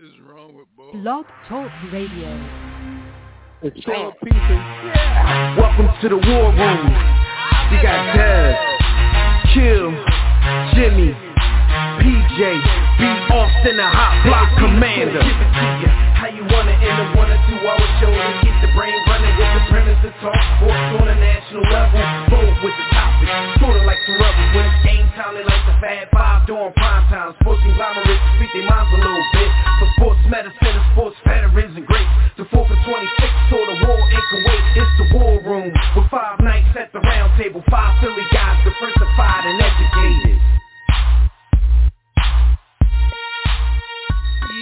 is wrong with boy? Blog Talk Radio. It's Philip Pieces. Yeah. Welcome to the war room. We got Dez, Kill, Jimmy, PJ, B. Austin, the hot block commander. How you want it in a one or two hour show to keep the brain running with the premise to talk sports on a national level. Bold with the topic, sorta like the rebels when it's game time. They like the Fab Five during prime time. Sports conglomerates speak their minds a little bit. For sports medicine and sports veterans and greats. The 4 for 26 saw the war in Kuwait. It's the war room with five at the round table. Five Philly guys diversified and educated.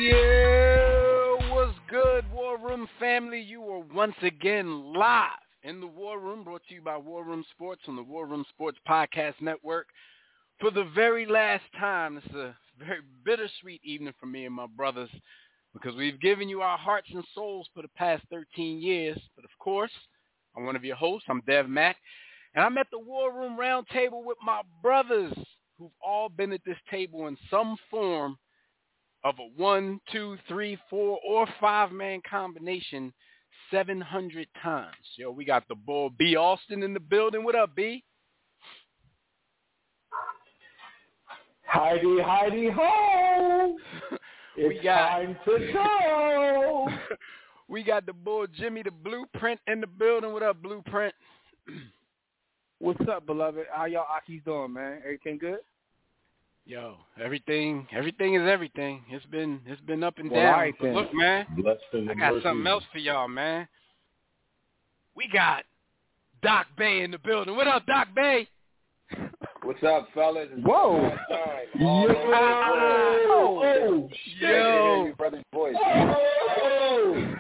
Yeah, what's good, War Room family? You are once again live in the War Room, brought to you by War Room Sports on the War Room Sports Podcast Network. For the very last time, this is a very bittersweet evening for me and my brothers because we've given you our hearts and souls for the past 13 years. But of course, I'm one of your hosts. I'm Dev Mack, and I'm at the War Room Roundtable with my brothers who've all been at this table in some form of a one, two, three, four, or five-man combination 700 times. Yo, we got the bull B. Austin in the building. What up, B? Heidi, Heidi, ho! It's We got- time to go! we got the bull Jimmy the Blueprint in the building. What up, Blueprint? What's up, beloved? How y'all Akis doing, man? Everything good? Yo, everything, everything is everything. It's been, it's been up and Well, down. all right But look, man, I got something else for y'all, man. We got Doc Bay in the building. What up, Doc Bay? What's up, fellas? It's Whoa. my time. All Yo! over. Oh, oh, Shit, Yo. your brother's voice. oh!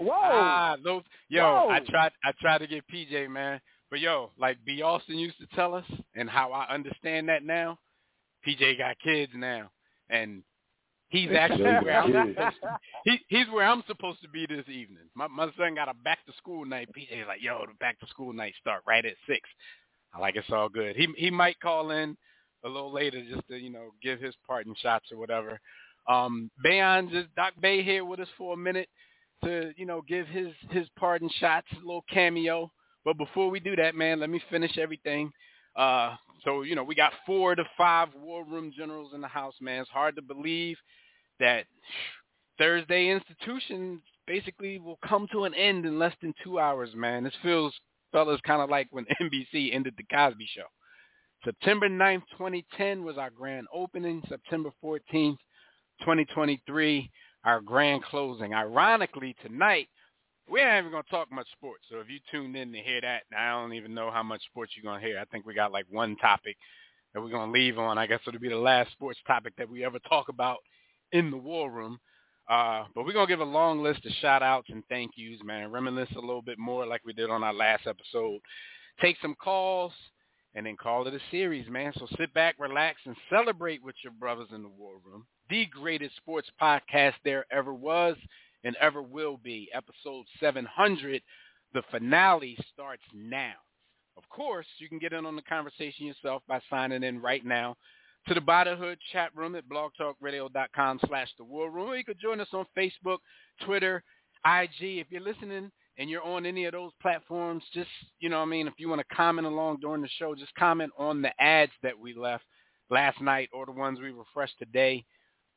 Whoa! ah, those, yo, Whoa. I tried, I tried to get PJ, man. But yo, like B. Austin used to tell us, and how I understand that now, PJ got kids now, and he's actually where I'm yeah. supposed to, he, he's where I'm supposed to be this evening. My my son got a back to school night. PJ's like, yo, the back to school night start right at six. I like it's all good. He he might call in a little later just to you know give his parting shots or whatever. Um, Bayon just Doc Bay here with us for a minute to you know give his his parting shots, a little cameo. But before we do that, man, let me finish everything. Uh, so you know we got four to five war room generals in the house, man. It's hard to believe that Thursday institution basically will come to an end in less than two hours, man. This feels, fellas, kind of like when NBC ended the Cosby Show. September 9th, 2010 was our grand opening. September 14th, 2023, our grand closing. Ironically, tonight, we ain't even going to talk much sports. So if you tuned in to hear that, I don't even know how much sports you're going to hear. I think we got like one topic that we're going to leave on. I guess it'll be the last sports topic that we ever talk about in the war room. Uh, but we're going to give a long list of shout outs and thank yous, man. Reminisce a little bit more like we did on our last episode. Take some calls and then call it a series, man. So sit back, relax, and celebrate with your brothers in the war room. The greatest sports podcast there ever was and ever will be. Episode 700. The finale starts now. Of course, you can get in on the conversation yourself by signing in right now to the Bodyhood chat room at blogtalkradio.com slash the war room. Or you could join us on Facebook, Twitter, IG. If you're listening and you're on any of those platforms, just, you know I mean, if you want to comment along during the show, just comment on the ads that we left last night or the ones we refreshed today.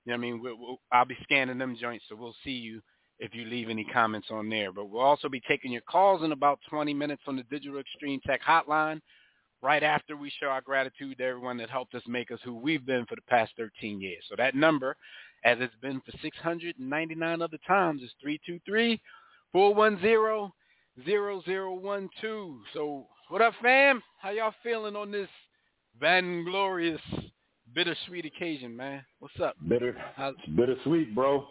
You know I mean? We'll, we'll, I'll be scanning them joints, so we'll see you if you leave any comments on there. But we'll also be taking your calls in about 20 minutes on the Digital Extreme Tech Hotline right after we show our gratitude to everyone that helped us make us who we've been for the past 13 years. So that number, as it's been for 699 other times, is 323-410-0012. So what up, fam? How y'all feeling on this vainglorious, bittersweet occasion, man? What's up? Bitter, How's, bittersweet, bro.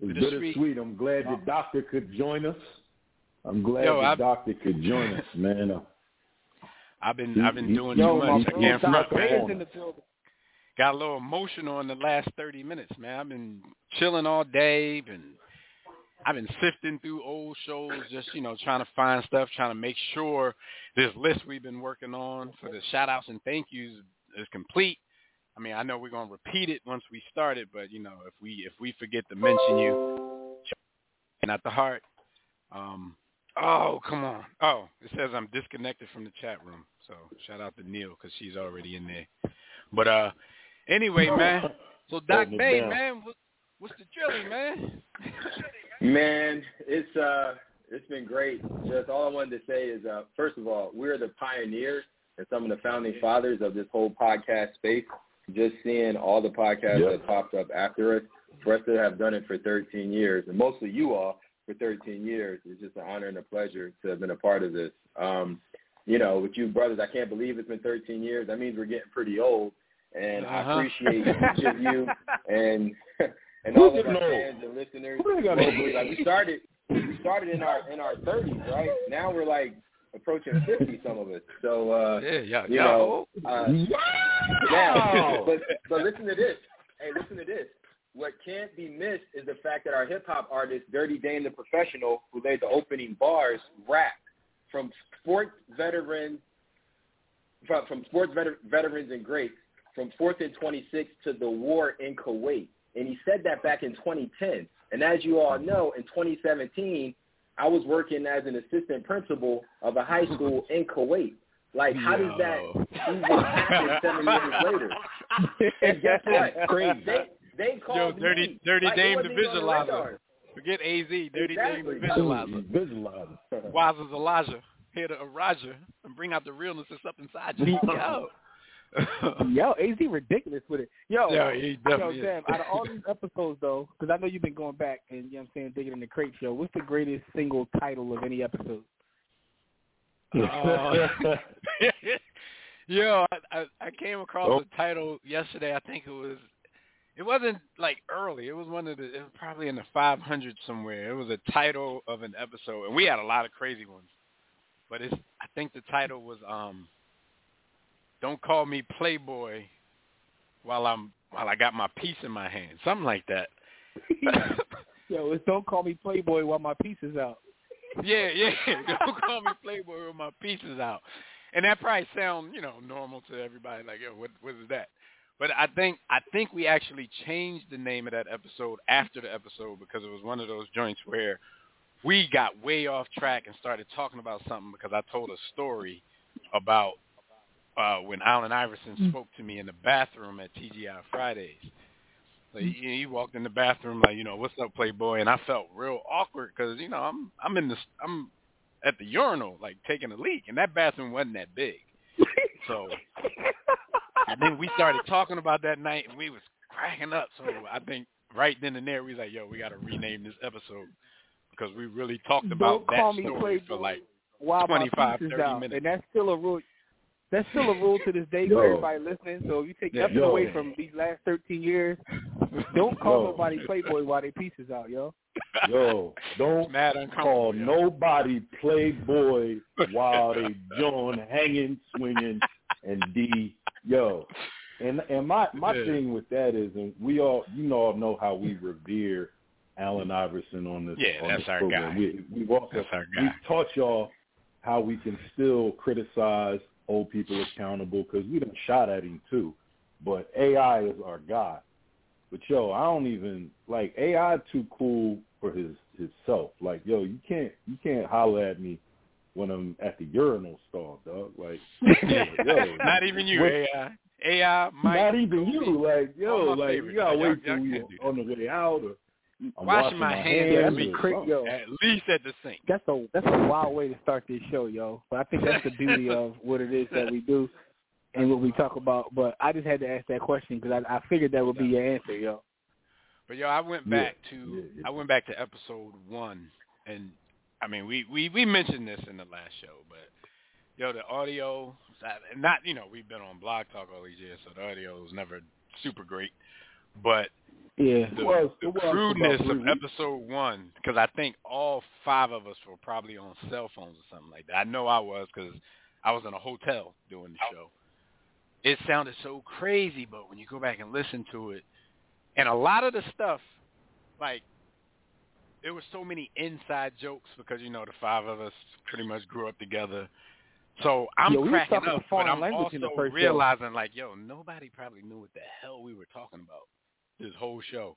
It's Bittersweet. bittersweet. I'm glad the doctor could join us. I'm glad Yo, the I- doctor could join us, man. I've been I've been doing Yo, too my much. I bro, can't front, man. in the building. got a little emotional in the last 30 minutes, man. I've been chilling all day, and I've been sifting through old shows, just you know, trying to find stuff, trying to make sure this list we've been working on for the shout outs and thank yous is complete. I mean, I know we're gonna repeat it once we start it, but you know, if we if we forget to mention you, not the heart. Um, oh, come on. Oh, it says I'm disconnected from the chat room. So shout out to Neil because she's already in there. But uh, anyway, man. So Doc Bay, man, what, what's the drilling, man? Man, it's uh, it's been great. Just all I wanted to say is, uh, first of all, we're the pioneers and some of the founding fathers of this whole podcast space. Just seeing all the podcasts yep. that popped up after us, for us to have done it for 13 years, and mostly you all for 13 years, it's just an honor and a pleasure to have been a part of this. Um, you know, with you brothers, I can't believe it's been 13 years. That means we're getting pretty old, and uh-huh. I appreciate each of you and and all of our fans and listeners. Like we started, we started in our in our 30s, right? Now we're like approaching 50, some of us. So uh, yeah, yeah, you know, uh, now, but but listen to this. Hey, listen to this. What can't be missed is the fact that our hip hop artist, Dirty Dame the Professional, who laid the opening bars, rap from sports veterans, from, from sports veter- veterans and greats, from fourth and 26 to the war in Kuwait. And he said that back in 2010. And as you all know, in 2017, I was working as an assistant principal of a high school in Kuwait. Like, how does that even happen seven years later? And guess what? Crazy. They, they called Yo, dirty, me. dirty like, Dame the visualizer. Forget AZ, dirty exactly. Dame the visualizer. Visualizer. Wise as Elijah, here to Raja, and bring out the realness that's up inside you. Yo. yo, AZ ridiculous with it. Yo, yo, he definitely yo, Sam, out of all these episodes though, because I know you've been going back and you know what I'm saying, digging in the crate show. What's the greatest single title of any episode? Uh, yo, I, I came across oh. the title yesterday. I think it was it wasn't like early. It was one of the. It was probably in the 500 somewhere. It was a title of an episode, and we had a lot of crazy ones. But it's. I think the title was um. Don't call me Playboy, while I'm while I got my piece in my hand, something like that. Yo, it's don't call me Playboy while my piece is out. Yeah, yeah. Don't call me Playboy while my piece is out. And that probably sound, you know, normal to everybody. Like, yo, what what is that? But I think I think we actually changed the name of that episode after the episode because it was one of those joints where we got way off track and started talking about something because I told a story about uh, when Allen Iverson mm. spoke to me in the bathroom at TGI Fridays. So he, he walked in the bathroom like, you know, what's up, Playboy? And I felt real awkward because you know I'm I'm in the I'm at the urinal like taking a leak, and that bathroom wasn't that big. So and then we started talking about that night, and we was cracking up. So I think right then and there, we was like, "Yo, we got to rename this episode because we really talked about that story for like while 25, 30 out. minutes." And that's still a rule. That's still a rule to this day for everybody listening. So if you take Yeah, nothing yo. away from these last 13 years, don't call Yo. nobody Playboy while they pieces out, yo. Yo, don't Mad call yo. nobody playboy while they join hanging, swinging, and D. Yo, and and my my Yeah. thing with that is, and we all you know all know how we revere Allen Iverson on this. Yeah, on that's this our program. guy. We we've also That's our we've taught y'all how we can still criticize old people accountable because we done shot at him too. But AI is our guy. But yo, I don't even like AI too cool for his his self. Like yo, you can't you can't holler at me when I'm at the urinal stall, dog. Like yo, Not even you, What- AI. AI, Mike. not even you. Like yo, like favorites. you gotta Y'all- wait y'all till we can't do that. on the way out or I'm Washing washing my my hands Yeah, at that's or least. yo. At least at the sink. That's a that's a wild way to start this show, yo. But I think that's the beauty of what it is that we do and what we talk about. But I just had to ask that question because I, I figured that would be your answer, yo. But yo, I went Yeah, back to yeah, yeah. I went back to episode one, and I mean we we we mentioned this in the last show, but yo, the audio, not you know we've been on Blog Talk all these years, so the audio was never super great, but Yeah. the, was- the it was for about crudeness three of episode one, because I think all five of us were probably on cell phones or something like that. I know I was because I was in a hotel doing the show. It sounded so crazy, but when you go back and listen to it, and a lot of the stuff, like there were so many inside jokes because you know the five of us pretty much grew up together. So I'm Yo, we was cracking talking up, a but I'm language also in the first show. realizing like, yo, nobody probably knew what the hell we were talking about this whole show.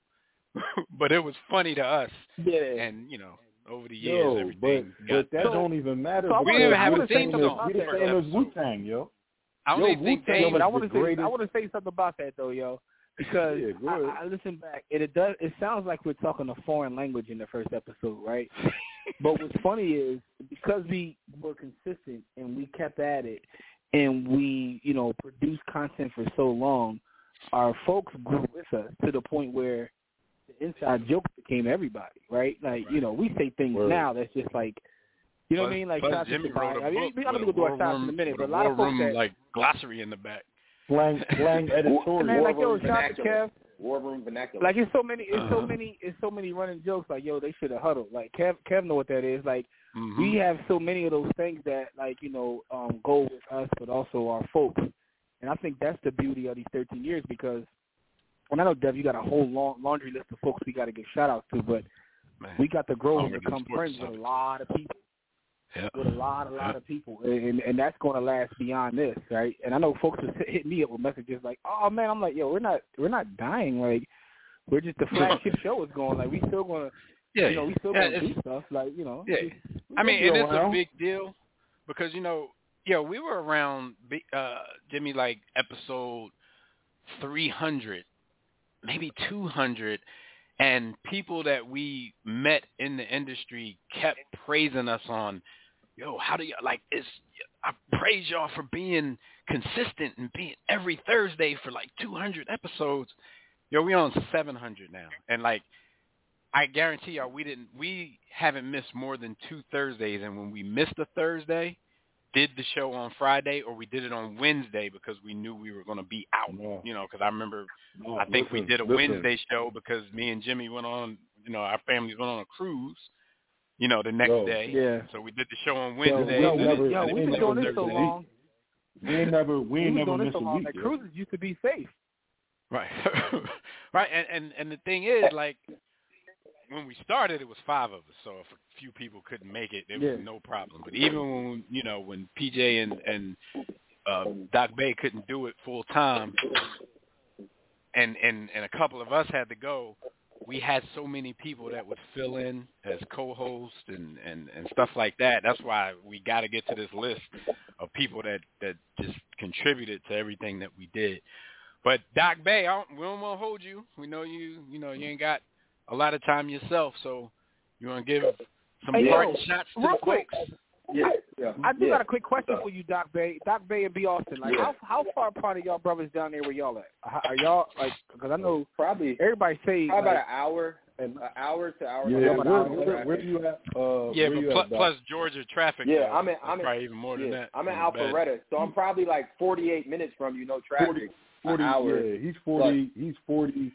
but it was funny to us, Yeah. and you know, over the years, Yo, but everything but got that So- don't even matter. so We didn't wanna- have I a wanna say theme song We for the that. first same as. Wu Tang, yo. I Yo, only think Wu-Tang they Yo, but I was want the to say I want to say something about that though, yo, because Yeah, I. I listen back and it does. It sounds like we're talking a foreign language in the first episode, right? but what's funny is because we were consistent and we kept at it, and we you know produced content for so long, our folks grew with us to the point where the inside jokes became everybody, right? Like you know we say things Word. now that's just like. You know what I mean? Like plus shout out to Jimmy wrote a I mean, we- gonna go do war our in a minute, but a lot of folks room that like glossary in the back. Slang slang editorial. man, like yo, shout out to. Kev. War room vernacular. Like it's so many, it's so Uh-huh. many, it's so many running jokes. Like yo, they should have huddled. Like Kev, Kev know what that is. Like Mhm. we have so many of those things that like you know um go with us, but also our folks. And I think that's the beauty of these 13 years because, and I know Dev, you got a whole long laundry list of folks we got to give shout outs to, but Man. we got to grow and Longer become friends with a lot of people With a lot, a lot of people, and and that's going to last beyond this, right? And I know folks are hit me up with messages like, "Oh man," I'm like, "Yo, we're not, we're not dying. Like, we're just the flagship show is going. Like, we still gonna, Yeah, you know, we still yeah, gonna do stuff. Like, you know, Yeah. I mean, and it's a big deal because you know, yeah, we were around uh Jimmy like episode 300, maybe 200 and people that we met in the industry kept praising us on, yo, how do you like it's I praise y'all for being consistent and being every Thursday for like 200 episodes. Yo, we on 700 now. And like I guarantee y'all, we didn't. We haven't missed more than two Thursdays, and when we missed a Thursday, did the show on Friday, or we did it on Wednesday because we knew we were going to be out. No. You know, because I remember No, I think we did a listen. Wednesday show because me and Jimmy went on. You know, our families went on a cruise. You know, the next Yo, day. Yeah. So we did the show on Wednesday. yo, and then- never- Yo, we've been we doing did this so Thursday. long. We ain't never we ain't We've never missed so a long week. that yo. cruises used to be safe. Right. right. And, and and the thing is, like, when we started, it was five of us. So if a few people couldn't make it, there was Yeah. no problem. But even when you know when PJ and and uh, Doc Bay couldn't do it full time, and and and a couple of us had to go, we had so many people that would fill in as co-hosts and and and stuff like that. That's why we got to get to this list of people that that just contributed to everything that we did. But Doc Bay, I don't, we don't want to hold you. We know you. You know you ain't got a lot of time yourself, so you want to give some Hey, yo, shots to real the quick. folks. Yeah, yeah. I do yeah. got a quick question for you, Doc Bay. Doc Bay and B Austin. Like, Yeah. how how far apart are y'all brothers down there where y'all at? Are y'all like? Because I know Probably everybody say probably like, about an hour, and an hour to hour. Yeah, and a where, about hour where, traffic. where you at? Uh, Yeah, but you pl- at, plus Georgia traffic. Yeah, though, I'm in- I'm in- probably even more than Yeah, that. I'm in It's bad. Alpharetta, so I'm probably like 48 minutes from you, no traffic. 40, an hour. Yeah, he's forty. He's forty.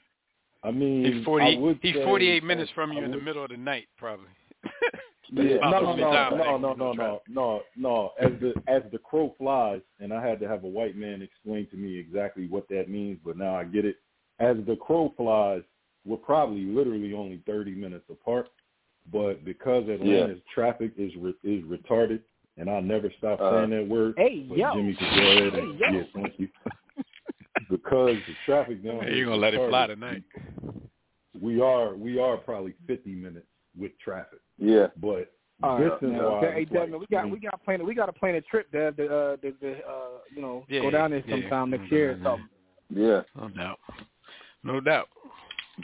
I mean, He's I forty. would He's say- forty-eight minutes from you in the middle of the night, probably. Yeah, no, no, no, no, no, no, no no, no, no. As the as the crow flies, and I had to have a white man explain to me exactly what that means, but now I get it. As the crow flies, we're probably literally only thirty minutes apart, but because Atlanta's traffic is re- is retarded, and I'll never stop Uh, saying that word. Hey, but yo. Jimmy could go ahead and Hey, yo. yeah, thank you. because the traffic down Hey, you're gonna let it fly tonight. We are we are probably fifty minutes with traffic, Yeah. but All right, distance man. wise, Hey, Devin, we got we got plan we got to plan a trip there to uh, to, to uh you know Yeah, go down there yeah. sometime next year or something. Yeah. No doubt. No doubt.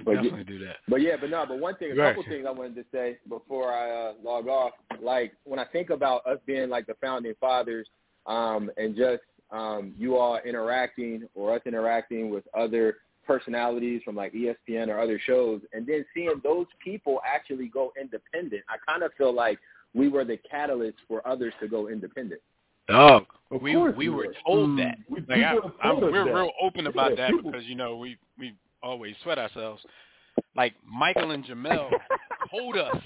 But yeah, Definitely do that. But yeah, but no, but one thing, a Right. couple things I wanted to say before I uh, log off. Like when I think about us being like the founding fathers, um, and just um, you all interacting or us interacting with other personalities from like ESPN or other shows, and then seeing those people actually go independent, I kind of feel like we were the catalyst for others to go independent. Oh, Of we course we we were were. told Mm. that. We, like I, am we're that. real open about Yeah, that people- because you know we we always sweat ourselves. Like Michael and Jemele told us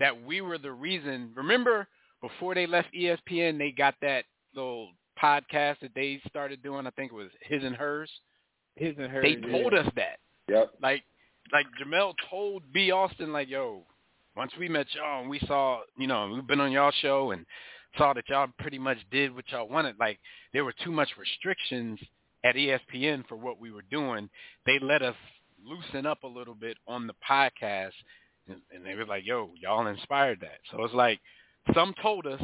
that we were the reason. Remember before they left ESPN, they got that little podcast that they started doing. I think it was his and hers. His and hers. They yeah. told us that. Yep. Like like Jemele told B Austin like, yo, once we met y'all and we saw, you know, we've been on y'all show and saw that y'all pretty much did what y'all wanted. Like there were too much restrictions at ESPN for what we were doing. They let us loosen up a little bit on the podcast, and, and they were like, "Yo, y'all inspired that." So it's like some told us,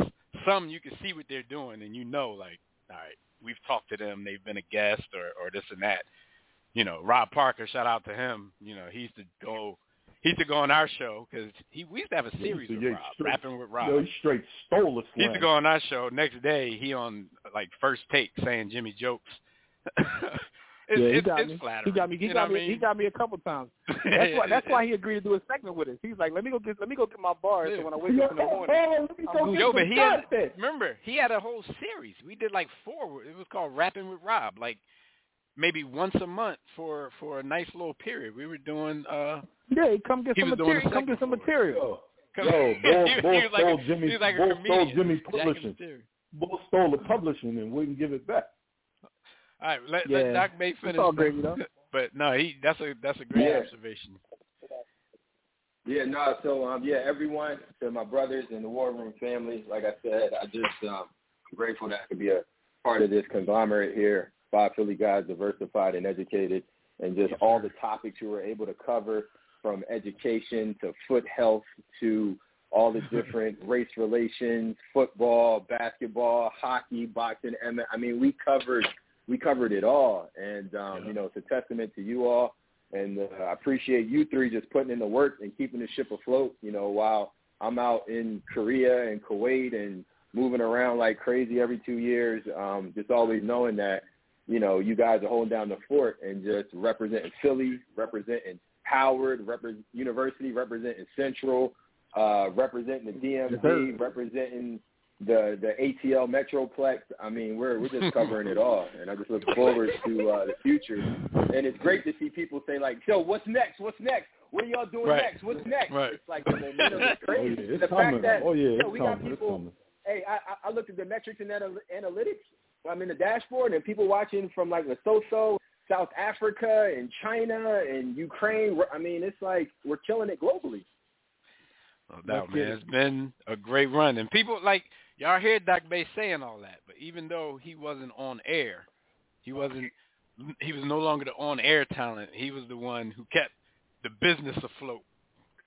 some you can see what they're doing, and you know, like, all right, we've talked to them, they've been a guest or or this and that. You know, Rob Parker, shout out to him. You know, he used to go he used to go on our show because he we used to have a series with Rob, straight, rapping with Rob. Yo, he straight stole us. He used to go on our show. Next day, he on like first take saying Jimmy jokes. it's, yeah, he it's, got it's me. flattering. He got me. He you got me. what I He got me a couple times. That's why. That's why he agreed to do a segment with us. He's like, let me go get. Let me go get my bars. Yeah. So when I wake up in the morning, let me go get Yo, but he had content. remember he had a whole series. We did like four. It was called Rapping with Rob. Like maybe once a month for for a nice little period. We were doing. uh yeah, come get He some was doing a material. Come get some segment for it. material. Yo, yo, he, Bull, he was like stole a, Jimmy, he was like a stole Jimmy publishing. material. Bull stole the publishing and wouldn't give it back. All right, let, Yeah. let Doc Bay finish. It's all great, you know. But no, he that's a that's a great Yeah. observation. Yeah, no, so um yeah, everyone, to my brothers and the War Room family, like I said, I just um I'm grateful that I could be a part of this conglomerate here. Five Philly guys diversified and educated and just all the topics you were able to cover from education to foot health to all the different race relations, football, basketball, hockey, boxing, I mean, we covered we covered it all, and um, Yeah. you know, it's a testament to you all, and uh, I appreciate you three just putting in the work and keeping the ship afloat. You know, while I'm out in Korea and Kuwait and moving around like crazy every two years, um, just always knowing that you know you guys are holding down the fort and just representing Philly, representing Howard, University, representing Central, uh, representing the DMV, representing the the ATL Metroplex. I mean, we're we're just covering it all, and I just look forward to uh, the future. And it's great to see people say like, "So what's next? What's next? What are y'all doing Right. next? What's next?" Right. It's like the momentum is Oh crazy. yeah, the coming. fact that oh yeah, yo, we got coming. It's people. Hey, I, I- looked at the metrics and anal- analytics. I'm in the dashboard, and people watching from like Lesotho, South Africa, and China, and Ukraine. I mean, it's like we're killing it globally. No doubt, man. It's been a great run, and people like y'all hear Doc Bay saying all that, but even though he wasn't on air, he wasn't. He was no longer the on-air talent. He was the one who kept the business afloat.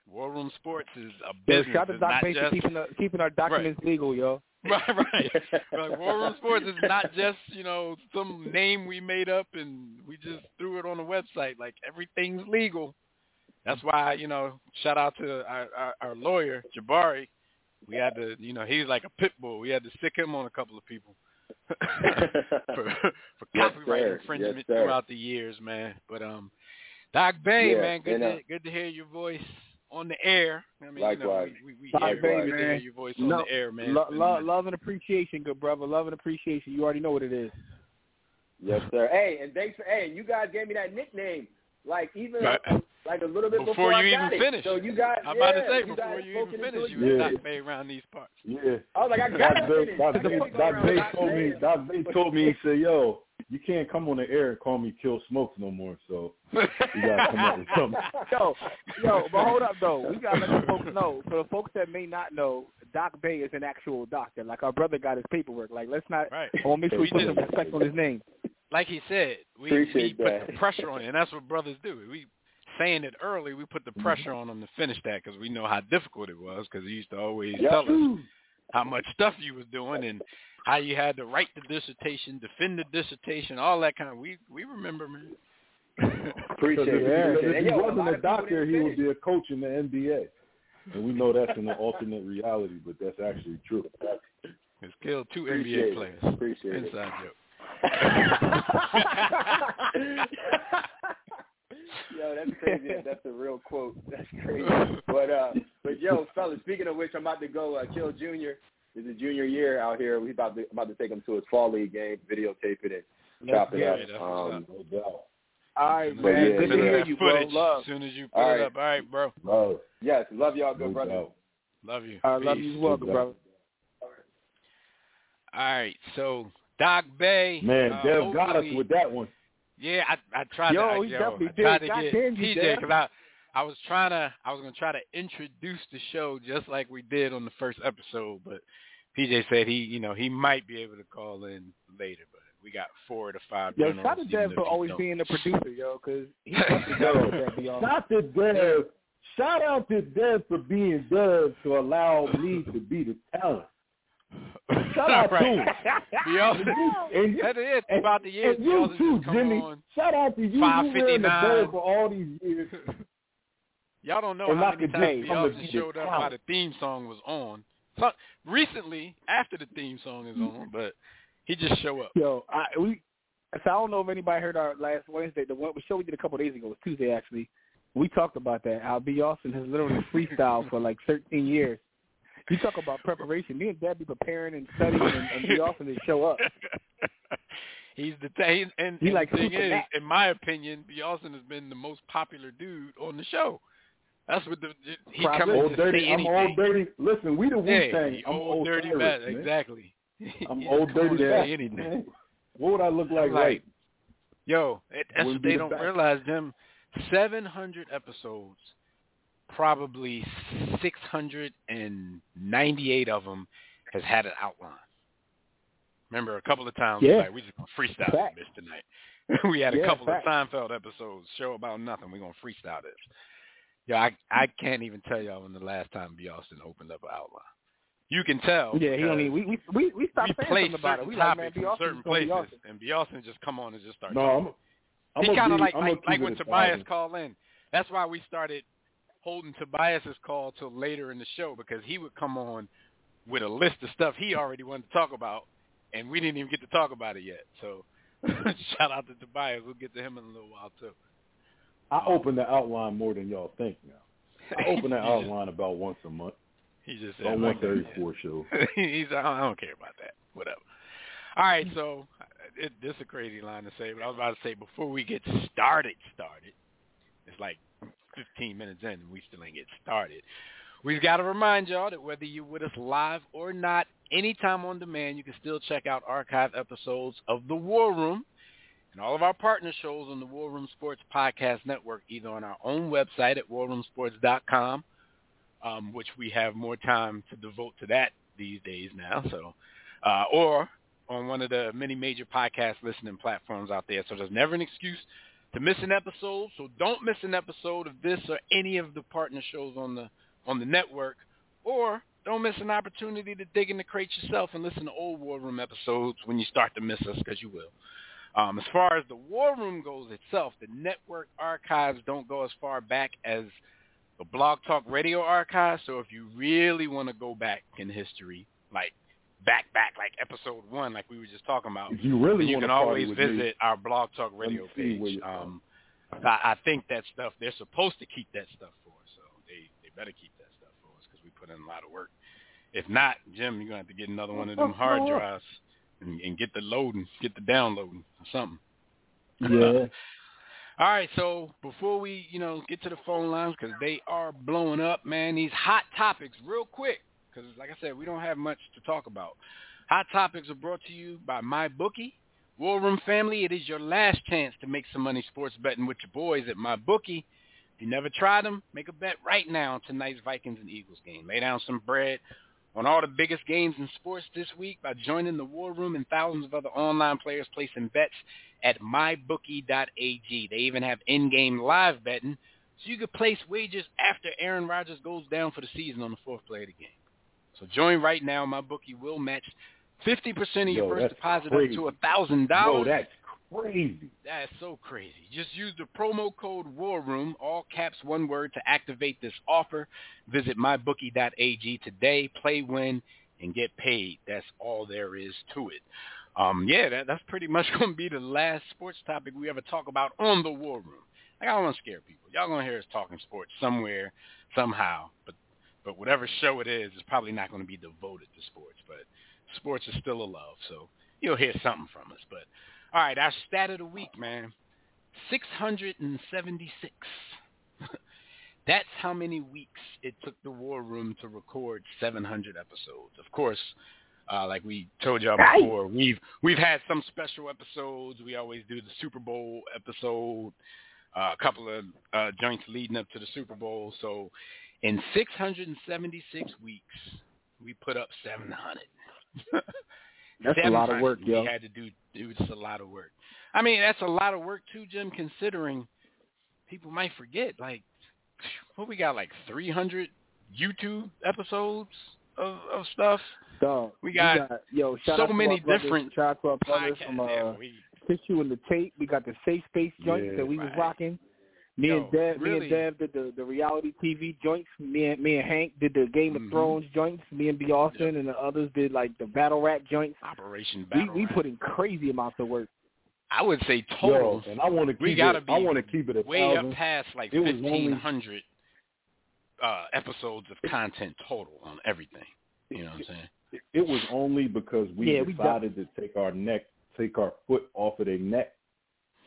War Room Sports is a Yo, business. shout out to Doc not Bates for keeping the, keeping our documents legal, yo. right, right. like War Room Sports is not just you know some name we made up and we just threw it on the website. Like everything's legal. That's why you know shout out to our, our, our lawyer Jabari. We had to you know he's like a pit bull. We had to stick him on a couple of people for for Yes, copyright sir. infringement Yes, throughout the years, man. But um, Doc Bay, Yeah, man, good and, uh, to good to hear your voice on the air. I mean, Likewise. you know, we, we, we Doc hear Bay, good to hear man. your voice on No, the air, man. Lo- lo- nice. love and appreciation, good brother. Love and appreciation. You already know what it is. Yes, sir. Hey, and thanks for hey, you guys gave me that nickname. Like even Right. Like a little bit Before before, you I got even it. finish. So you guys, I'm about to say you before guys you even finish, you was Yeah. Doc Bay around these parts. Yeah. I was like, I Doc got to Bay, finish. Doc I Bay, Doc Bay told me, saying. Doc Bay told me, he said, yo, you can't come on the air and call me Kill Smokes no more, so you gotta come up with something. Yo, yo, but hold up though. We gotta let the folks know. For the folks that may not know, Doc Bay is an actual doctor. Like our brother got his paperwork. Like let's not. Right. I want to make sure we We put some respect on his name. Like he said, we, Appreciate we put the pressure on it, and that's what brothers do. We saying it early, we put the mm-hmm. pressure on him to finish that because we know how difficult it was because he used to always Yep. tell us how much stuff you was doing and how you had to write the dissertation, defend the dissertation, all that kind of. We we remember, man. Appreciate Because it. if, Yeah. he, if And he yo, wasn't lot a doctor, he would be a coach in the NBA. And we know that's an alternate reality, but that's actually true. It's killed two Appreciate NBA it. players. Appreciate it. Inside joke. yo, that's crazy. That's a real quote. That's crazy. But uh, but yo, fellas, speaking of which, I'm about to go uh, kill Junior. It's a junior year out here. We about to about to take him to his fall league game, videotape it, and chop it up. it. That's what's Um, No doubt. All right, But yeah, Good to hear you, bro. Love. as soon as you put All it right. up. All right, bro. Love. yes, love y'all, good No brother. doubt. Love you. I love you as well, Good good brother. All right, so Doc Bay. Man, uh, Dev got us with that one. Yeah, I I tried Yo, to. I, he yo, definitely I did. tried to God get damn PJ because I I was trying to I was gonna try to introduce the show just like we did on the first episode, but PJ said he, you know, he might be able to call in later, but we got four to five. Yo, shout out to Dev for always being the producer, yo, because he Shout to Dev. Shout out to Dev for being Dev to allow me to be the talent. Shout out right. to him. and, that is and, about the years. And you too, Jimmy. Shout out to you. You in the bed for all these years. Y'all don't know and how many times Beyonce showed up while the theme song was on. So, recently, after the theme song is on, but he just show up. Yo, I we. So I don't know if anybody heard our last Wednesday. The one show we did a couple of days ago it was Tuesday actually. We talked about that. How B. Austin has literally freestyled for like 13 years. You talk about preparation. Me and Dad be preparing and studying, and, and B. Austin just show up. He's the t- and, he and like the thing is, Mac. in my opinion, B. Austin has been the most popular dude on the show. That's what the he Probably. comes old to dirty. say I'm anything. old dirty. Listen, we the Wu Hey, Tang. I'm old, old dirty Cyrus, bad. man. Exactly. I'm He old dirty on and bad. say anything. Man. What would I look like? Like, right? Yo, it, that's what they the don't best. realize, Them 700 episodes, probably 698 of them has had an outline. Remember, a couple of times Yeah. we like we just gonna freestyle Fact. this tonight. we had a Yeah, couple fact. of Seinfeld episodes, show about nothing. We're gonna freestyle this. Yeah, I I can't even tell y'all when the last time B. Austin opened up an outline. You can tell. Yeah, he only we we we, we stopped we saying about it. We like man, topics B. in Austin certain places, Austin. and B. Austin just come on and just start. No, talking. I'm. I'm he gonna kind of like like, like when Tobias called in. That's why we started holding Tobias's call till later in the show because he would come on with a list of stuff he already wanted to talk about, and we didn't even get to talk about it yet. So shout out to Tobias. We'll get to him in a little while too. I open the outline more than y'all think now. I open that He just- outline about once a month. He just said, On like one thirty four show. He's I don't, I don't care about that. Whatever. All right, so it, this is a crazy line to say, but I was about to say before we get started, started. It's like 15 minutes in and we still ain't get started. We've got to remind y'all that whether you're with us live or not, anytime on demand, you can still check out archive episodes of The War Room and all of our partner shows on the War Room Sports Podcast Network, either on our own website at warroomsports.com, um, which we have more time to devote to that these days now, so uh, or on one of the many major podcast listening platforms out there. So there's never an excuse to miss an episode. So don't miss an episode of this or any of the partner shows on the on the network, or don't miss an opportunity to dig in the crate yourself and listen to old War Room episodes when you start to miss us, because you will. Um, as far as the War Room goes itself, the network archives don't go as far back as the Blog Talk Radio archives. So if you really want to go back in history, like back back like episode one, like we were just talking about, If you really then you want can to party always visit me, our Blog Talk Radio page. you're. Um, I, I think that stuff they're supposed to keep that stuff for us, so they they better keep that stuff for us because we put in a lot of work. If not, Jim, you're gonna have to get another one of them hard drives and, and get the loading, get the downloading or something. Yeah. All right, so before we, you know, get to the phone lines because they are blowing up, man. These hot topics, real quick, because like I said, we don't have much to talk about. Hot topics are brought to you by MyBookie. War Room family, it is your last chance to make some money sports betting with your boys at MyBookie. If you never tried them, make a bet right now on tonight's Vikings and Eagles game. Lay down some bread on all the biggest games in sports this week by joining the War Room and thousands of other online players placing bets at mybookie.ag. They even have in-game live betting, so you can place wagers after Aaron Rodgers goes down for the season on the fourth play of the game. So join right now. My bookie will match 50% of your Yo, first deposit crazy. up to $1,000. No, that's crazy. That's so crazy. Just use the promo code War Room, all caps, one word, to activate this offer. Visit mybookie.ag today. Play, win, and get paid. That's all there is to it. Um, yeah, that, that's pretty much going to be the last sports topic we ever talk about on the War Room. Like, I don't want to scare people. Y'all going to hear us talking sports somewhere, somehow. But but whatever show it is, it's probably not going to be devoted to sports. But sports is still a love, so you'll hear something from us. But all right, our stat of the week, man. 676. That's how many weeks it took the War Room to record 700 episodes. Of course, uh, like we told y'all before, we've we've had some special episodes. We always do the Super Bowl episode, uh, a couple of uh, joints leading up to the Super Bowl. So in 676 weeks, we put up 700. That's a lot of work, yo. We had to do, do just a lot of work. I mean, that's a lot of work too, Jim. Considering people might forget, like, what we got, like 300 YouTube episodes of, of stuff. So we got, got yo, shout so out to many brothers, different shout out to our brothers podcasts. from uh, Yeah, we, Tissue and the Tape. We got the Safe Space joints Yeah. that we was rocking. Me Yo, and Dev, me and Dev did the, the reality TV joints. Me and me and Hank did the Game of Thrones joints. Me and B. Austin and the others did like the battle rap joints. Operation We Battle we Rap. put in crazy amounts of work. I would say total. Yo, and I want to keep we gotta it. be I want to keep it a way thousand. up past like It was only- fifteen hundred uh, episodes of content total on everything. You know what I'm saying? It- It was only because we Yeah, we decided to take our neck, take our foot off of their neck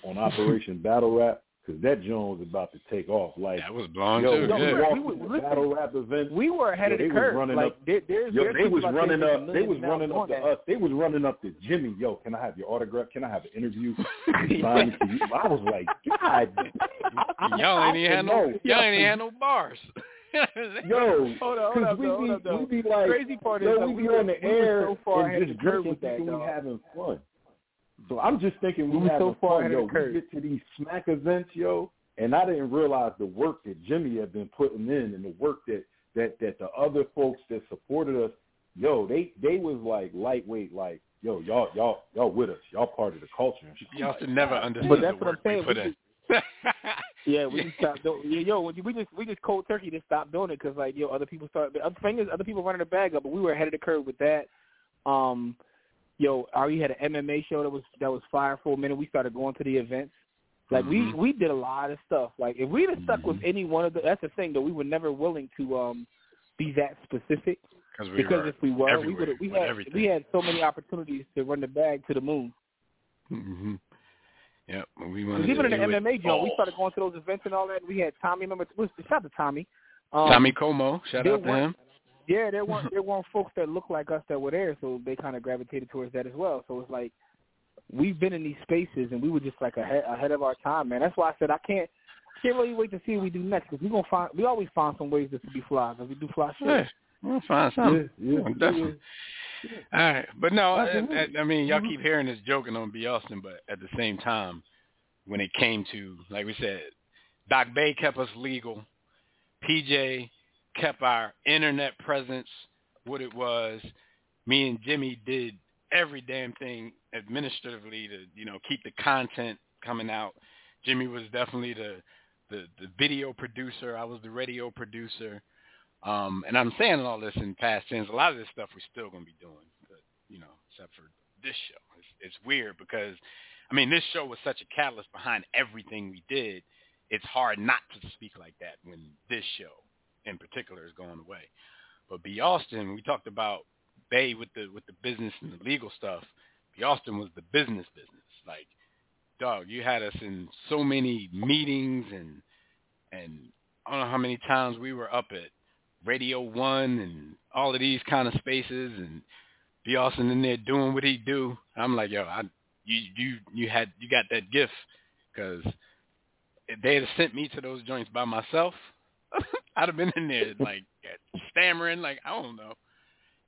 on Operation Battle Rap because that joint was about to take off. Like, That was blowing yo, too. we yeah. Yeah. walked We would- to the listen. battle rap event. We were ahead Yo, of the they was curve. running like up- there, there's, Yo, there's they was running up. They was running up to that. us. They was running up to Jimmy. Yo, can I have your autograph? Can I have an interview? Yeah. Signed to you? I was like, God, Y'all ain't even had no. know. Y'all ain't even had no bars. yo, Hold on, hold because up, we though, hold be up, we be like, Crazy part is yo, that we we be on the air so far and of just the drinking, with that, thinking we having fun. So I'm just thinking we, We were having so far fun, ahead yo. of the curve. We get to these smack events, yo, and I didn't realize the work that Jimmy had been putting in and the work that that that the other folks that supported us, yo, they they was like lightweight, like yo, y'all y'all y'all with us, y'all part of the culture. And Y'all like, should never God, understood But that's the what I'm work we saying. put in. Yeah, we just stopped. do- Yeah, yo, we just we just cold turkey just stopped doing it because like yo, other people started. Other thing is, other people running the bag up, but we were ahead of the curve with that. Um, yo, Ari had an MMA show that was that was fire for a minute. We started going to the events. Like Mhm. we we did a lot of stuff. Like if we'd have stuck with Mhm. any one of the, that's the thing though. We were never willing to um be that specific we because if we were, we would we had everything. we had so many opportunities to run the bag to the moon. hmm Yep. We wanted even in the MMA joint, we started going to those events and all that. And We had Tommy. Remember, shout out to Tommy. Um, Tommy Como, shout out to him. Yeah, there weren't there weren't folks that looked like us that were there, so they kind of gravitated towards that as well. So it's like we've been in these spaces and we were just like ahead ahead of our time, man. That's why I said I can't can't really wait to see what we do next because we gonna find we always find some ways to be fly because we do fly shit. Yeah, we'll find something. Yeah, yeah, Well, definitely. All right, but no, uh, I, I, uh, I mean, y'all mm-hmm. keep hearing this joking on B. Austin, but at the same time, when it came to, like we said, Doc Bay kept us legal. PJ kept our internet presence what it was. Me and Jimmy did every damn thing administratively to, you know, keep the content coming out. Jimmy was definitely the the, the video producer. I was the radio producer. Um, and I'm saying all this in past tense. A lot of this stuff we're still going to be doing, but, you know, except for this show. It's, it's weird because, I mean, this show was such a catalyst behind everything we did. It's hard not to speak like that when this show in particular is going away. But B. Austin, we talked about Bay with the with the business and the legal stuff. B. Austin was the business business. Like, dog, you had us in so many meetings and and I don't know how many times we were up at Radio One and all of these kind of spaces and B. Austin in there doing what he do. I'm like, yo, I you you you had you got that gift because they had sent me to those joints by myself, I'd have been in there like stammering, like I don't know.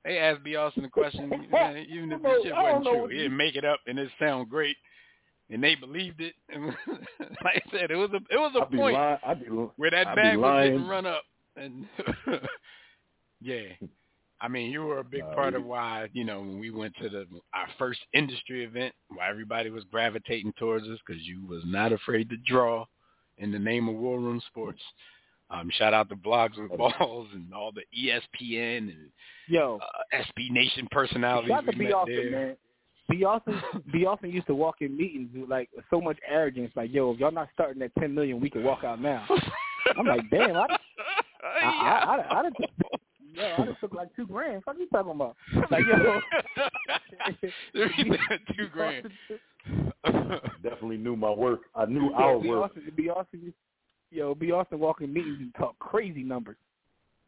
They asked B. Austin a question, man, even if the shit wasn't true, he you- didn't make it up and it sound great, and they believed it. And like I said, it was a it was a I'd be point lying. I'd be, where that I'd be bag was getting run up, and yeah, I mean, you were a big Nah, part we- of why you know when we went to the our first industry event, why everybody was gravitating towards us because you was not afraid to draw in the name of War Room Sports. Um, shout out to Blogs with Balls and all the ESPN and Yo, uh, SB Nation personalities shout out we to B. met Austin, there. man. B. Austin, B. Austin used to walk in meetings with like so much arrogance, like, "Yo, if y'all not starting at ten million, we can walk out now." I'm like, "Damn, I, I, I, I, I, done took, yo, I done took like two grand. What are you talking about?" Like, yo, two grand. definitely knew my work. I knew Yo, our B. work. Austin, B. Austin, used- yo, B. Austin walk in meetings and talk crazy numbers.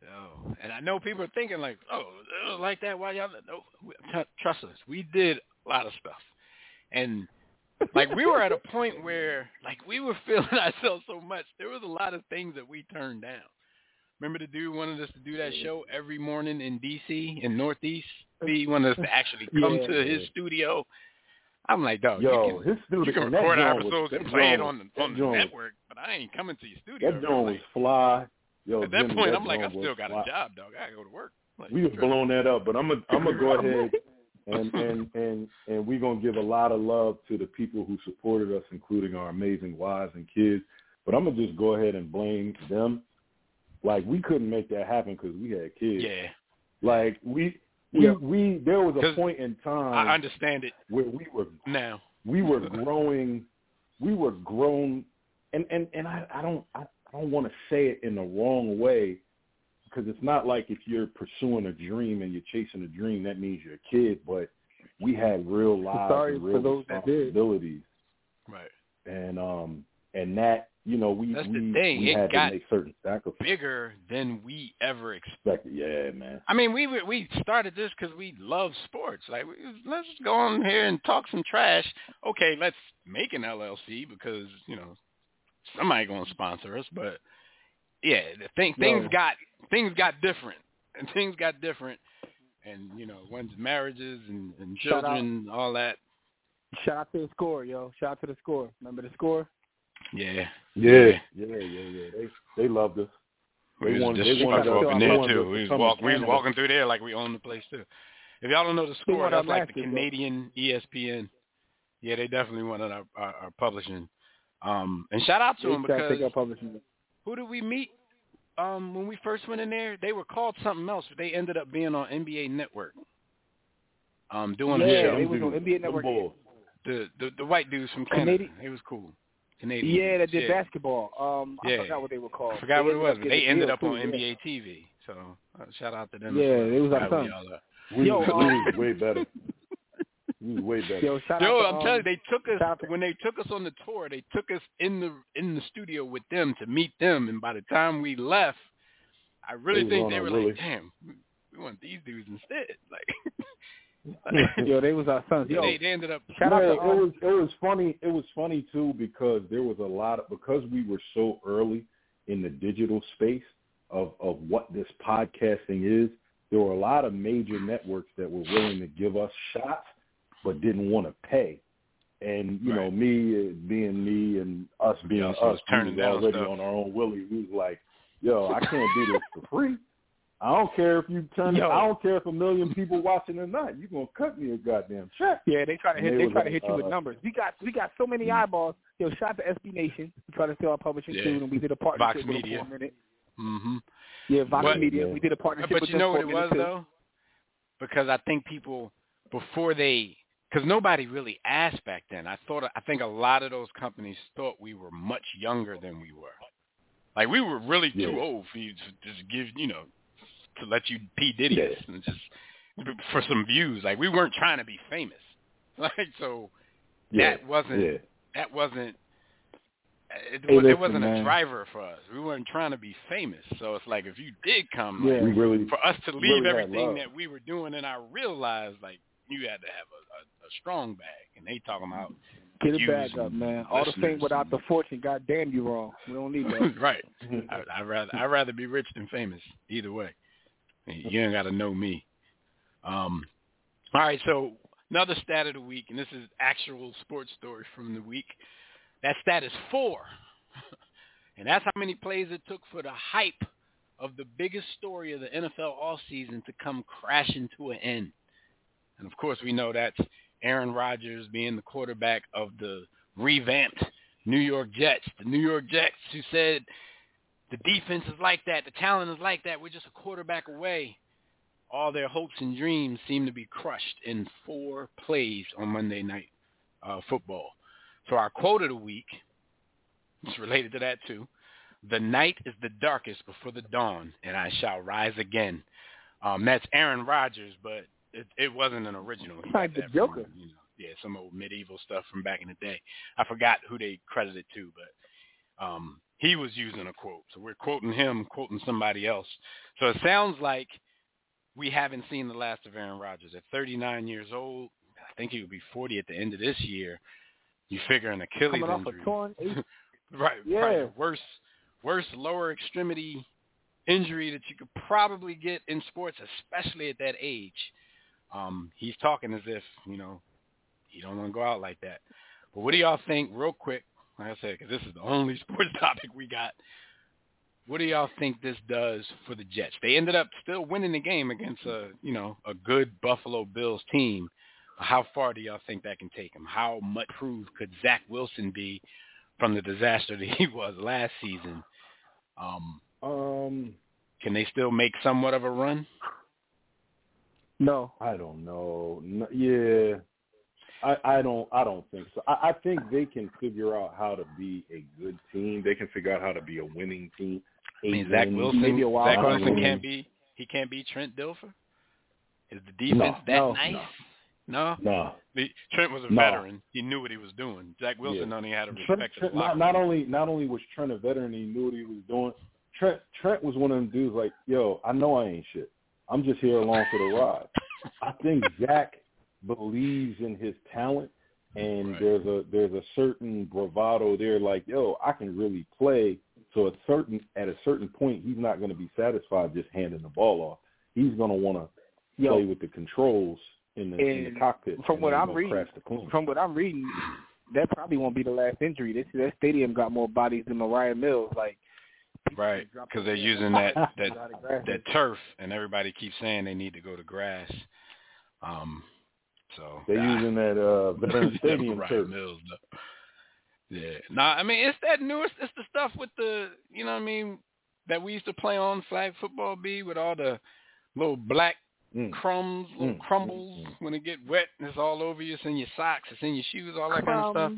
Oh, and I know people are thinking like, oh, like that. Why y'all? No, t- trust us, we did a lot of stuff, and like we were at a point where like we were feeling ourselves so much. There was a lot of things that we turned down. Remember the dude wanted us to do that show every morning in D.C. in Northeast. He wanted us to actually come Yeah. to his studio. I'm like, dog, Yo, you can, his studio, you can record was- episodes that and play it on the on the was- network, but I ain't coming to your studio. That joint was fly. Yo, at that Jimmy, point, that I'm like, I still got fly. a job, dog. I gotta go to work. Like, We was blowing that up, but I'm gonna I'm gonna go ahead and and and and we're gonna give a lot of love to the people who supported us, including our amazing wives and kids. But I'm gonna just go ahead and blame them. Like we couldn't make that happen because we had kids. Yeah, Like we Yeah. we there was a point in time I understand it where we were now. we were growing we were grown and and and I I don't I, I don't want to say it in the wrong way because it's not like if you're pursuing a dream and you're chasing a dream that means you're a kid but we had real lives Sorry and for real those that did. responsibilities Right. and um and that you know we That's the thing, we it had got to make certain sacrifices Bigger than we ever expected. yeah man I mean, we we started this because we love sports. Like, we, let's go on here and talk some trash. Okay, let's make an LLC because you know somebody gonna sponsor us. But yeah, the thing things Yo. got things got different, and things got different, and you know, one's marriages and, and Shout out. children, all that. Shout out to the score, yo. Shout out to the score. Remember the score? Yeah, yeah yeah yeah yeah they they loved us we They was wanted- they disrespectful wanted up to- in they there wanted too. to We was, walk, we was walking through there like we own the place too. If y'all don't know the score, wanted that's like the mascot, though. Canadian E ESPN. Yeah, they definitely wanted our, our, our publishing. Um, and shout out to They them because take our publishing. who did we meet um, when we first went in there? They were called something else, but they ended up being on NBA Network. Um, doing Yeah, a they show. was on NBA Network. The, the the white dudes from Canada. Canadian- It was cool. Canadian. Yeah, that did yeah. basketball. Um, I Yeah. forgot what they were called. I forgot what it was, but they ended deal, up on yeah. NBA TV. So uh, shout out to them. Yeah, as well. they was our Glad we sons. all we, Yo, was, we was way better we was way better Yo, shout Yo, out to, I'm um, telling you, they took us to- when they took us on the tour. They took us in the in the studio with them to meet them, and by the time we left, I really They was think they a were really- like, "Damn, we, we want these dudes instead." Like, Yo, they was our sons. Yo, they they ended up. shout out Man, to it was it was funny. It was funny too because there was a lot of because we were so early in the digital space of of what this podcasting is. There were a lot of major networks that were willing to give us shots, but didn't want to pay. And you know, me uh, being me and us being also us, turning we was down already stuff. on our own willie. We was like, "Yo, I can't do this for free." I don't care if you turn. Yo. I don't care if a million people watching or not. You gonna cut me a goddamn check. Yeah, they try to hit. They They was try to hit you with uh, numbers. We got we got so many eyeballs. Yo, shout out to SB Nation. We try to sell our publishing Yeah. too, and we did a partnership Vox with Media. them for a minute. hmm Yeah, Vox But- Media. Yeah. We did a partnership But with you them know for what a it was too. though, because I think people before they, because nobody really asked back then. I thought I think a lot of those companies thought we were much younger than we were. Like we were really too Yeah. old for you to just give, you know, to let you P Diddy Yeah. and just for some views. Like we weren't trying to be famous. Like so Yeah, that wasn't yeah. that wasn't it, Hey, it listen, wasn't man. a driver for us. We weren't trying to be famous. So it's like if you did come, Yeah. like, really for us to leave had everything that we were doing in our real lives, like you had to have a, a, a strong bag, and they talking about Get it back up, man. All the fame without the fortune. God damn you wrong. We don't need that. right. I, I'd rather I'd rather be rich than famous. Either way, you ain't got to know me. Um, all right, so another stat of the week, and this is actual sports story from the week. That stat is four, and that's how many plays it took for the hype of the biggest story of the NFL all season to come crashing to an end. And of course, we know that's Aaron Rodgers being the quarterback of the revamped New York Jets. The New York Jets who said the defense is like that, the talent is like that, we're just a quarterback away. All their hopes and dreams seem to be crushed in four plays on Monday night uh, football. So our quote of the week is related to that too. The night is the darkest before the dawn, and I shall rise again. Um, that's Aaron Rodgers, but it, it wasn't an original. He Like the Joker. From, you know, yeah, some old medieval stuff from back in the day. I forgot who they credited to, but um, he was using a quote. So we're quoting him, quoting somebody else. So it sounds like we haven't seen the last of Aaron Rodgers. At 39 years old, I think he would be 40 at the end of this year. You figure an Achilles Coming off injury. a torn. Right, Yeah. right. Worst, worst lower extremity injury that you could probably get in sports, especially at that age. Um, he's talking as if you know he don't want to go out like that. But what do y'all think, real quick? Like I said, because this is the only sports topic we got. What do y'all think this does for the Jets? They ended up still winning the game against a you know a good Buffalo Bills team. How far do y'all think that can take him? How much improved could Zach Wilson be from the disaster that he was last season? Um, Um, can they still make somewhat of a run? No. I don't know. No, yeah, I, I don't. I don't think so. I, I think they can figure out how to be a good team. They can figure out how to be a winning team. I mean, Zach Wilson. maybe a wild Zach Wilson can't be. He can't be Trent Dilfer. Is the defense that no, nice? no. No. No. The, Trent was a No. veteran. He knew what he was doing. Zach Wilson Yeah. only had a respect Trent, for not, not only not only was Trent a veteran, he knew what he was doing. Trent Trent was one of them dudes like, yo, I know I ain't shit. I'm just here along for the ride. I think Zach believes in his talent, and Right. there's a there's a certain bravado there. Like, yo, I can really play. So at certain at a certain point, he's not going to be satisfied just handing the ball off. He's going to want to play with the controls in the, in the cockpit. from what I'm reading- crash the clean. from what I'm reading, that probably won't be the last injury. This that stadium got more bodies than Mariah Mills. Like Right, because they're ball. using that that out of grass. that turf, and everybody keeps saying they need to go to grass. Um, so They're ah, using that uh, veteran stadium Ryan turf. Mills, though. Yeah, nah, I mean it's that newest. It's the stuff with the, you know, what I mean, that we used to play on flag football. B with all the little black Mm. crumbs, little Mm, crumbles mm, mm. when it get wet and it's all over you. It's in your socks. It's in your shoes. All that kind of stuff.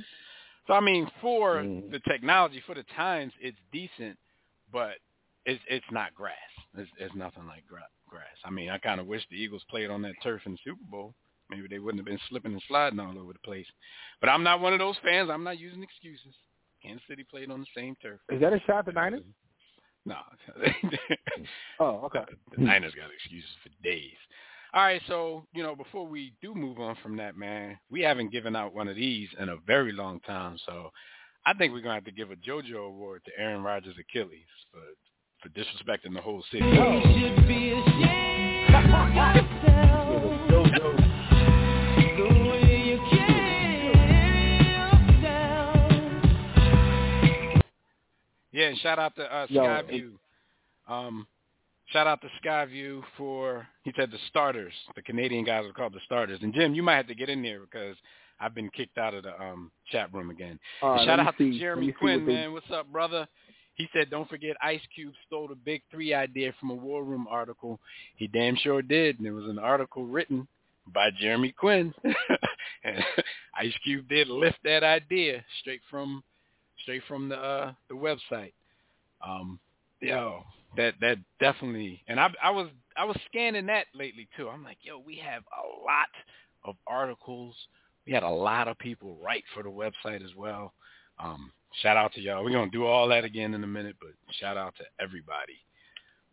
So I mean, for Mhm. the technology, for the times, it's decent, but it's it's not grass. It's, it's nothing like gra- grass. I mean, I kind of wish the Eagles played on that turf in the Super Bowl. Maybe they wouldn't have been slipping and sliding all over the place. But I'm not one of those fans. I'm not using excuses. Kansas City played on the same turf. Is that a shot at the Niners? No. Oh, okay. the Niners got excuses for days. All right, so you know, before we do move on from that, man, we haven't given out one of these in a very long time. So I think we're gonna have to give a JoJo award to Aaron Rodgers Achilles for for disrespecting the whole city. Yeah, and shout out to uh, Yo, Skyview. Um, shout out to Skyview for he said the starters. The Canadian guys are called the starters. And Jim, you might have to get in there because I've been kicked out of the um, chat room again. Right, Shout out see. to Jeremy Quinn, what they- man. What's up, brother? He said, don't forget Ice Cube stole the Big Three idea from a War Room article. He damn sure did. And it was an article written by Jeremy Quinn. and Ice Cube did lift that idea straight from straight from the uh, the website. Um, yo, that that definitely. And I I was I was scanning that lately too. I'm like, yo, we have a lot of articles. We had a lot of people write for the website as well. Um, shout out to y'all. We're gonna do all that again in a minute, but shout out to everybody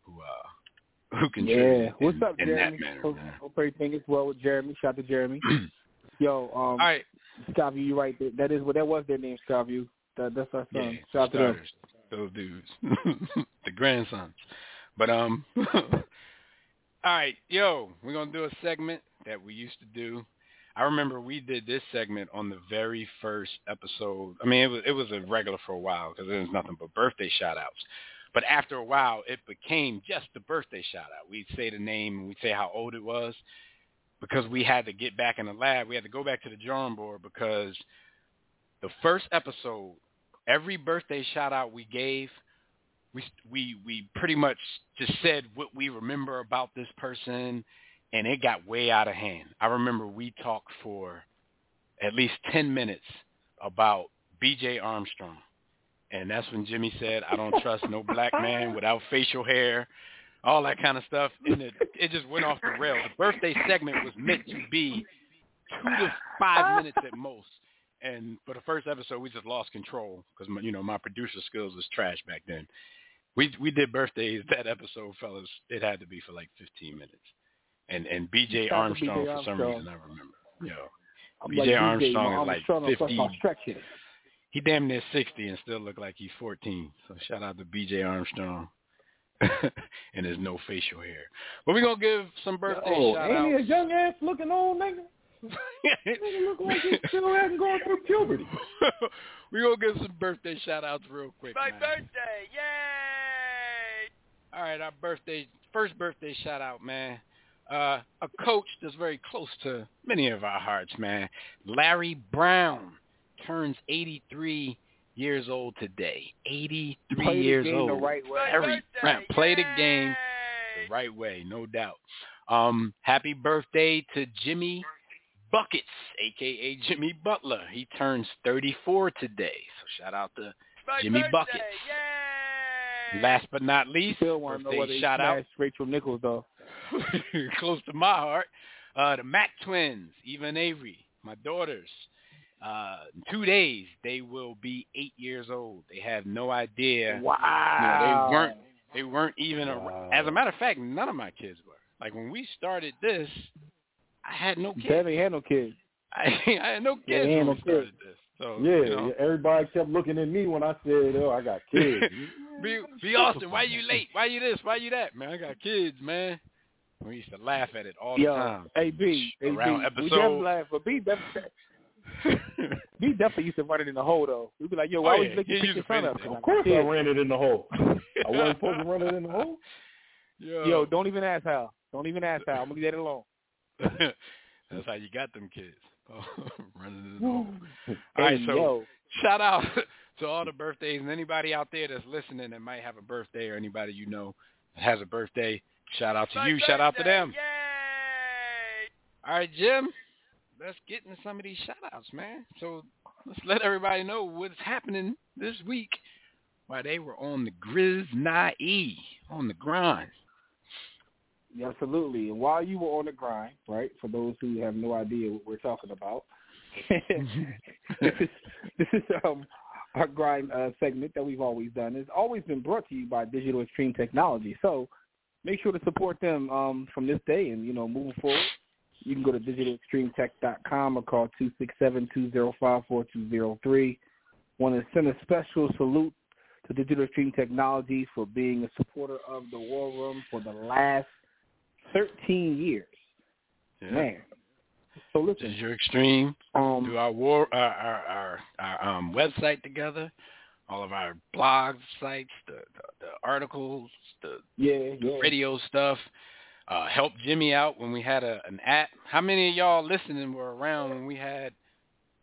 who uh who contributed. Yeah. What's in, up, Jeremy? that manner, hope, hope everything is well with Jeremy. Shout out to Jeremy. Yo, um, All right, Skyview, you right. That, that is what that was their name, Skyview. That, that's our yeah, son. Shout out to them. starters, those dudes, the grandsons. But um, all right, yo, we're gonna do a segment that we used to do. I remember we did this segment on the very first episode. I mean, it was it was a regular for a while because there was nothing but birthday shout outs. But after a while, it became just the birthday shout out. We'd say the name and we'd say how old it was because we had to get back in the lab. We had to go back to the drawing board because the first episode, every birthday shout out we gave, we we we pretty much just said what we remember about this person, and it got way out of hand. I remember we talked for at least ten minutes about B.J. Armstrong, and that's when Jimmy said, "I don't trust no black man without facial hair." All that kind of stuff, and it, it just went off the rails. The birthday segment was meant to be two to five minutes at most, and for the first episode, we just lost control because you know my producer skills was trash back then. We we did birthdays that episode, fellas. It had to be for like 15 minutes, and and B.J. Armstrong for some reason I remember. Yo, I'm B.J. like, Armstrong is like Armstrong, I'm 50. my he damn near 60 and still look like he's 14. So shout out to B.J. Armstrong. and there's no facial hair. But we're gonna give some birthday oh, shout ain't he a young ass looking old nigga? Nigga look like he still hasn't gone through puberty. we're gonna give some birthday shout outs real quick. My man. birthday, yay! All right, our birthday first birthday shout out, man. Uh, a coach that's very close to many of our hearts, man. Larry Brown turns 83 years old today. 83 Play the years game old. the right way. My Larry birthday, Brown play the game the right way, no doubt. Um, happy birthday to Jimmy Buckets, aka Jimmy Butler. He turns 34 today. So shout out to My Jimmy birthday, Buckets. Yay! last but not least, Still want to know birthday whether shout out smashed Rachel Nichols though. close to my heart. Uh, the Mac twins, Eva and Avery, my daughters. Uh, in two days, they will be eight years old. They have no idea. Wow. they weren't. They weren't even. A, as a matter of fact, none of my kids were. Like when we started this, I had no kids. Dev ain't had no kids. I, I had no kids Yeah, when no we started kids. this. So Yeah, you know, everybody kept looking at me when I said, "Oh, I got kids." be, be Austin. Why you late? Why you this? Why you that? Man, I got kids, man. We used to laugh at it all the Yo, time. hey B, hey, Around B, we episode- definitely laugh, but B definitely, B definitely used to run it in the hole though. We'd be like, yo, Oh, why yeah, would you make he me pick used your to son up? of course, I ran it in the hole. I wasn't supposed to run it in the hole. Yo, Yo, don't even ask how. Don't even ask how. I'm gonna leave that alone. That's how you got them kids. Oh, running in the hole. All Hey, right, so yo, shout out to all the birthdays and anybody out there that's listening that might have a birthday or anybody you know that has a birthday. Shout out to My you. Shout out to them. Yay! All right, Jim. Let's get into some of these shout outs, man. So let's let everybody know what's happening this week while they were on the Grizz Na'e, on the grind. Absolutely. And while you were on the grind, right? For those who have no idea what we're talking about, this is this is um our grind uh, segment that we've always done. It's always been brought to you by Digital Extreme Technology. So make sure to support them um, from this day and you know moving forward. You can go to digitalextremetech.com or call two six seven two zero five four two zero three. Want to send a special salute to Digital Extreme Technologies for being a supporter of the War Room for the last 13 years. Yeah. Man. So listen. This is your extreme. um, do our war our our our, our um, website together, all of our blog sites, the, the, the articles, the yeah, yeah. radio stuff. Uh, help Jimmy out when we had a an app. How many of y'all listening were around when we had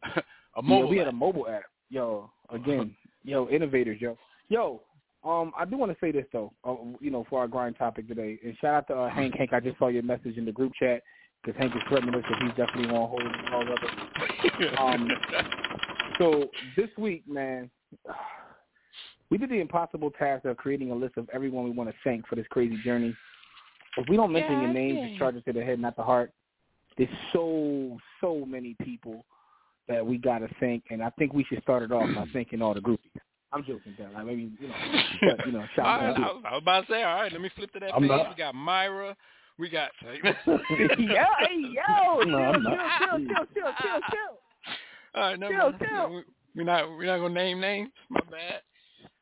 a mobile? we had a mobile app. Yo, again, yo, innovators, yo. Yo, um, I do want to say this though, uh, you know, for our grind topic today, and shout out to uh, Hank. Hank, I just saw your message in the group chat because Hank is threatening us that he's definitely on hold and all that. Um, So this week, man, we did the impossible task of creating a list of everyone we want to thank for this crazy journey. If we don't mention your names, it's charges to the head, not the heart. There's so so many people that we got to thank, and I think we should start it off by thanking all the groupies. I'm joking, Dan. Like maybe you know, but, you know, shout All right, out I, was, I was about to say, all right, let me flip to that I'm page. not- We got Myra. We got. yo, hey, yo, No, I'm chill, chill, chill, chill, chill, chill, chill. all right, never Chill, mind. chill. We- We're not. We're not gonna name names. My bad.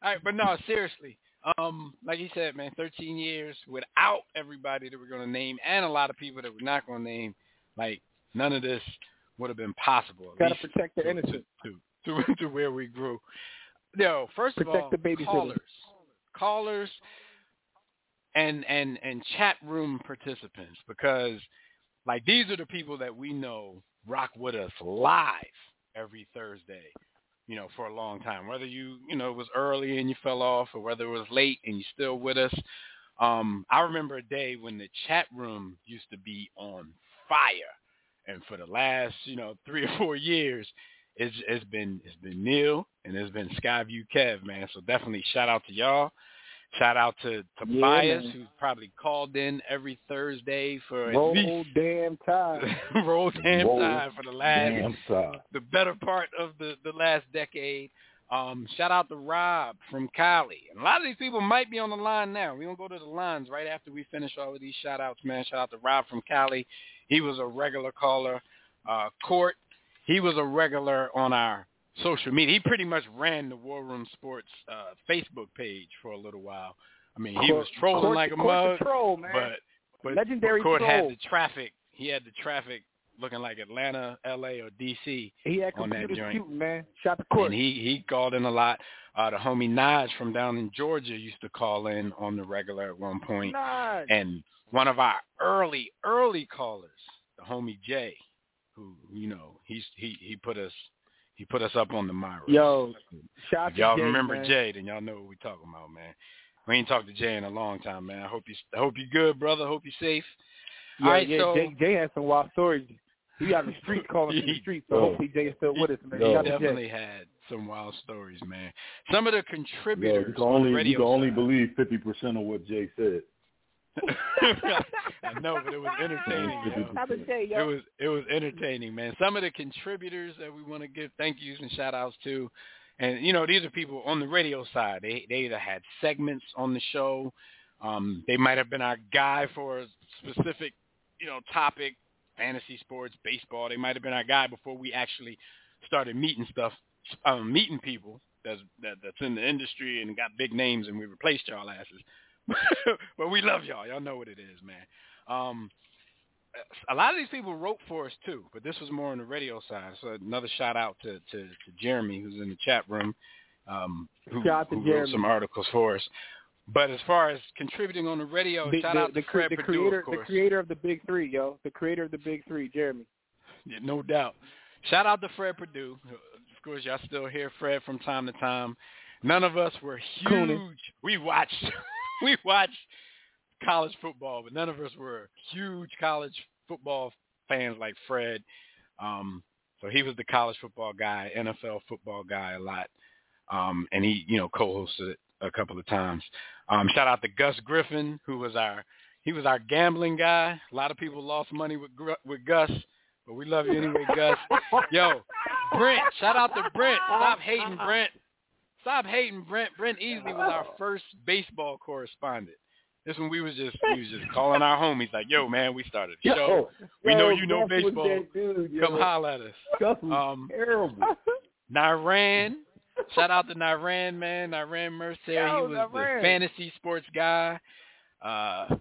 All right, but no, seriously. Um, like you said, man, 13 years without everybody that we're gonna name, and a lot of people that we're not gonna name. Like none of this would have been possible. Got to protect the innocent. to, to, to, to where we grew. Yo, first of all, the babysitters. callers, callers, and and and chat room participants because like these are the people that we know rock with us live every Thursday. You know, for a long time. Whether you you know it was early and you fell off, or whether it was late and you're still with us. Um, I remember a day when the chat room used to be on fire, and for the last you know three or four years, it's it's been it's been Neil and it's been Skyview Kev, man. So definitely shout out to y'all. Shout out to Tobias, man. who's probably called in every Thursday for Roll least damn time. roll damn Roll time for the last the better part of the the last decade. Um, shout out to Rob from Cali. And a lot of these people might be on the line now. We're going to go to the lines right after we finish all of these shout outs, man. Shout out to Rob from Cali. He was a regular caller. Uh, Court, he was a regular on our social media. He pretty much ran the War Room Sports uh, Facebook page for a little while. I mean, he was trolling like a mug, troll, man. but but Legendary Court had the traffic. He had the traffic looking like Atlanta, L.A. or D.C. he had on that joint. shooting, man. Shot the court. And he he called in a lot. Uh, the homie Naj from down in Georgia used to call in on the regular at one point. And one of our early early callers, the homie Jay, who you know he's he he put us he put us up on the Myra. Yo, shout If y'all Jay, remember man. Jay, then y'all know what we talking about, man. We ain't talked to Jay in a long time, man. I hope you I hope you good, brother. Hope you safe. Yeah, All right, yeah, so Jay, Jay has some wild stories. He out in the street calling from the street, so Yo. hopefully Jay is still with us, man. Yo. Shout out definitely had some wild stories, man. Some of the Yo, contributors you can on only the radio you can only believe fifty percent of what Jay said. I know, but it was entertaining. yo. Shout out to Jay, It was it was entertaining, man. Some of the contributors that we want to give thank yous and shout outs to, and you know these are people on the radio side. They they either had segments on the show, um, they might have been our guy for a specific you know topic, fantasy sports, baseball. They might have been our guy before we actually started meeting stuff, um, meeting people that's that, that's in the industry and got big names, and we replaced y'all asses. but we love y'all. Y'all know what it is, man. Um, a lot of these people wrote for us too, but this was more on the radio side. So another shout out to to, to Jeremy, who's in the chat room, um, who, Shout out to who wrote some articles for us. But as far as contributing on the radio, The, shout the, out to the, Fred the Purdue, creator, of the creator of the Big Three, yo. The creator of the Big Three, Jeremy. Yeah, no doubt. Shout out to Fred Purdue. Of course, y'all still hear Fred from time to time. None of us were huge. Cooning. We watched, we watched college football, but none of us were huge college football fans like Fred. Um, so he was the college football guy, NFL football guy a lot, um, and he, you know, co-hosted it a couple of times. Um, shout out to Gus Griffin, who was our he was our gambling guy. A lot of people lost money with with Gus, but we love you anyway, Gus. Yo, Brent, shout out to Brent. Stop hating, Brent. Stop hating, Brent. Brent Easley was our first baseball correspondent. This one we was just we was just calling our homies like, yo, man, we started a show. We know you know baseball. dude. Come holler at us. Um, terrible. Naran. Shout out to Naran, man. Naran Mercer. He was the fantasy sports guy. Uh,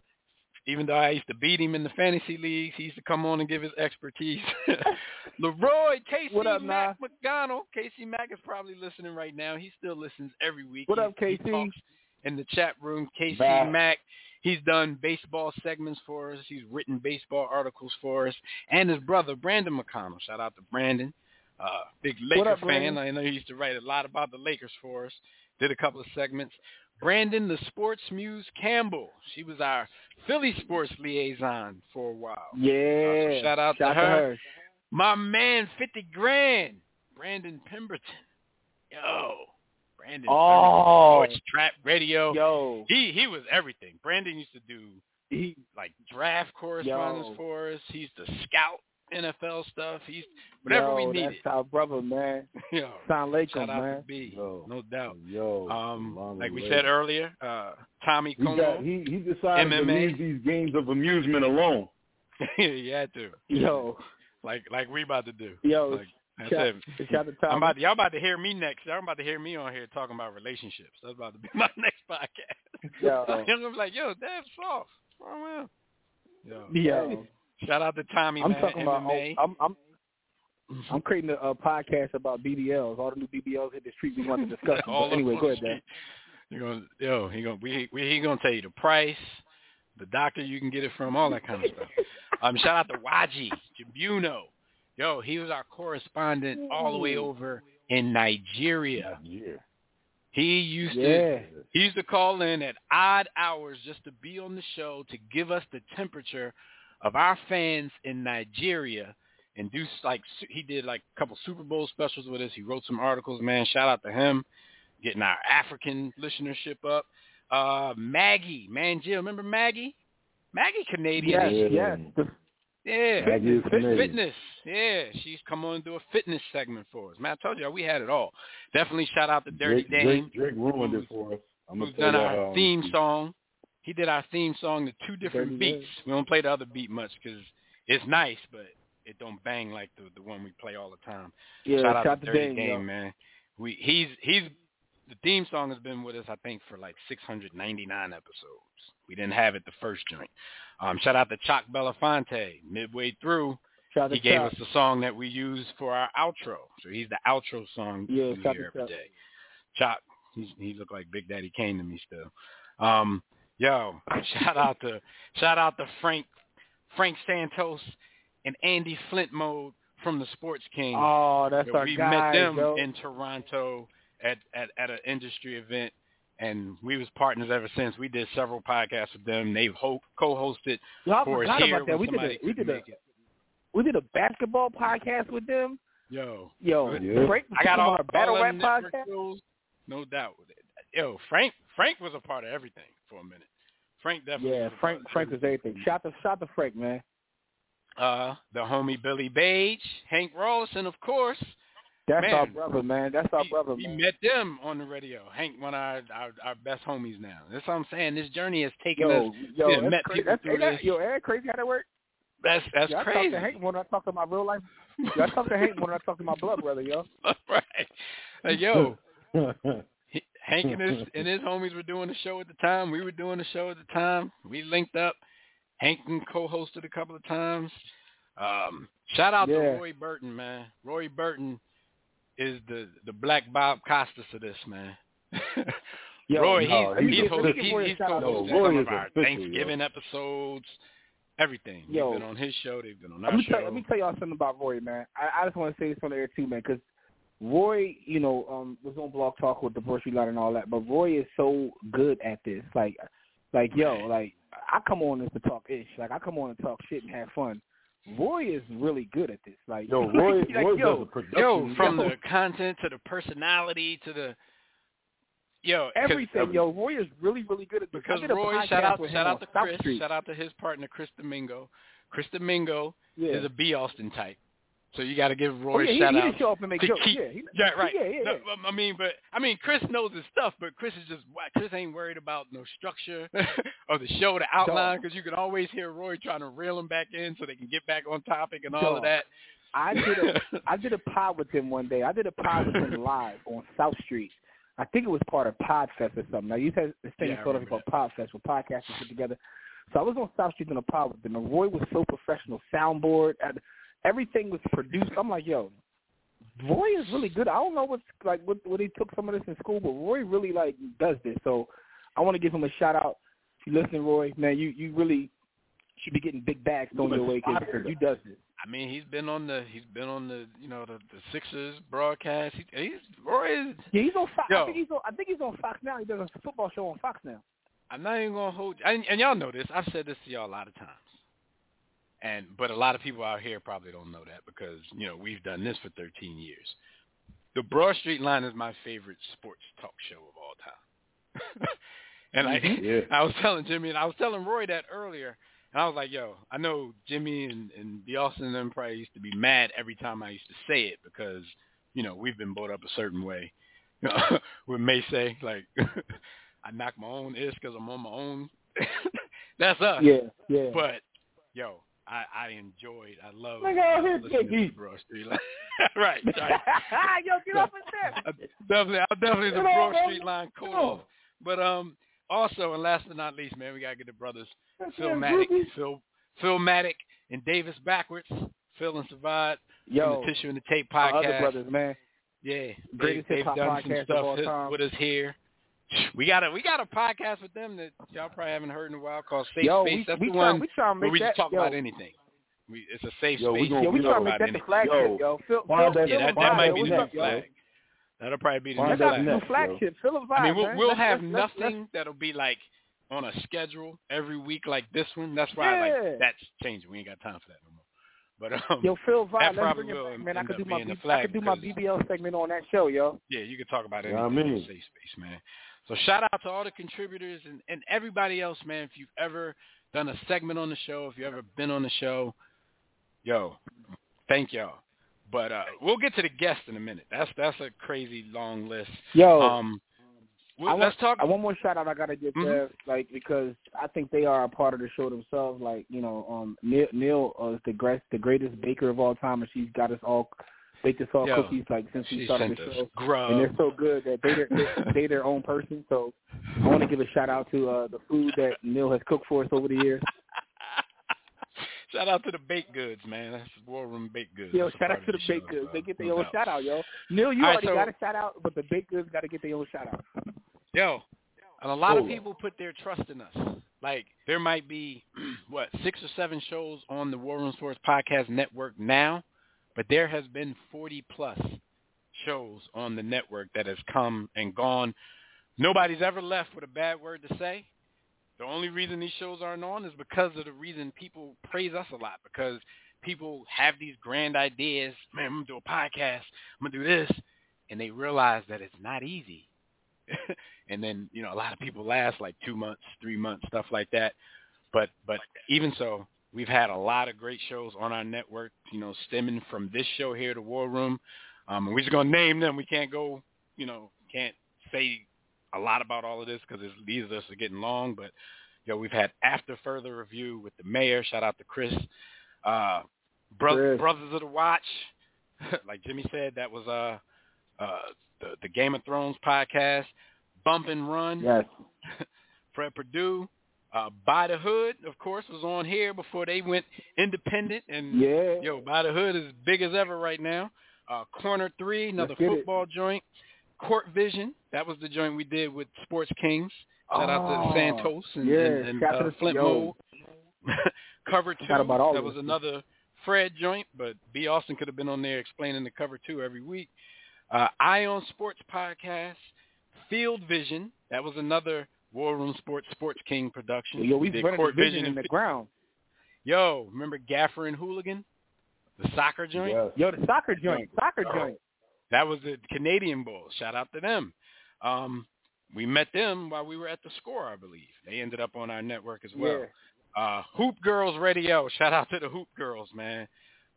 even though I used to beat him in the fantasy leagues, he used to come on and give his expertise. Leroy, Casey What up, Mac McDonald. Casey Mack is probably listening right now. He still listens every week. What He- up, he KC? talks in the chat room. Casey Back. Mack. He's done baseball segments for us. He's written baseball articles for us. And his brother, Brandon McConnell. Shout out to Brandon. Uh, big Laker up, fan. Brandon? I know he used to write a lot about the Lakers for us. Did a couple of segments. Brandon, the sports muse Campbell. She was our Philly sports liaison for a while. Yeah. Uh, shout out to Shout her. My man, 50 grand. Brandon Pemberton. Yo. Brandon Oh. Sports Trap Radio. Yo, He he was everything. Brandon used to do he like draft correspondence Yo. for us. He's the scout NFL stuff. He's whatever yo, we That's our brother, man. Yo, Sound Lakem, shout out man. to B, Yo. no doubt. Yo, Um, like we way. said earlier, uh, Tommy he, Como. got, he he decided to leave these games of amusement alone. he had to, Yo, like like we about to do. yo, Like that's shout, it. shout to Tommy. I'm about to, y'all about to hear me next. Y'all about to hear me on here talking about relationships. That's about to be my next podcast. Yo. I'm gonna be like, yo, that's soft. Oh, well. Yo. Yo, Shout out to Tommy, I'm man. talking about. MMA. I'm I'm I'm creating a, a podcast about BBLs. All the new BBLs hit the street. We want to discuss. them. All But anyway, go ahead, Dan. You're gonna, yo, he gonna, we, we, he gonna tell you the price, the doctor you can get it from, all that kind of stuff. Um, shout out to Waji Jabuno. Yo, he was our correspondent all the way over in Nigeria. Yeah. He used to, he used to call in at odd hours just to be on the show to give us the temperature of our fans in Nigeria and do like he did like a couple Super Bowl specials with us. He wrote some articles, man. Shout out to him, getting our African listenership up. Uh, Maggie, man, Jill, remember Maggie? Maggie Canadian. yes, yes. The, Yeah, Maggie is Fit- Canadian. fitness. Yeah, she's come on and do a fitness segment for us. Man, I told you we had it all. Definitely shout out to Dirty Drake, Dame Drake, Drake ruined it for us. I'm who's gonna done tell y'all our theme song. He did our theme song to two different beats. We don't play the other beat much because it's nice, but it don't bang like the the one we play all the time. yeah, shout out to Dirty Dame, Game, yo. man. We he's he's the theme song has been with us, I think, for like 699 episodes. We didn't have it the first joint. Um, shout out to Chuck Belafonte. Midway through, Shout he gave us the song that we use for our outro. So he's the outro song Yeah, you hear every Chuck. day. He's, he looked like Big Daddy Kane to me still. Um, yo, shout out to shout out to Frank Frank Santos and Andy Flint Mode from the Sports King. Oh, that's Yo, our we guy, We met them yo. in Toronto at, at, at an industry event, and we was partners ever since. We did several podcasts with them. They've ho- co-hosted Yo, I for us here about that. We did somebody a we did a we did a basketball podcast with them. Yo, Yo, Yeah. Frank I got all, our battle rap network podcast. shows, no doubt. Yo, Frank Frank was a part of everything for a minute. Frank definitely. Yeah, was Frank part of Frank was everything. Shout to shout to Frank, man. Uh, the homie Billy Page, Hank Rawlison, of course. That's Man, our brother, man. That's our we, brother, we man. met them on the radio. Hank, one of our, our our best homies now. That's what I'm saying. This journey has taken Yo, us. yo, we that's met crazy. people That's, through that, this. yo, ain't that crazy how that work? That's that's yo, I crazy. talk to Hank when I talk to my real life. Yo, I talk to Hank when I talk to my blood brother, yo. right. Like, yo, he- Hank and his and his homies were doing the show at the time. We were doing the show at the time. We linked up. Hank and co-hosted a couple of times. Um, shout out Yeah. to Roy Burton, man. Roy Burton is the the Black Bob Costas of this, man. Yo, Roy, no, he's, he's he's, a- host, he's, a he's co-hosted No, some of our official, Thanksgiving episodes, everything. Yo. They've been on his show. They've been on Let our me show. tell let me tell y'all something about Roy, man. I, I just want to say this on the air too, man, because Roy, you know, um, was on Blog Talk with the grocery Lot and all that, but Roy is so good at this. Like, like yo, like I come on this to talk ish. Like I come on and talk shit and have fun. Roy is really good at this. Like, Yo, Roy, like, Roy yo, does a production. Yo, from Yo. the content to the personality to the yo everything, yo. Roy is really, really good at this. Because I did a Roy, shout out, shout out to Chris, shout out to his partner Chris Domingo. Chris Domingo yeah. is a B Austin type, so you got to give oh, Roy yeah, he, shout he out. didn't show up and make to jokes. keep- yeah, he, Yeah, right. Yeah, yeah, No. I mean, but I mean, Chris knows his stuff, but Chris is just Chris ain't worried about no structure of the show, the outline, because you can always hear Roy trying to reel him back in so they can get back on topic and all of that. I did a I did a pod with him one day. I did a pod with him live on South Street. I think it was part of Podfest or something. Now you said this thing Yeah, is I sort of remember called Podfest where podcasters get together. So I was on South Street in a pod with him and Roy was so professional, soundboard, and everything was produced. I'm like, yo, Roy is really good. I don't know what's like what what he took some of this in school, but Roy really like does this. So I want to give him a shout out. If you listen, Roy, man, you you really should be getting big bags thrown your way because you does this. I mean, he's been on the he's been on the you know the, the Sixers broadcast. He, he's Roy is. Yeah, he's on Fox. Yo. I think he's on. I think he's on Fox now. He does a football show on Fox now. I'm not even gonna hold. And, and y'all know this. I've said this to y'all a lot of times. And but a lot of people out here probably don't know that because you know we've done this for 13 years. The Broad Street Line is my favorite sports talk show of all time. and I mm-hmm. Yeah. I was telling Jimmy and I was telling Roy that earlier. And I was like, yo, I know Jimmy and, and the Austin and them probably used to be mad every time I used to say it because, you know, we've been brought up a certain way. With May say, like, I knock my own ish because I'm on my own. That's us. Yeah, yeah. But, yo, I, I enjoyed, I love Nigga, out here listening to digging. the Broad Street Line. right, right. Yo, get off his step. Definitely, I'm definitely the Come Broad. Street Line Come cool. on. But um, also, and last but not least, man, we gotta get the brothers That's Phil it, Maddock. Phil Philmatic, and Davis backwards. Phil and Savad from Yo, the Tissue and the Tape our podcast. other brothers, man. Yeah, Greatest they, hip-hop they've done some podcast of stuff all time. with us here. We got a we got a podcast with them that y'all probably haven't heard in a while called Safe Yo, Space. we That's we the try one we try where we just talk yo, about anything. We, it's a safe Yo, we space. gonna- Yeah, we we try to make about that the anything. flagship, Yo, yo. Phil, find Phil, that- Yeah, that, that might be the what's new up, yo? flag. That'll probably be the Find new That's flag. new next, flagship. Phil Vibe, I mean, we'll, we'll Let's- have let's- let's- nothing that'll be like on a schedule every week like this one. That's why Yeah. like that's changing. We ain't got time for that no more. But um, Yo, Phil that let's bring it back, man. I could do my being the B- I could do my BBL segment on that show, yo. yeah, you can talk about Yeah, I anything in mean. safe space, man. So shout out to all the contributors and, and everybody else, man. If you've ever done a segment on the show, if you've ever been on the show, yo, thank y'all. But uh, we'll get to the guests in a minute. That's that's a crazy long list. Yo, Um, I well, want, let's talk. I one more shout out I gotta give Mhm. there, like because I think they are a part of the show themselves. Like you know, um, Neil, Neil uh, is the great, the greatest baker of all time, and she's got us all baked us all Yo, cookies like since we started the show, grub. and they're so good that they they they their own person. So I want to give a shout out to uh, the food that Neil has cooked for us over the years. Shout out to the baked goods, man. That's War Room Baked Goods. Yo, That's shout out to the show, baked goods. so, They get their no own doubt. shout out, yo. Neil, you All right, already so- got a shout out, but the baked goods got to get their own shout out. Yo, and a lot of people put their trust in us. Like there might be what six or seven shows on the War Room Sports Podcast Network now, but there has been 40 plus shows on the network that has come and gone. Nobody's ever left with a bad word to say. The only reason these shows aren't on is because of the reason people praise us a lot because people have these grand ideas. Man, I'm gonna do a podcast. I'm gonna do this, and they realize that it's not easy. and then you know a lot of people last like two months, three months, stuff like that. But but even so, we've had a lot of great shows on our network. You know, stemming from this show here, the War Room. Um, we're just gonna name them. We can't go, you know, can't say a lot about all of this because these us are getting long. But you know, we've had after further review with the mayor. Shout out to Chris. Uh, Bro- Chris. Brothers of the Watch. like Jimmy said, that was uh, uh, the, the Game of Thrones podcast. Bump and Run. Yes. Fred Purdue. Uh, By the Hood, of course, was on here before they went independent. And Yeah. Yo, By the Hood is big as ever right now. Uh, Corner Three, another Let's it. football joint. Court Vision, that was the joint we did with Sports Kings. Shout out Oh, to Santos and, yeah, and, and uh, Flint. Mole. cover two, that was another Fred joint, but B. Austin could have been on there explaining the cover two every week. Uh, Ion Sports Podcast, Field Vision, that was another War Room Sports Sports King production. Yo, We we did Court the vision in the ground. Yo, remember Gaffer and Hooligan? The soccer joint? Yes. Yo, the soccer joint, soccer joint. That was the Canadian Bulls. Shout out to them. Um, we met them while we were at the score, I believe. They ended up on our network as well. Yeah. Uh, Hoop Girls Radio. Shout out to the Hoop Girls, man.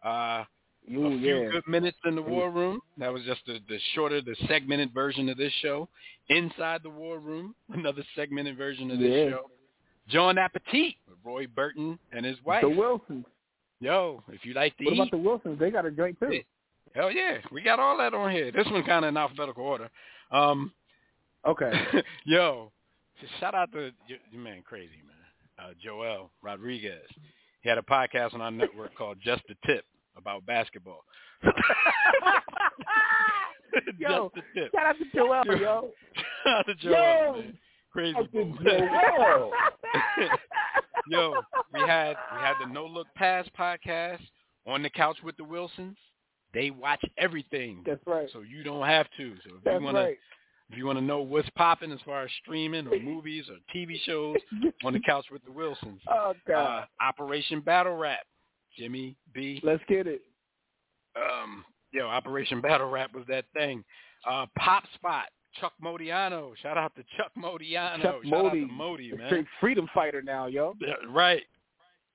Uh, You, a few yeah. good minutes in the war room. That was just the, the shorter, the segmented version of this show. Inside the war room, another segmented version of this Yeah. show. Bon Appetit with Roy Burton and his wife. The Wilsons. Yo, if you like to What eat, about the Wilsons? They got a joint too. hell yeah, we got all that on here. This one kind of in alphabetical order. Um, Okay. Yo, shout out to your, your man, crazy man, uh, Joel Rodriguez. He had a podcast on our network called Just the Tip about basketball. Yo, Just the Tip. shout out to Joel, yo. Shout out to Joel, Yo, man. Crazy. Joel. Yo, we had we had the No Look Pass podcast on the couch with the Wilsons. They watch everything, That's right. so you don't have to. So if That's you wanna right. if you wanna know what's popping as far as streaming or movies or TV shows, on the couch with the Wilsons. Oh God. Uh, Operation Battle Rap, Jimmy B. Let's get it. Um, yo, Operation Battle Rap was that thing. Uh, Pop Spot, Chuck Modiano. Shout out to Chuck Modiano. Chuck Shout Modi, out to Modi, man. straight freedom fighter now, yo. Yeah, right.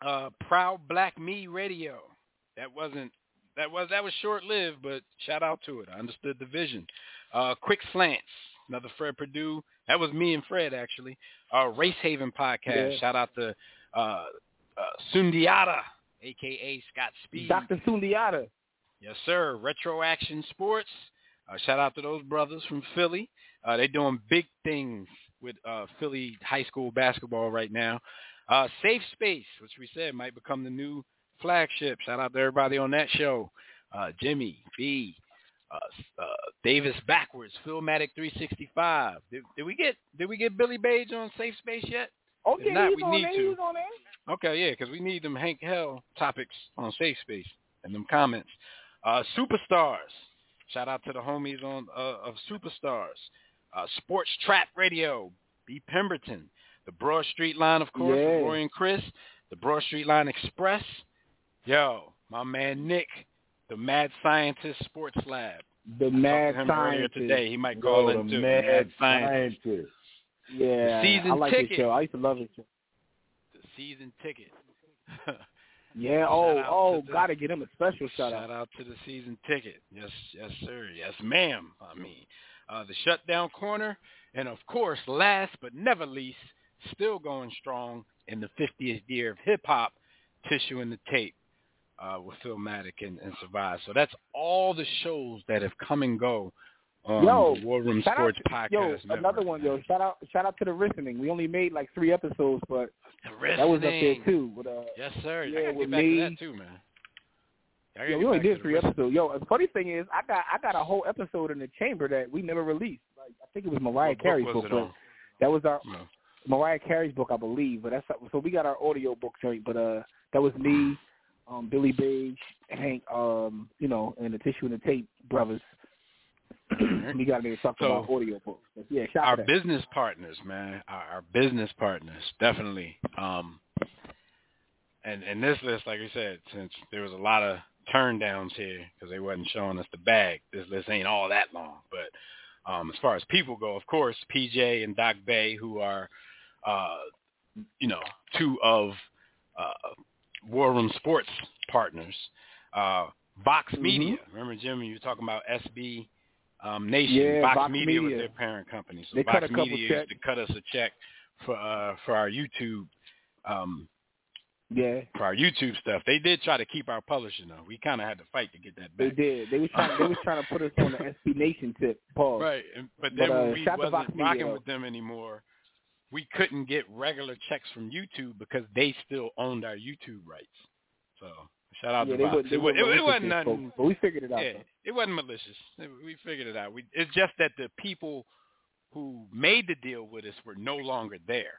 Uh, Proud Black Me Radio. That wasn't that was that was short lived, but shout out to it. I understood the vision. Uh, Quick Slants, another Fred Purdue. That was me and Fred actually. Uh, Race Haven podcast. Yeah. Shout out to uh, uh, Sundiata, aka Scott Speed. Dr. Sundiata. Yes, sir. Retro Action Sports. Uh, shout out to those brothers from Philly. Uh, they're doing big things with uh, Philly high school basketball right now. Uh, Safe Space, which we said might become the new flagship. Shout out to everybody on that show. Uh, Jimmy, B, uh, uh, Davis backwards, Philmatic 365. Did, did we get did we get Billy Page on Safe Space yet? Oh If yeah, he's we on need there. to. He's on there. Okay, yeah, because we need them Hank Hell topics on Safe Space and them comments. Uh, superstars. Shout out to the homies on uh, of Superstars. Uh, Sports Trap Radio. B. Pemberton. The Broad Street Line, of course, Yeah. Roy and Chris. The Broad Street Line Express. Yo, my man Nick, the Mad Scientist Sports Lab. The mad to him earlier scientist. today. He might call the too. mad Scientist. scientist. Yeah, season I like ticket. this show. I used to love it. Show. Season ticket. Yeah. Shout Oh, oh, to the- gotta get him a special shout out. Shout out to the season ticket. Yes, yes, sir. Yes, ma'am. I mean, uh, the shutdown corner, and of course, last but never least, still going strong in the 50th year of hip hop, tissue and the tape. uh, with Philmatic and, and Survive. So that's all the shows that have come and go on Yo, the War Room shout Sports out, Podcast. Yo, Network, another one, yo. Shout out, shout out to the listening. We only made like three episodes, but that was up there too. With, uh, Yes, sir. Yeah, I gotta with get back me. to that too, man. Yeah, we only did three episodes. Yo, the funny thing is, I got I got a whole episode in the chamber that we never released. Like I think it was Mariah What Carey's book, but that was our No. Mariah Carey's book, I believe. But that's so we got our audio book joint. But uh, that was me, um, Billy Beige, Hank, um, you know, and the Tissue and the Tape brothers. we got to talk So, about audio books. But yeah, our that. business partners, man, our, our business partners, definitely. Um, and and this list, like I said, since there was a lot of turn downs here because they wasn't showing us the bag, this list ain't all that long. But um, as far as people go, of course, PJ and Doc Bay, who are, uh, you know, two of uh, War Room Sports partners. Uh, Vox Mhm. Media. Remember, Jimmy, you were talking about SB um, Nation. Yeah, Vox, Vox Media, was their parent company. So They Vox cut a Media used to cut us a check for uh, for our YouTube um, Yeah, for our YouTube stuff. They did try to keep our publishing though. We kind of had to fight to get that they back. did. They was trying. they was trying to put us on the SB Nation tip. Pause. Right, and, but But, then uh, when we shout out to wasn't Media, rocking though. with them anymore, we couldn't get regular checks from YouTube because they still owned our YouTube rights. So shout out yeah, to they would. They it, it, wasn't nothing. but we figured it out. Yeah, it wasn't malicious. It- we figured it out. We, it's just that the people who made the deal with us were no longer there,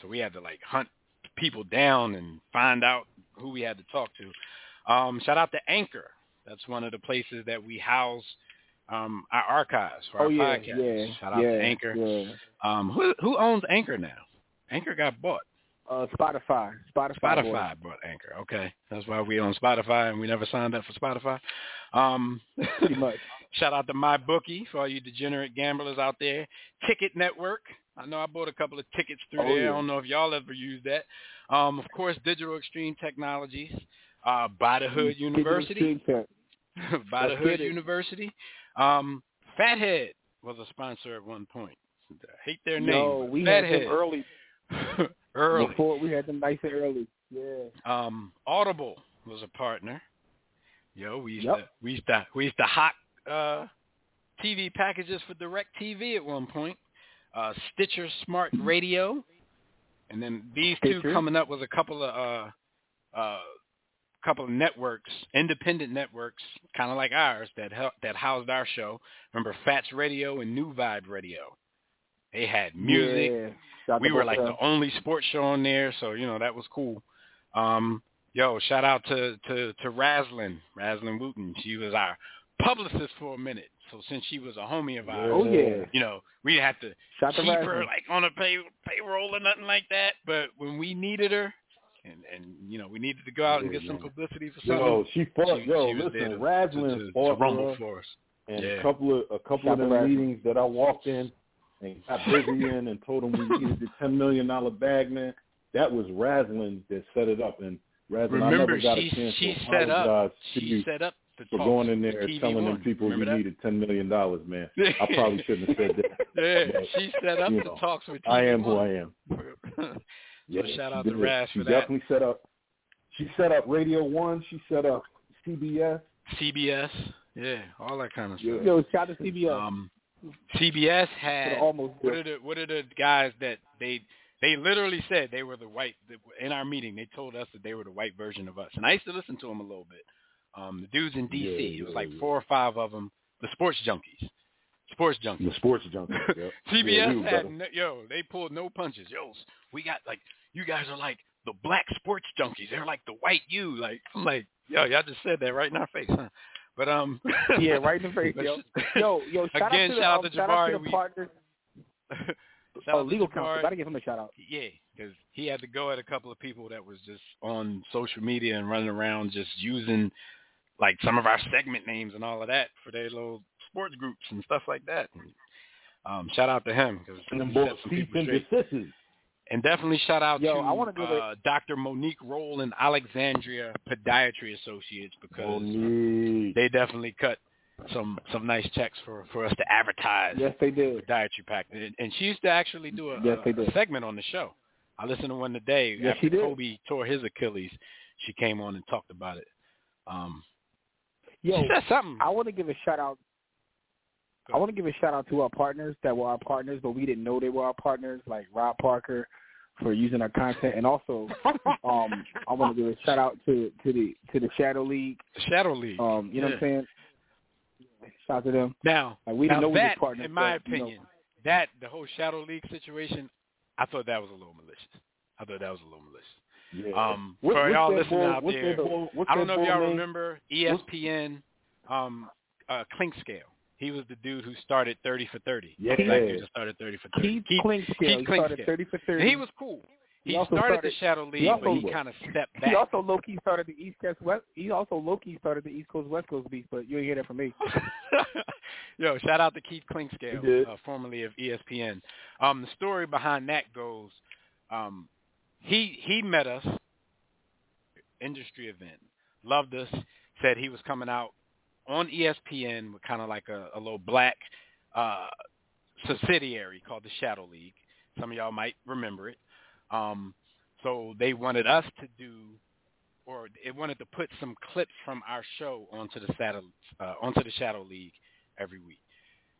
so we had to like hunt people down and find out who we had to talk to. Um, shout out to Anchor. That's one of the places that we house um, our archives for Oh our yeah, podcast. yeah, Shout out to Anchor. Yeah. Um, who who owns Anchor now? Anchor got bought. Uh, Spotify. Spotify. Spotify bought Anchor. Okay, that's why we own Spotify and we never signed up for Spotify. Um, Pretty much. Shout out to my bookie for all you degenerate gamblers out there. Ticket Network. I know I bought a couple of tickets through Oh, there. yeah. I don't know if y'all ever used that. Um, of course, Digital Extreme Technologies. Uh, By the Hood University. By the Hood. University. Um, Fathead was a sponsor at one point. I hate their name. No, we had them early. Early. Before we had them nice and early. Yeah. Um, Audible was a partner. Yo, we used Yep. to we used to we used to hot uh, TV packages for Direct TV at one point. Uh, Stitcher Smart Radio, and then these two coming up was a couple of uh, uh, couple of networks, independent networks, kind of like ours that hel- that housed our show. Remember Fats Radio and New Vibe Radio. They had music Yeah. We were like of the only sports show on there, so you know that was cool. Um, yo, shout out to to to Raslin, Raslin Wooten. She was our publicist for a minute. So since she was a homie of ours, Oh yeah. you know, we didn't have to Shout out to keep her like on a pay payroll or nothing like that. But when we needed her, and and you know we needed to go out and Yeah, get some publicity for something, Yo, she fought. she, yo, she was there listen, to, Raslin to, to, fought to for us, and Yeah. a couple of a couple Shout of the meetings that I walked in and got busy in and told them we needed the ten million dollar bag, man. That was Raslin that set it up, and Raslin, I Remember, never got she a chance she to set up apologize to she you set up the for going in there and TV telling them people Remember we that? needed ten million dollars, man. I probably shouldn't have said that. yeah, she set up the know, talks with TV I am who I am. so shout out she to did. Raz She for that. definitely set up. She set up Radio One. She set up CBS. CBS, yeah, all that kind of stuff. Yo, shout out to CBS. Um, CBS had almost what are the what are the guys that they they literally said they were the white in our meeting. They told us that they were the white version of us, and I used to listen to them a little bit. Um, the dudes in DC, Yeah, it was like yeah. four or five of them, the sports junkies, sports junkies. The sports junkies. Yep. CBS Yeah, we had no, yo, they pulled no punches. Yo, we got like you guys are like the black sports junkies. They're like the white you. Like I'm like, yo, y'all just said that right in our face, huh? But um, yeah, right in the face, yo. Yo, yo, shout Again, out to the, shout out um, to shout out to the partners. Oh, legal counsel. Gotta give him a shout out. Yeah, because he had to go at a couple of people that was just on social media and running around just using like some of our segment names and all of that for their little sports groups and stuff like that. And, um, shout out to him because he set some people straight. And definitely shout out Yo, to I wanna give uh, Dr. Monique Roll and Alexandria Podiatry Associates because Monique. they definitely cut some some nice checks for for us to advertise Yes, they did. Podiatry Pack. And, and she used to actually do a, Yes, a- segment on the show. I listened to one today Yes, after. Kobe tore his Achilles. She came on and talked about it. Um, Yo, she said something. I want to give a shout out. I want to give a shout out to our partners that were our partners, but we didn't know they were our partners, like Rob Parker for using our content, and also um, I want to give a shout out to to the to the Shadow League. Shadow League. Um, you know Yeah. what I'm saying? Shout out to them. Now, Like, we now didn't know we that, was partners, in my but, you know. opinion, that the whole Shadow League situation, I thought that was a little malicious. I thought that was a little malicious. Yeah. Um, What- for y'all listening bull- out there, that I don't know if y'all name? remember ESPN, um, uh, Clinkscale. He was the dude who started 30 for 30. Yeah. Black started 30 for 30. Keith Clinkscale. He started Clinkscale. 30 for 30. And he was cool. He, He started, started- the Shadow League, also- but he kind of stepped back. He also low key started the East Coast West. He also low key started the East Coast West Coast beat, but you ain't hear that from me. Yo, shout out to Keith He Clinkscale, uh, formerly of ESPN. Um, the story behind that goes, um, he he met us, industry event, loved us, said he was coming out on ESPN with kind of like a, a little black uh, subsidiary called the Shadow League. Some of y'all might remember it. Um, so they wanted us to do, or it wanted to put some clips from our show onto the Shadow, uh, onto the Shadow League every week.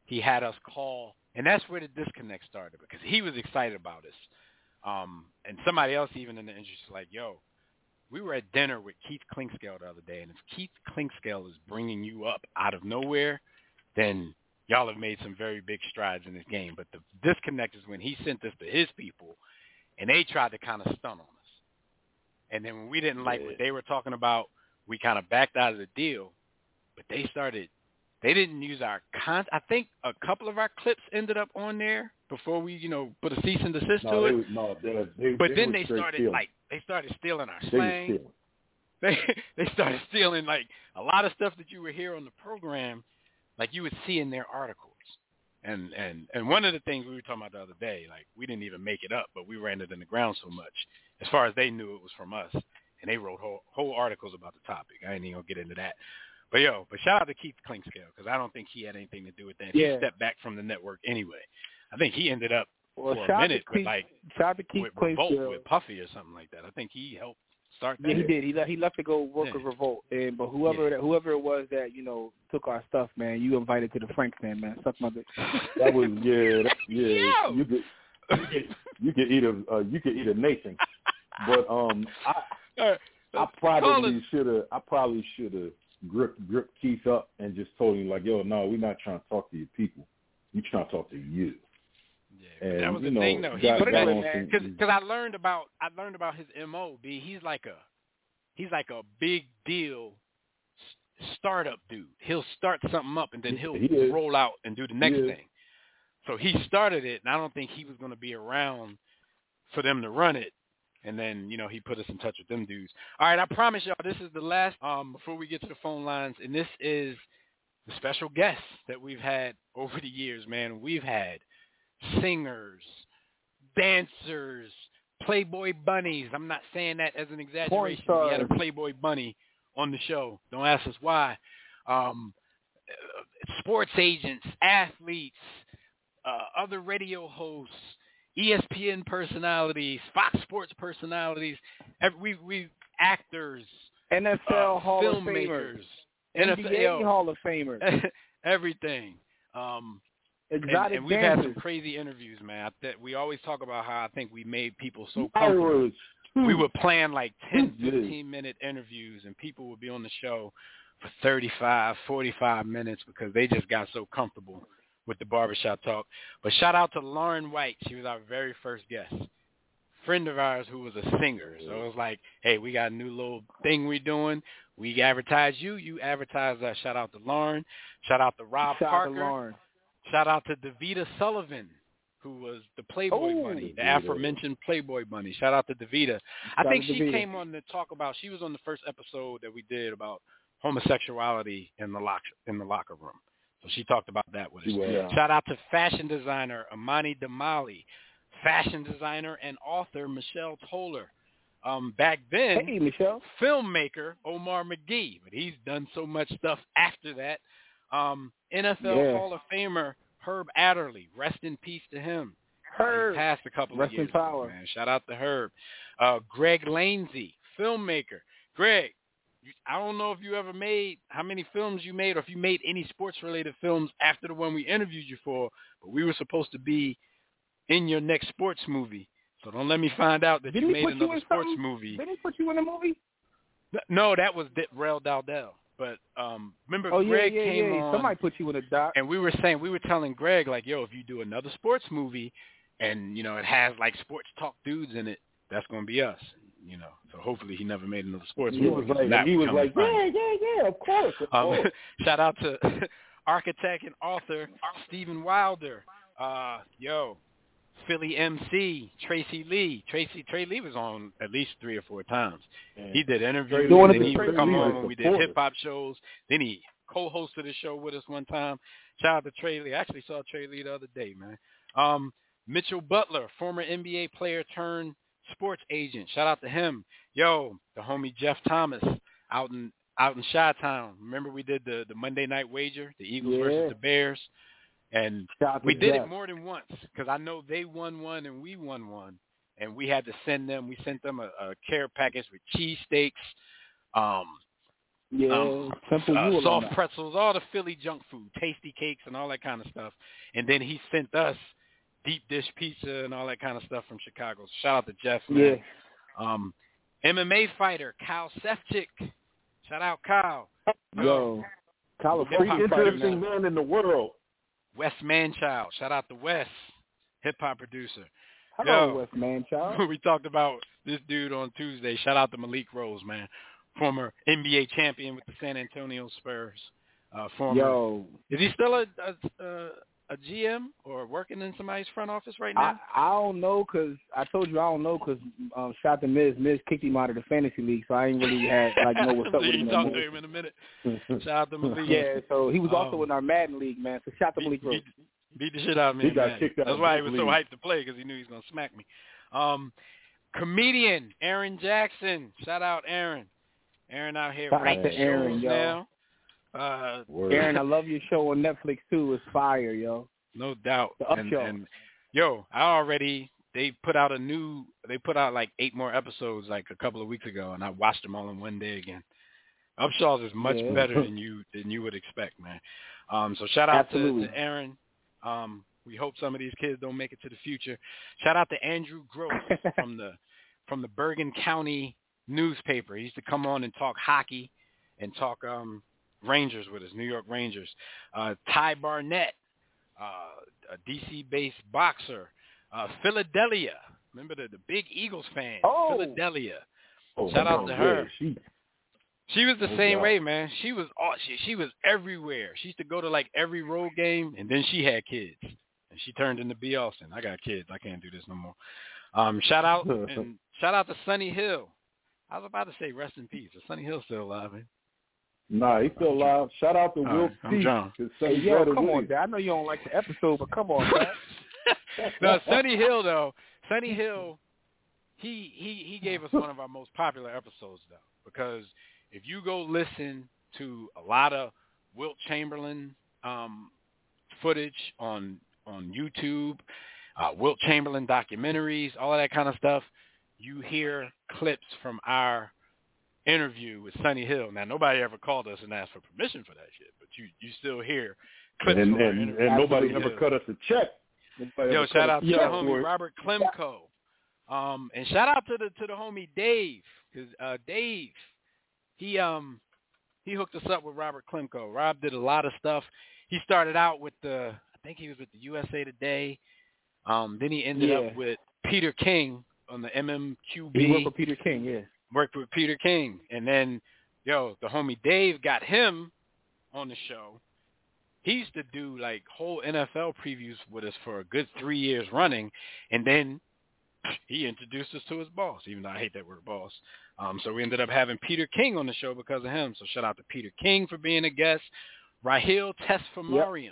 He had us call, and that's where the disconnect started because he was excited about us. Um, and somebody else even in the industry was like, "Yo, we were at dinner with Keith Clinkscale the other day, and if Keith Clinkscale is bringing you up out of nowhere, then y'all have made some very big strides in this game. But the disconnect is when he sent this to his people, and they tried to kind of stun on us. And then when we didn't like what they were talking about, we kind of backed out of the deal. But they started. They didn't use our con. I think a couple of our clips ended up on there before we, you know, put a cease and desist no, to they, it. was- no, they, they, But they then they started stealing. like they started stealing our they slang. stealing. They they started stealing like a lot of stuff that you would hear on the program, like you would see in their articles. And and and one of the things we were talking about the other day, like we didn't even make it up, but we ran it in the ground so much. As far as they knew, it was from us, and they wrote whole whole articles about the topic. I ain't even gonna get into that. But yo, but shout out to Keith Clinkscale because I don't think he had anything to do with that. Yeah. He stepped back from the network anyway. I think he ended up Well, for a minute with Keith, like shout out to Keith with Revolt Clinkscale. with Puffy or something like that. I think he helped start that. Yeah, he did. He left. He left to go work Yeah. with Revolt. And but whoever that, whoever it was that you know took our stuff, man, you invited to the Frank stand, man. Suck my dick. That was yeah, that, yeah. Yo. You could you could eat a uh, you could eat a nation. But um, I All right, I probably should have. I probably should have gripped gripped Keith up and just told him like, "Yo, no, we're not trying to talk to your people. We trying to talk to you." Yeah, And that was the know, thing though. He got, was got like, on some, because because I learned about I learned about his mo. B he's like a he's like a big deal startup dude. He'll start something up and then he'll He roll out and do the next thing. So he started it, and I don't think he was going to be around for them to run it. And then you know he put us in touch with them dudes. All right, I promise y'all this is the last um before we get to the phone lines, and this is the special guests that we've had over the years. Man, we've had singers, dancers, Playboy bunnies. I'm not saying that as an exaggeration. We had a. Playboy bunny on the show. Don't ask us why. Um, sports agents, athletes, uh, other radio hosts, ESPN personalities, Fox Sports personalities. We we actors, NFL uh, Hall of Famers, filmmakers, NBA NFL, Hall of Famers, everything. Um, exotic and we've had some crazy interviews, man. That we always talk about how I think we made people so comfortable. We would plan like 10, 15 minute interviews, and people would be on the show for 35, 45 minutes because they just got so comfortable with the barbershop talk. But shout out to Lauren White. She was our very first guest. Friend of ours who was a singer. So it was like, hey, we got a new little thing we're doing. We advertise you. You advertise us. Shout out to Lauren. Shout out to Rob Shout out to Lauren. Shout out to Davita Sullivan, who was the Playboy Oh, Bunny, the aforementioned Playboy Bunny. Shout out to Davita. I think she came on to talk about. She was on the first episode that we did about homosexuality in the lock in the locker room. So she talked about that with us. Yeah. Shout out to fashion designer Amani Damali, fashion designer and author Michelle Toller. Um, back then, Hey, Michelle. filmmaker Omar McGee, but he's done so much stuff after that. Um, NFL Yeah. Hall of Famer Herb Adderley, rest in peace to him. Herb. He passed a couple Rest of in years ago, power. man. Shout out to Herb. Uh, Greg Lanzy, filmmaker. Greg, I don't know if you ever made how many films you made, or if you made any sports related films after the one we interviewed you for. But we were supposed to be in your next sports movie. So don't let me find out that Did you made put you another sports something? movie. Did he put you in a movie? No, that was Rel Dowdell. But um, remember, Oh Greg yeah, came yeah. on, Somebody put you in a doc. and we were saying we were telling Greg like, yo, if you do another sports movie, and you know it has like sports talk dudes in it, that's gonna be us. You know, so hopefully he never made another sports He movie. was like, he was like, yeah, yeah, yeah, of course, of Um, course. shout out to architect and author Stephen Wilder. Uh, yo, Philly MC Tracey Lee. Tracey Trey Lee was on at least three or four times. He did interviews. Doing Then he would come Lee on when we did hip hop shows. Then he co-hosted a show with us one time. Shout out to Trey Lee. I actually saw Trey Lee the other day, man. Um, Mitchell Butler, former NBA player turned sports agent. Shout out to him. Yo, the homie Jeff Thomas out in out in Chi Town. Remember we did the the Monday night wager, the Eagles Yeah. versus the Bears, and to we did Jeff. it more than once because I know they won one and we won one, and we had to send them. We sent them a, a care package with cheesesteaks, um, Yeah, um, uh, soft pretzels, all the Philly junk food, tasty cakes, and all that kind of stuff. And then he sent us deep dish pizza and all that kind of stuff from Chicago. So shout out to Jeff, Yeah, man. Um, MMA fighter Kyle Sefcik. Shout out Kyle. yo, Kyle fighter fighter interesting man in the world. Wes Manchild. Shout out to Wes, hip hop producer. Hello, Yo. West Manchild. We talked about this dude on Tuesday. Shout out to Malik Rose, man. Former NBA champion with the San Antonio Spurs. Uh, former. Yo, Is he still a, a a a GM or working in somebody's front office right now? I don't know 'cause I told you I don't know 'cause um, shot the Miz. Miz kicked him out of the fantasy league, so I ain't really had like know what's up with him. talk to him in a minute. Shout out to Malik. Yeah, so he was also Um, in our Madden league, man. So shout to beat, Malik beat, beat the shit out of me. He got man. kicked out That's why he was so hyped to play because he knew he was gonna smack me. Um, comedian Aaron Jackson. Shout out Aaron. Aaron out here Shout out Aaron, now. Uh, Word. Aaron, I love your show on Netflix too. It's fire, yo. no doubt. The Up and, Show. and yo, I already they put out a new. They put out like eight more episodes like a couple of weeks ago, and I watched them all in one day again. Upshaw's is much Yeah. better than you than you would expect, man. Um, so shout out to, to Aaron. Um, we hope some of these kids don't make it to the future. Shout out to Andrew Gross from the from the Bergen County newspaper. He used to come on and talk hockey and talk um, Rangers with us, New York Rangers. Uh, Ty Barnett, uh, a DC-based boxer. Uh, Philadelphia, remember the, the big Eagles fan. Oh. Philadelphia. Oh, Shout out oh, to her. She, She was the Oh, same God. way, man. She was all she she was everywhere. She used to go to like every road game, and then she had kids, and she turned into B. Austin. I got kids. I can't do this no more. Um, shout out and shout out to Sonny Hill. I was about to say rest in peace. Is Sonny Hill still alive? Man? Nah, he's still alive. Shout out to All Will right, I'm John. his Hey, yo, brother come on, Dad. I know you don't like the episode, but come on, man. no, Sonny Hill though. Sonny Hill, he he he gave us one of our most popular episodes though, because if you go listen to a lot of Wilt Chamberlain um, footage on on YouTube, uh, Wilt Chamberlain documentaries, all of that kind of stuff, you hear clips from our interview with Sonny Hill. Now nobody ever called us and asked for permission for that shit, but you you still hear clips and and, and nobody ever cut us a check. Nobody Yo, shout out to the homie. Robert Klemko. Um, and shout out to the to the homie Dave, because uh, Dave, he um he hooked us up with Robert Klemko. Rob did a lot of stuff. He started out with the I think he was with the USA Today. Um, then he ended Yeah. up with Peter King on the MMQB He worked with Peter King, yeah. Worked with Peter King, and then yo, the homie Dave got him on the show. He used to do like whole NFL previews with us for a good three years running, and then he introduced us to his boss, even though I hate that word boss. Um, so we ended up having Peter King on the show because of him. So shout out to Peter King for being a guest. Rahiel Tesfamariam.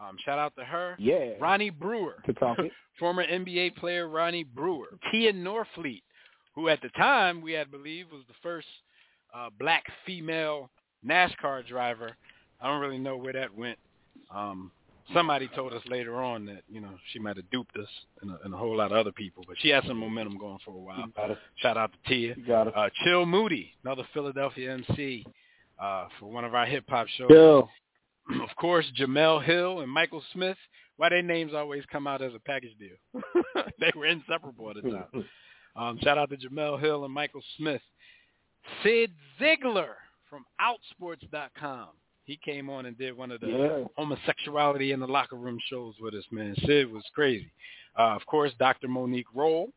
Um, shout out to her. Yeah. Ronnie Brewer To talk it. former NBA player Ronnie Brewer, Tia Norfleet, who at the time we had believed was the first uh, black female NASCAR driver. I don't really know where that went. Um, somebody told us later on that you know she might have duped us and a, and a whole lot of other people, but she had some momentum going for a while. Shout out to Tia. You got it. Uh, Chill Moody, another Philadelphia MC uh, for one of our hip hop shows. Yo, Of course, Jemele Hill and Michael Smith. Why their names always come out as a package deal? they were inseparable at the time. Um, shout out to Jemele Hill and Michael Smith. Cyd Zeigler from Outsports.com. He came on and did one of the yeah. homosexuality in the locker room shows with us, man. Cyd was crazy. Uh, of course, Dr. Monique Roll,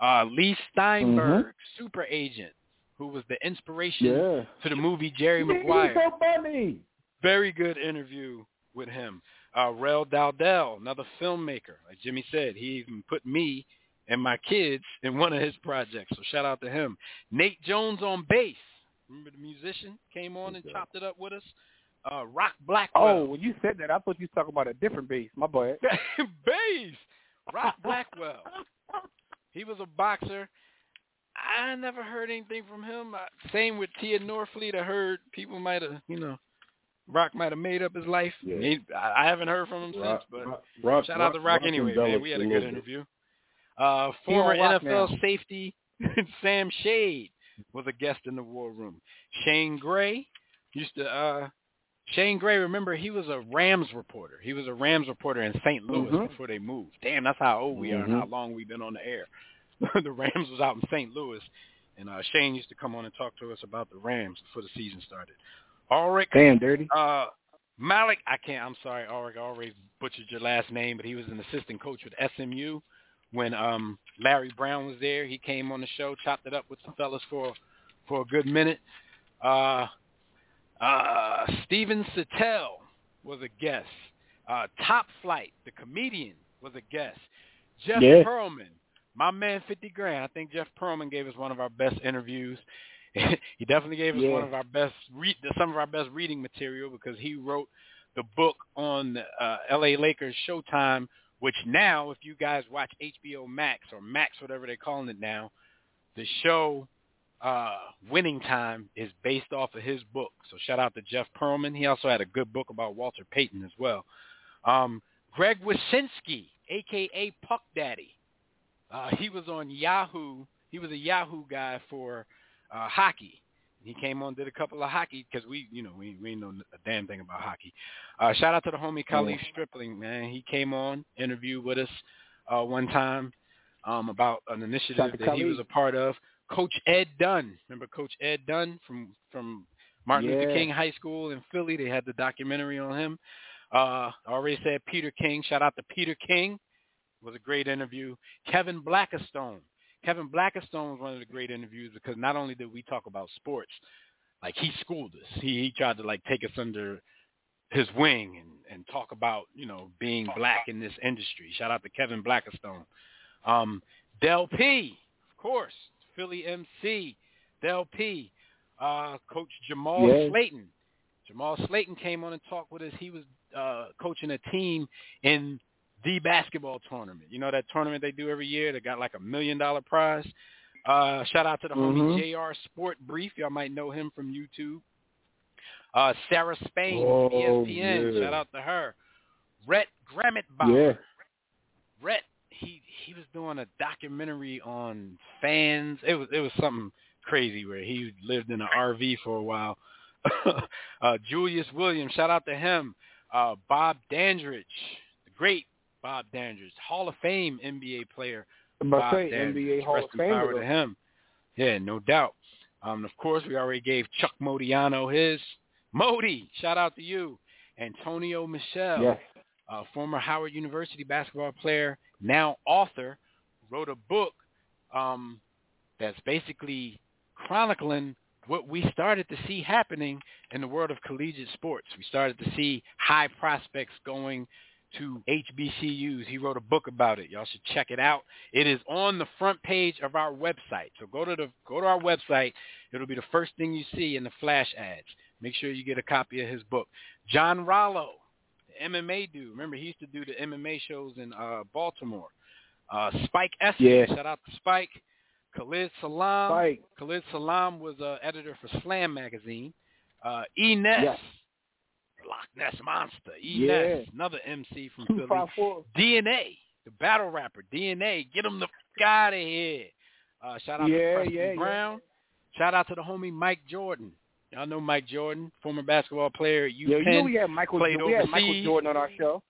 uh, Leigh Steinberg, super agent, who was the inspiration Yeah. to the movie Jerry Maguire. so funny. Very good interview with him. Uh, Rel Dowdell, another filmmaker. Like Jimmy said, he even put me and my kids in one of his projects. So shout out to him. Nate Jones on bass. Remember the musician came on and chopped it up with us. Uh, Rock Blackwell. Oh, when you said that, I thought you was talking about a different bass. My boy. bass. Rock Blackwell. He was a boxer. I never heard anything from him. Uh, Same with Tia Norfleet. I heard people might have, you know, Rock might have made up his life. Yeah. He, I I haven't heard from him Rock, since, but Rock, Rock, shout out to Rock, anyway, man. We had a a good interview. bit. Uh, former NFL now. safety Sam Shade was a guest in the war room. Shane Gray used to. uh Shane Gray, remember he was a Rams reporter. He was a Rams reporter in St. Louis Mhm. before they moved. Damn, that's how old we are and Mhm. how long we've been on the air. the Rams was out in St. Louis, and uh Shane used to come on and talk to us about the Rams before the season started. Ulrich Damn, dirty. uh, Malik, I can't. I'm sorry, Ulrich. I already butchered your last name, but he was an assistant coach with SMU when um Larry Brown was there. He came on the show, chopped it up with the fellas for for a good minute. Uh, uh, Steven Sattel was a guest. Uh, Top Flight, the comedian, was a guest. Jeff Yeah. Pearlman, my man, Fifty Grand. I think Jeff Pearlman gave us one of our best interviews. he definitely gave us Yeah. one of our best read some of our best reading material because he wrote the book on uh, L.A. Lakers Showtime, which now, if you guys watch HBO Max or Max, whatever they're calling it now, the show uh, Winning Time is based off of his book. So shout out to Jeff Pearlman. He also had a good book about Walter Payton as well. Um, Greg Wyshynski, a.k.a. Puck Daddy. Uh, he was on Yahoo. He was a Yahoo guy for uh, hockey. He came on, did a couple of hockey because we, you know, we we ain't know a damn thing about hockey. Uh, shout out to the homie Khalif Stripling, man. He came on, interviewed with us uh, one time um, about an initiative that he was a part of. Coach Ed Dunn, remember Coach Ed Dunn from from Martin Luther King High School in Philly? They had the documentary on him. Uh, I already said Peter King. Shout out to Peter King. It was a great interview. Kevin Blackistone. Kevin Blackistone was one of the great interviews because not only did we talk about sports, like he schooled us. He he tried to like take us under his wing and and talk about you know being black in this industry. Shout out to Kevin Blackistone. Um, Del P, of course, Philly MC. Del P, uh, Coach Jamal Yeah. Slayton. Jamal Slayton came on and talked with us. He was uh, coaching a team in the basketball tournament. You know that tournament they do every year? They got like a million dollar prize. Uh, shout out to the homie Mhm. JR Sport Brief. Y'all might know him from YouTube. Uh, Sarah Spain, Oh, ESPN. yeah. Shout out to her. Rhett Grammitbauer. Yeah. Rhett, he he was doing a documentary on fans. It was it was something crazy where he lived in an RV for a while. uh, Julius Williams, shout out to him. Uh, Bob Dandridge, the great Bob Dandridge, Hall of Fame NBA player. I'm Bob say Dandridge. NBA Hall of power Famer. to him. Yeah, no doubt. Um, of course, we already gave Chuck Modiano his. Modi, shout out to you. Antonio Michelle, Yes. uh, former Howard University basketball player, now author, wrote a book um, that's basically chronicling what we started to see happening in the world of collegiate sports. We started to see high prospects going to HBCUs. He wrote a book about it. Y'all should check it out. It is on the front page of our website. So go to the go to our website. It'll be the first thing you see in the flash ads. Make sure you get a copy of his book. John Rollo, the MMA dude. Remember he used to do the MMA shows in uh, Baltimore. Uh, Spike Estes. Yeah. Shout out to Spike. Khalid Salaam. Spike. Khalid Salaam was uh, editor for Slam magazine. Uh, E. Ness, Yes. Loch Ness Monster, E Yeah. Ness, another MC from Philly. DNA, the battle rapper, DNA, get him the fuck out of here. Uh, shout out Yeah, to Preston yeah, yeah. Brown. Shout out to the homie Mike Jordan. Y'all know Mike Jordan, former basketball player at Yo, UPenn, you know we had Michael. played we had Michael. Jordan on our show.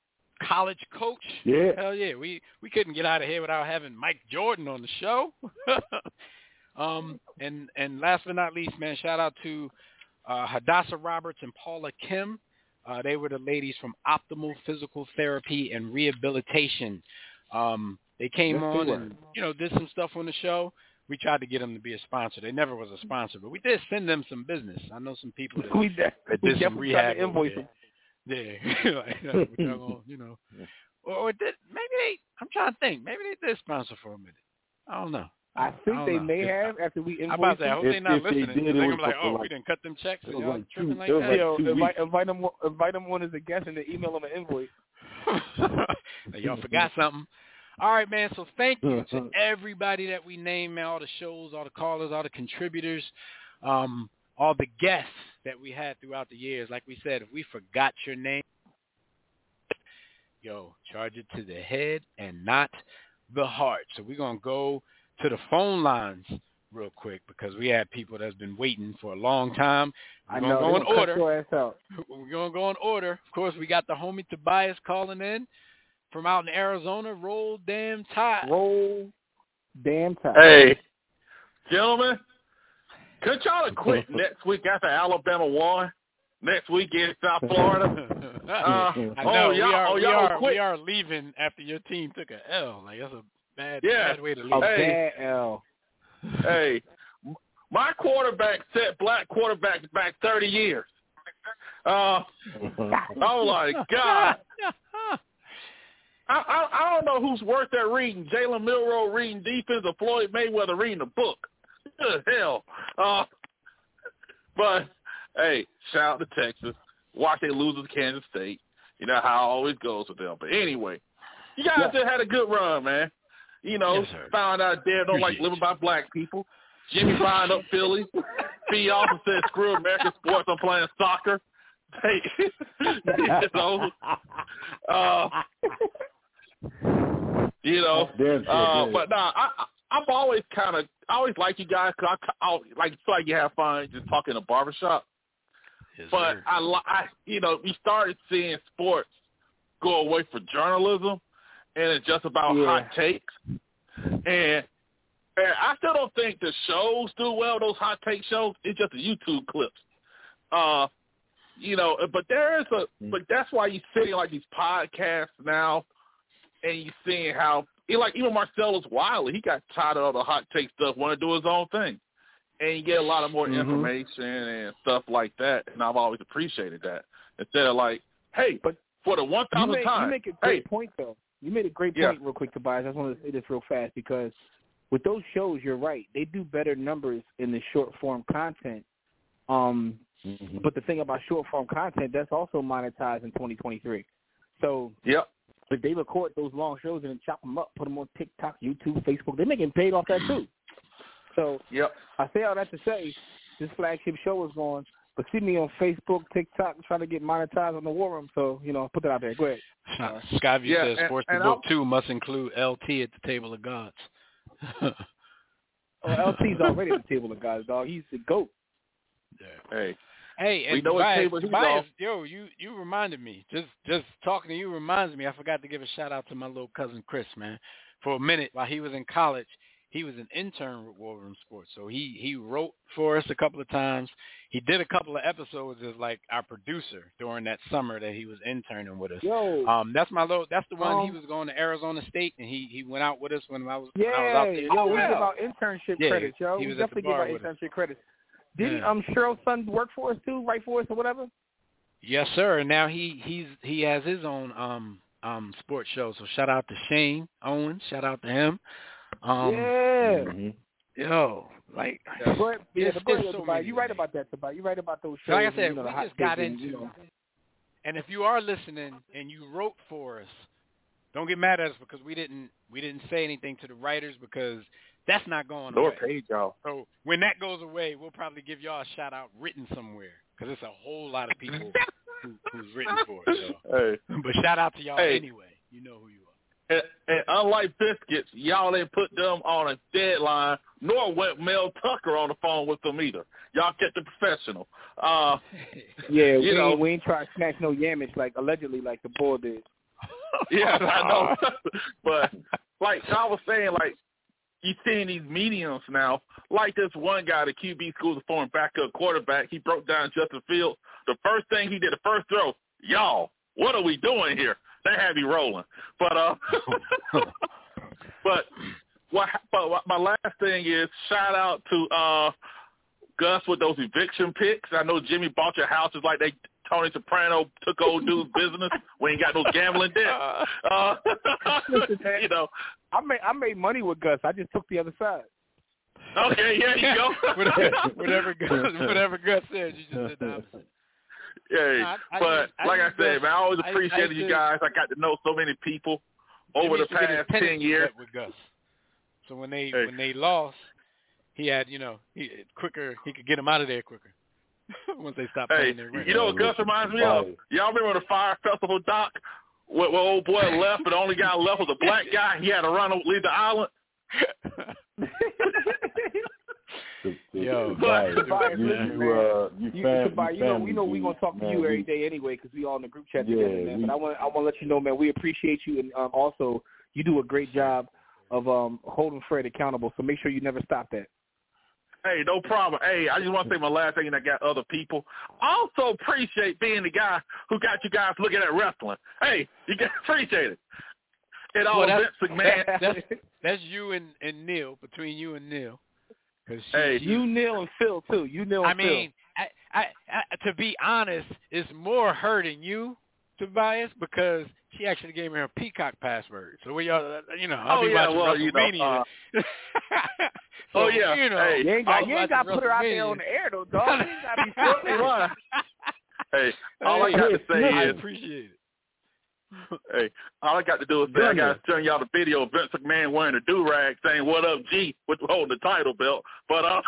college coach. Yeah. Hell yeah, we we couldn't get out of here without having Mike Jordan on the show. um, and and last but not least, man, shout out to uh, Hadassah Roberts and Paula Kim. Uh, they were the ladies from Optimal Physical Therapy and Rehabilitation. Um, they came on and you know did some stuff on the show. We tried to get them to be a sponsor. They never was a sponsor, but we did send them some business. I know some people that, We, de- that we did some definitely tried rehab invoice there. Yeah, like, we're not gonna, you know, or, or did maybe they? I'm trying to think. Maybe they did sponsor for a minute. I don't know. I think I they know. may have after we I'm about invoiced to say, I hope If- they not if they listening. did, They're it gonna like, oh, like- we didn't cut them checks. it And was y'all like tripping two- like it was that. like Yo, two invite, weeks. invite them, invite them on as a guest and then email them an invoice. Y'all forgot something. All right, man. So thank you to everybody that we named, man. All the shows, all the callers, all the contributors, um, all the guests that we had throughout the years. Like we said, if we forgot your name, yo, charge it to the head and not the heart. So we're gonna go to the phone lines real quick because we had people that's been waiting for a long time. We're I gonna know. go they in cut order. your ass out. We're gonna go in order. Of course, we got the homie Tobias calling in from out in Arizona. Roll damn tide. Roll, damn time. Hey, gentlemen, could y'all have quit next week after Alabama won? Next week in South Florida? Uh, I oh, know we y'all- are oh, y'all are quit. we are leaving after your team took a L. Like that's a bad Yeah. bad way to A leave. Hey. bad L. hey, my quarterback set black quarterbacks back 30 years. Uh, oh my God. I, I I don't know who's worth that reading. Jalen Milroe reading defense or Floyd Mayweather reading a book. Good hell. Uh, but hey, shout out to Texas. Watch they lose to Kansas State. You know how it always goes with them. But anyway, you guys Yeah. just had a good run, man. You know, Yes, found out they don't like living you. by black people. Jimmy buying up Philly. Fee also said, "Screw American sports. I'm playing soccer." Hey, you know, uh, you know, uh, yeah. but nah, I, I I've always kind of I always like you guys because I, I like feel like you have fun just talking in a barbershop. Yes, But sir. I, li- I, you know, we started seeing sports go away for journalism, and it's just about Yeah. hot takes. And, and I still don't think the shows do well. Those hot take shows, it's just the YouTube clips. Uh, you know, but there is a, but that's why you see like these podcasts now, and you seeing how, like even Marcellus Wiley, he got tired of all the hot take stuff, want to do his own thing and you get a lot of more Mhm. information and stuff like that. And I've always appreciated that instead of like, hey, But for the one make, time, you make a great hey, point, though. You made a great Yeah. point real quick, Tobias. I just want to say this real fast because with those shows, you're right. They do better numbers in the short form content. Um, Mhm. but the thing about short form content, that's also monetized in 2023. So yep, if they record those long shows and then chop them up, put them on TikTok, YouTube, Facebook, they're making paid off that too. So yep, I say all that to say this flagship show is going. But see me on Facebook, TikTok, trying to get monetized on the War Room. So you know, put that out there. Go ahead. Uh, Skyview Yeah, says and- sports and the book I'll- too must include LT at the table of gods. Oh, LT's already at the table of gods, dog. He's the goat. hey, Hey, and We know what Tobias, table he's Tobias, yo, you you reminded me. Just just talking to you reminds me. I forgot to give a shout out to my little cousin Chris, man. For a minute while he was in college, he was an intern with Room Sports. So he he wrote for us a couple of times. He did a couple of episodes as like our producer during that summer that he was interning with us. Yo, Um, that's my little. That's the one. he Um, was going to Arizona State, and he he went out with us when I was when I was yeah, out there. yo, we Oh, give wow. out internship Yeah, credits, yo. he We was the definitely give out with us. internship credits. Didn't Yeah. um Cheryl's son work for us too, write for us or whatever? Yes, sir. And now he he's he has his own um um sports show. So shout out to Shane Owens. Shout out to him. Um yeah. Mhm. yo, like But yeah, It's- but go it's ahead, so Tobias. many You right things. about that, Tobias. You right about those shows. like I and, said, you know, we just got take and, into you know. and if you are listening and you wrote for us, don't get mad at us because we didn't we didn't say anything to the writers because that's not going Lord away. paid y'all. So when that goes away, we'll probably give y'all a shout out written somewhere because it's a whole lot of people who, who's written for it. So. Hey, But shout out to y'all Hey. anyway. You know who you are. And, and unlike biscuits, y'all didn't put them on a deadline, nor went Mel Tucker on the phone with them either. Y'all kept it professional. Uh, Yeah, You we, know- ain't, we ain't trying to snatch no yamage like allegedly like the bull did. yeah, I know. but like I was saying, like you seeing these mediums now, like this one guy, the QB school's a former backup quarterback. He broke down Justin Fields. The first thing he did, the first throw, y'all, what are we doing here? They had me rolling. But uh, but what? But my last thing is shout out to uh Gus with those eviction picks. I know Jimmy bought your house just like they Tony Soprano took old dude's business when he got no gambling debt. Uh, you know. I made I made money with Gus. I just took the other side. Okay, here you go. whatever, whatever Gus, whatever Gus said, you just did the opposite. Hey, I- I but use- I like I use uh, said, man, I always appreciated you guys. I got to know so many people over the past ten years. with Gus. So when they Hey. when they lost, he had you know he quicker he could get them out of there quicker once they stopped Hey, paying their rent. you know what Gus reminds me of? Y'all remember the Fyre Festival doc where, where old boy left, but the only guy left was a black guy. He had to run and leave the island. To- to- Yo. Tobias, Tobias, you, listen, you, uh, you, You, fam- Tobias, you know, we family know we dude, gonna talk to man. you every We- day anyway because we all in the group chat Yeah, together, man. we- But I want I want to let you know, man, we appreciate you, and um, also you do a great job of um holding Fred accountable. So make sure you never stop that. Hey, no problem. Hey, I just want to say my last thing, and I got other people. I also appreciate being the guy who got you guys looking at wrestling. Hey, you guys appreciate it. It all Well, Vince that's- McMahon. That's that's you and, and Neil between you and Neil. Cause she, Hey, You, Neil, and Phil too. You, Neil, and Phil. I mean, I, I, I, to be honest, it's more hurting you, Tobias, because she actually gave me her Peacock password. So we all, you know, I'll Oh, be yeah, watching well, you know, WrestleMania. Uh, so, oh, yeah, you know, hey, You ain't got I'll you ain't got to put her out there on the air though, dog. You ain't got to be filthy. Right. Hey, all I Hey, got to say I is, appreciate it. hey, all I got to do is say I got to turn y'all the video of Vince McMahon wearing a do rag saying "What up, G?" with holding the title belt. But uh,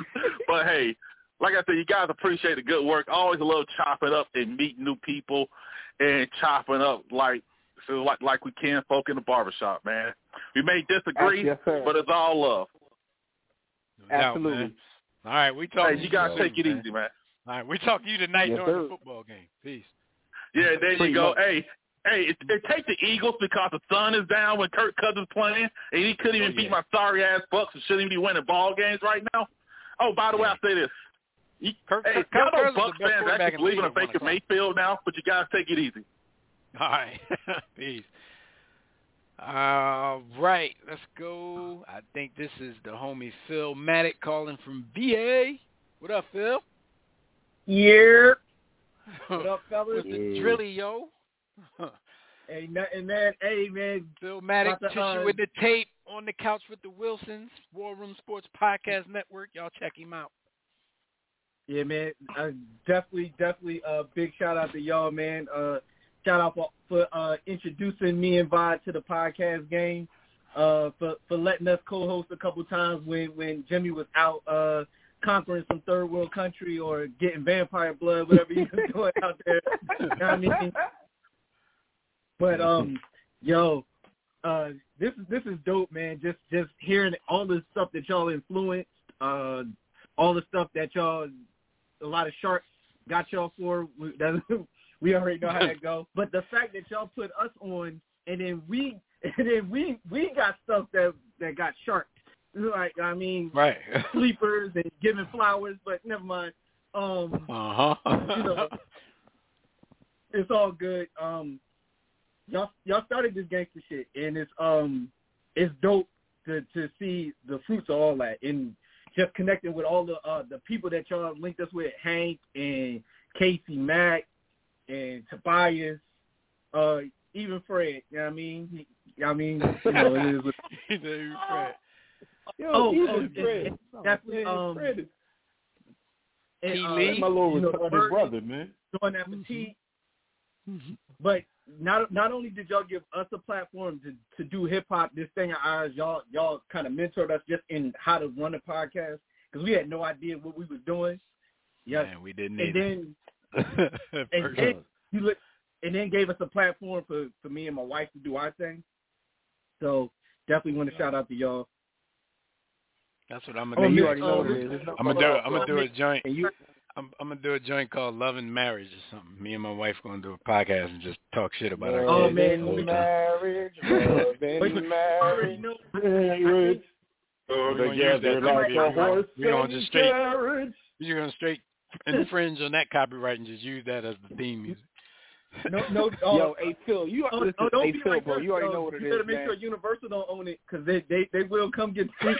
but hey, like I said, you guys appreciate the good work. I always love chopping up and meeting new people and chopping up like so like like we can folk in the barbershop, man. We may disagree, Yes, but it's all love. Absolutely. man. All right, we talk. Hey, you guys soon, take it man. easy, man. All right, we talk to you tonight Yes, during sir. the football game. Peace. Yeah, there Pretty you go. much. Hey, hey, it, it take the Eagles because the sun is down when Kirk Cousins playing, and he couldn't even Oh, beat my sorry ass Bucks and shouldn't even be winning ball games right now. Oh, by the way, I say this. You, Kirk- hey, Kirk y'all know Cousins Bucks fans actually in believe in a league Baker. Mayfield now, but you guys take it easy. All right. Peace. All right, let's go. I think this is the homie Phil Maddock calling from VA. What up, Phil? Yeah. What up, fellas? What's the Yeah. drilly, yo? Hey, nothing, man. Hey, man. About to, tissue uh, with the tape on the couch with the Wilsons, War Room Sports Podcast Network. Y'all check him out. Yeah, man. Uh, definitely, definitely. Uh, big shout out to y'all, man. Uh, shout out for, for uh, introducing me and Vi to the podcast game. Uh, for for letting us co-host a couple times when when Jimmy was out uh conquering some third world country or getting vampire blood, whatever was doing out there. You know what I mean? But um, yo, uh, this is this is dope, man. Just just hearing all the stuff that y'all influenced, uh, all the stuff that y'all, a lot of sharks got y'all for. We, that, we already know how that go. But the fact that y'all put us on, and then we and then we we got stuff that that got sharked. Like I mean, Right. sleepers and giving flowers, but never mind. Um, Uh huh. you know, it's all good. Um, y'all y'all started this gangster shit, and it's um it's dope to to see the fruits of all that, and just connecting with all the uh the people that y'all linked us with, Hank and Casey Mack and Tobias, uh even Fred. You know what I mean? He, I mean, you know, it is. What, He said he was Fred. Yo, Oh, even oh, Fred. definitely, Man, um, Fred is and, uh, my little you know, retarded brother, man. Doing that petite. But not not only did y'all give us a platform to to do hip hop, this thing of ours, y'all y'all kind of mentored us just in how to run a podcast because we had no idea what we was doing. Yeah, Man, we didn't and then and then you look, and then gave us a platform for for me and my wife to do our thing. So definitely want to shout out to y'all. That's what I'm Oh, gonna do. you already know oh, what it is. I'm gonna do. I'm gonna do oh, a joint. And you, I'm, I'm gonna do a joint called Love and Marriage or something. Me and my wife gonna do a podcast and just talk shit about our Oh, kids the whole marriage, love and marriage. Marriage use together like a horse We're gonna just straight. carriage. You're gonna straight infringe on that copyright and just use that as the theme music. No, no. Oh, Yo, hey Phil, you oh, listen, oh, hey be Phil, like bro, you already know what it you is, better make man. sure Universal don't own it because they, they they will come get we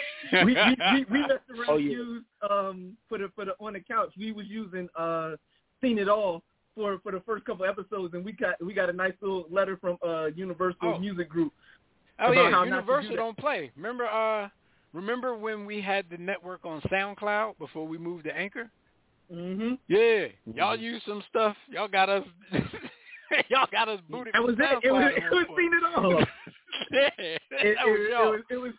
we we, we, we messed around Oh, yeah. used um for the for the on the couch we was using uh seen it all for for the first couple episodes and we got we got a nice little letter from uh Universal Oh. Music Group. Oh yeah, how do Universal don't play. Remember, uh, remember when we had the network on SoundCloud before we moved to Anchor? Mhm. Yeah, y'all use some stuff. Y'all got us. y'all got us booted. That was it. It was it was seen it all. yeah, It, that it, was it y'all. was it was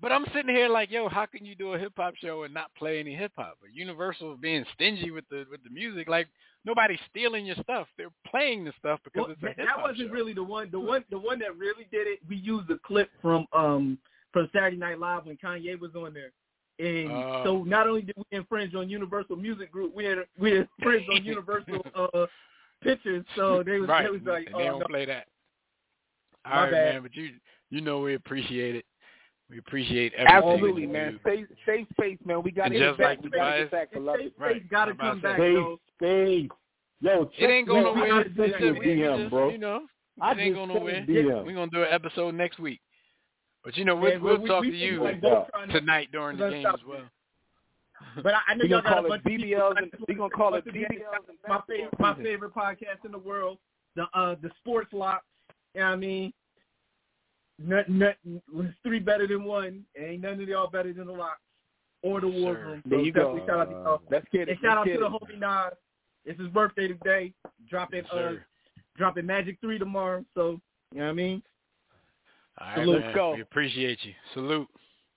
But I'm sitting here like, yo, how can you do a hip hop show and not play any hip hop? But Universal being stingy with the with the music. Like nobody's stealing your stuff. They're playing the stuff because Well, it's a that, wasn't show. really the one. The one, the one that really did it. We used a clip from um from Saturday Night Live when Kanye was on there, and Oh. so not only did we infringe on Universal Music Group, we had we infringed on Universal uh pictures. So they was right. they was like, and oh they don't no, play that. My All right, bad. man. But you you know we appreciate it. We appreciate everything. Absolutely, you man. do. Safe, safe space, man. We got And to just get back. like we the got to bias- get back, It's beloved. safe Right. space got to I'm come to back, say. Space, yo. space. Yo, check, It ain't going yo, nowhere. It's just you a we- we DM, just, bro. You know, I it ain't going sent nowhere. We're gonna do an episode next week. But you know, we'll, Man, we'll we- talk we- to we you like Yeah. both trying to- tonight during the game as well. But I, I know y'all got a it bunch of people. BBLs I and we wanna- gonna call it BBLs and my basketball favorite my favorite podcast in the world, the uh the Sports Lock. You know what I mean? Nothing, nothing was three better than one. Ain't none of y'all better than the Lock or the War Sir. Room. There So you go. shout out to y'all. Let's get it. And shout out Let's to the it. homie Nas. It's his birthday today. Dropping Yes, uh dropping Magic Three tomorrow. So you know what I mean? All right, Salute. man. Go. We appreciate you. Salute.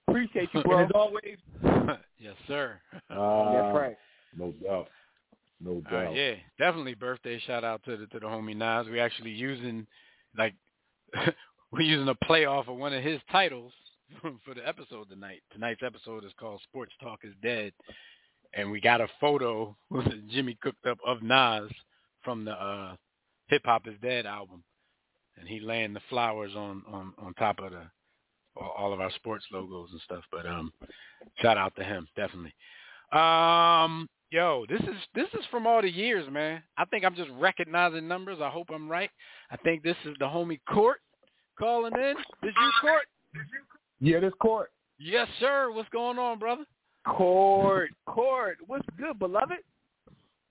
Appreciate you, And as always, yes, sir. Uh, That's right. No doubt. No doubt. right, yeah, definitely birthday shout out to the to the homie Nas. We're actually using like we're using a playoff of one of his titles for the episode tonight. Tonight's episode is called Sports Talk is Dead. And we got a photo that Jimmy cooked up of Nas from the uh Hip Hop is Dead album. And he laying the flowers on, on, on top of the all all of our sports logos and stuff. But um shout out to him, definitely. Um Yo, this is this is from all the years, man. I think I'm just recognizing numbers. I hope I'm right. I think this is the homie Court calling in. This you, Court? Yeah, this court. Yes, sir. What's going on, brother? Court, court. What's good, beloved?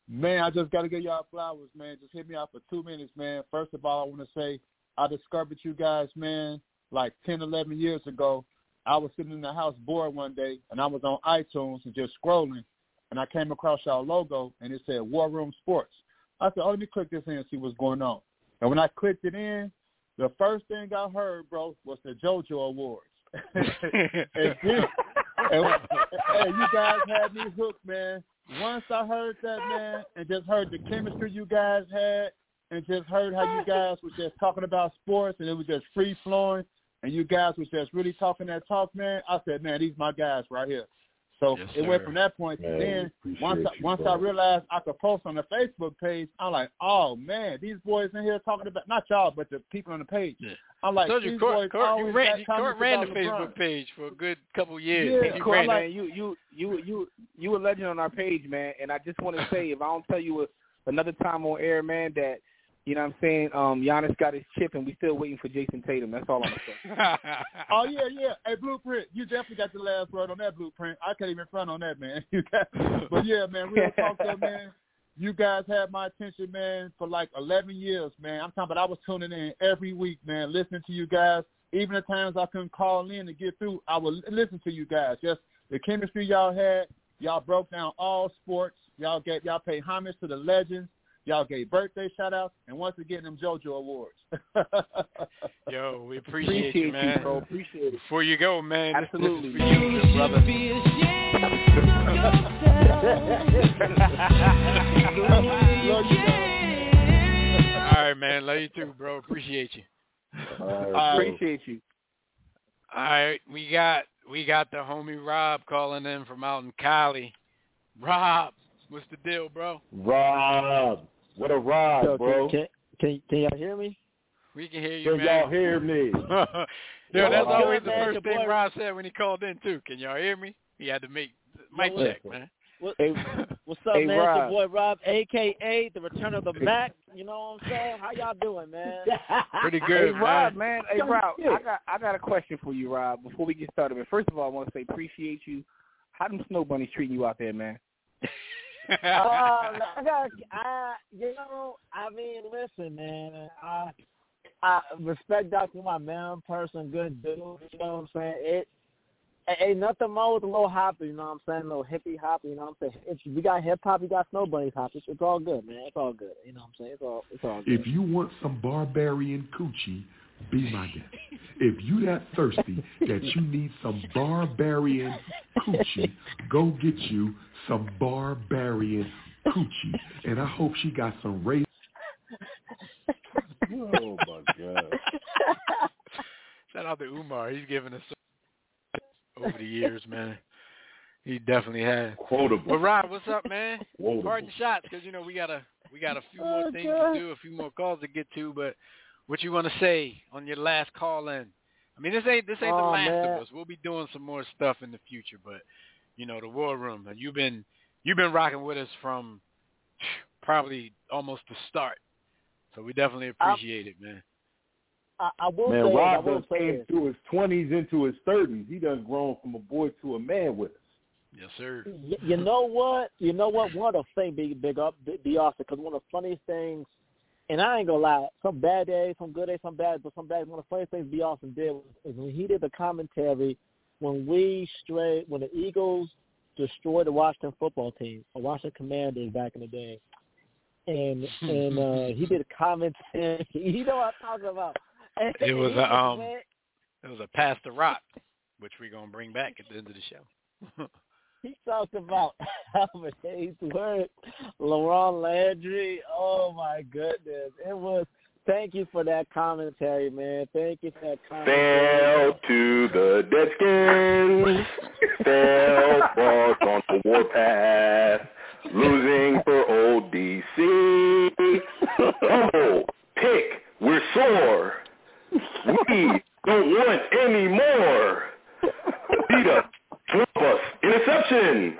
Man, I just got to give y'all flowers, man. Just hit me out for two minutes, man. First of all, I want to say I discovered you guys, man, like 10, 11 years ago. I was sitting in the house bored one day, and I was on iTunes and just scrolling, and I came across y'all logo, and it said War Room Sports. I said, oh, let me click this in and see what's going on. And when I clicked it in, the first thing I heard, bro, was the JoJo Awards. and, and, and you guys had me hooked, man. Once I heard that, man, and just heard the chemistry you guys had, and just heard how you guys was just talking about sports, and it was just free flowing, and you guys was just really talking that talk, man. I said, man, these my guys right here. So Yes, it went from that point to Man, then. Once I, once bro. I realized I could post on the Facebook page, I'm like, oh man, these boys in here talking about not y'all, but the people on the page. Yeah. I'm like, told you, these Court, boys Court, you always ran, got you- Court ran the about Facebook page for a good couple years. Yeah, you Court, ran man, it. you you you you you a legend on our page, man. And I just want to say, if I don't tell you a, another time on air, man, that you know what I'm saying, um, Giannis got his chip, and we still waiting for Jayson Tatum. That's all I'm gonna. Oh yeah, yeah. Hey, Blueprint, you definitely got the last word on that Blueprint. I can't even front on that, man. You got, but yeah, man, real talk though, man. You guys had my attention, man, for like 11 years, man. I'm talking about I was tuning in every week, man, listening to you guys. Even the times I couldn't call in to get through, I would listen to you guys. Just the chemistry y'all had. Y'all broke down all sports. Y'all get y'all paid homage to the legends. Y'all gave birthday shout outs, and once again, them JoJo awards. Yo, we appreciate, Appreciate you, man. bro. Appreciate it. Before you go, man, this- this is Absolutely. for you, good brother. Be ashamed of yourself. Love you too, bro. Appreciate you. All right, I bro. appreciate you. All right, we got we got the homie Rob calling in from out in Cali. Rob, what's the deal, bro? Rob, what a ride, Yo, bro. Can, can can y'all hear me? We can hear you, Can man. y'all hear me? Yo, that's Rob. always the first thing boy- Rob said when he called in too. Can y'all hear me? He had to make mic what- check, man. What, Hey, what's up, hey, man? It's your boy Rob, aka the Return of the Mac. You know what I'm saying? How y'all doing, man? Pretty good, Hey good, Rob, man. man. Hey Rob, I got I got a question for you, Rob. Before we get started, but first of all, I want to say appreciate you. How them snow bunnies treating you out there, man? Uh, I got, I, you know, I mean, listen, man. I, I respect Dr. My man, person, good dude. You know what I'm saying? It ain't nothing wrong with a little hopper. You know what I'm saying? A little hippie hopper. You know what I'm saying? If we got hip hop, we got snow bunnies hoppers. It's all good, man. It's all good. You know what I'm saying? It's all, it's all good. If you want some barbarian coochie, be my guest. If you that thirsty that you need some barbarian coochie, go get you some barbarian coochie. And I hope she got some race. oh my god. Shout out to Umar. He's given us over the years, man. He definitely has. Quotable. But Rob, what's up, man? Quotable. Pardon shots, because you know we got a we got a few oh, more Oh, things God. to do, a few more calls to get to. But what you want to say on your last call in? I mean, this ain't this ain't the Oh, last man. of us. We'll be doing some more stuff in the future, but you know, the war room. And you've been you've been rocking with us from probably almost the start. So we definitely appreciate it, man. I, I will Man, say, I Rob will say came through his twenties into his thirties. He done grown from a boy to a man with us. Yes, sir. Y- you know what? You know what? One of the things, big, big up, be- be awesome, because one of the funniest things, and I ain't gonna lie, some bad days, some good days, some bad, but some bad. One of the funniest things be awesome did was, is when he did the commentary when we straight when the Eagles destroyed the Washington football team, the Washington Commanders back in the day, and and uh he did a commentary. you know what I'm talking about? And It was a, um, man, It was a pass the rock, which we're gonna bring back at the end of the show. He talked about Albert Hayes' word, LaRon Landry. Oh my goodness. It was thank you for that commentary, man. Thank you for that commentary. Fell to the Deadskins. Fell fought on the warpath. Losing for old DC. Humble. Pick. We're sore. We don't want any more. Beat us. Flip us. Interception.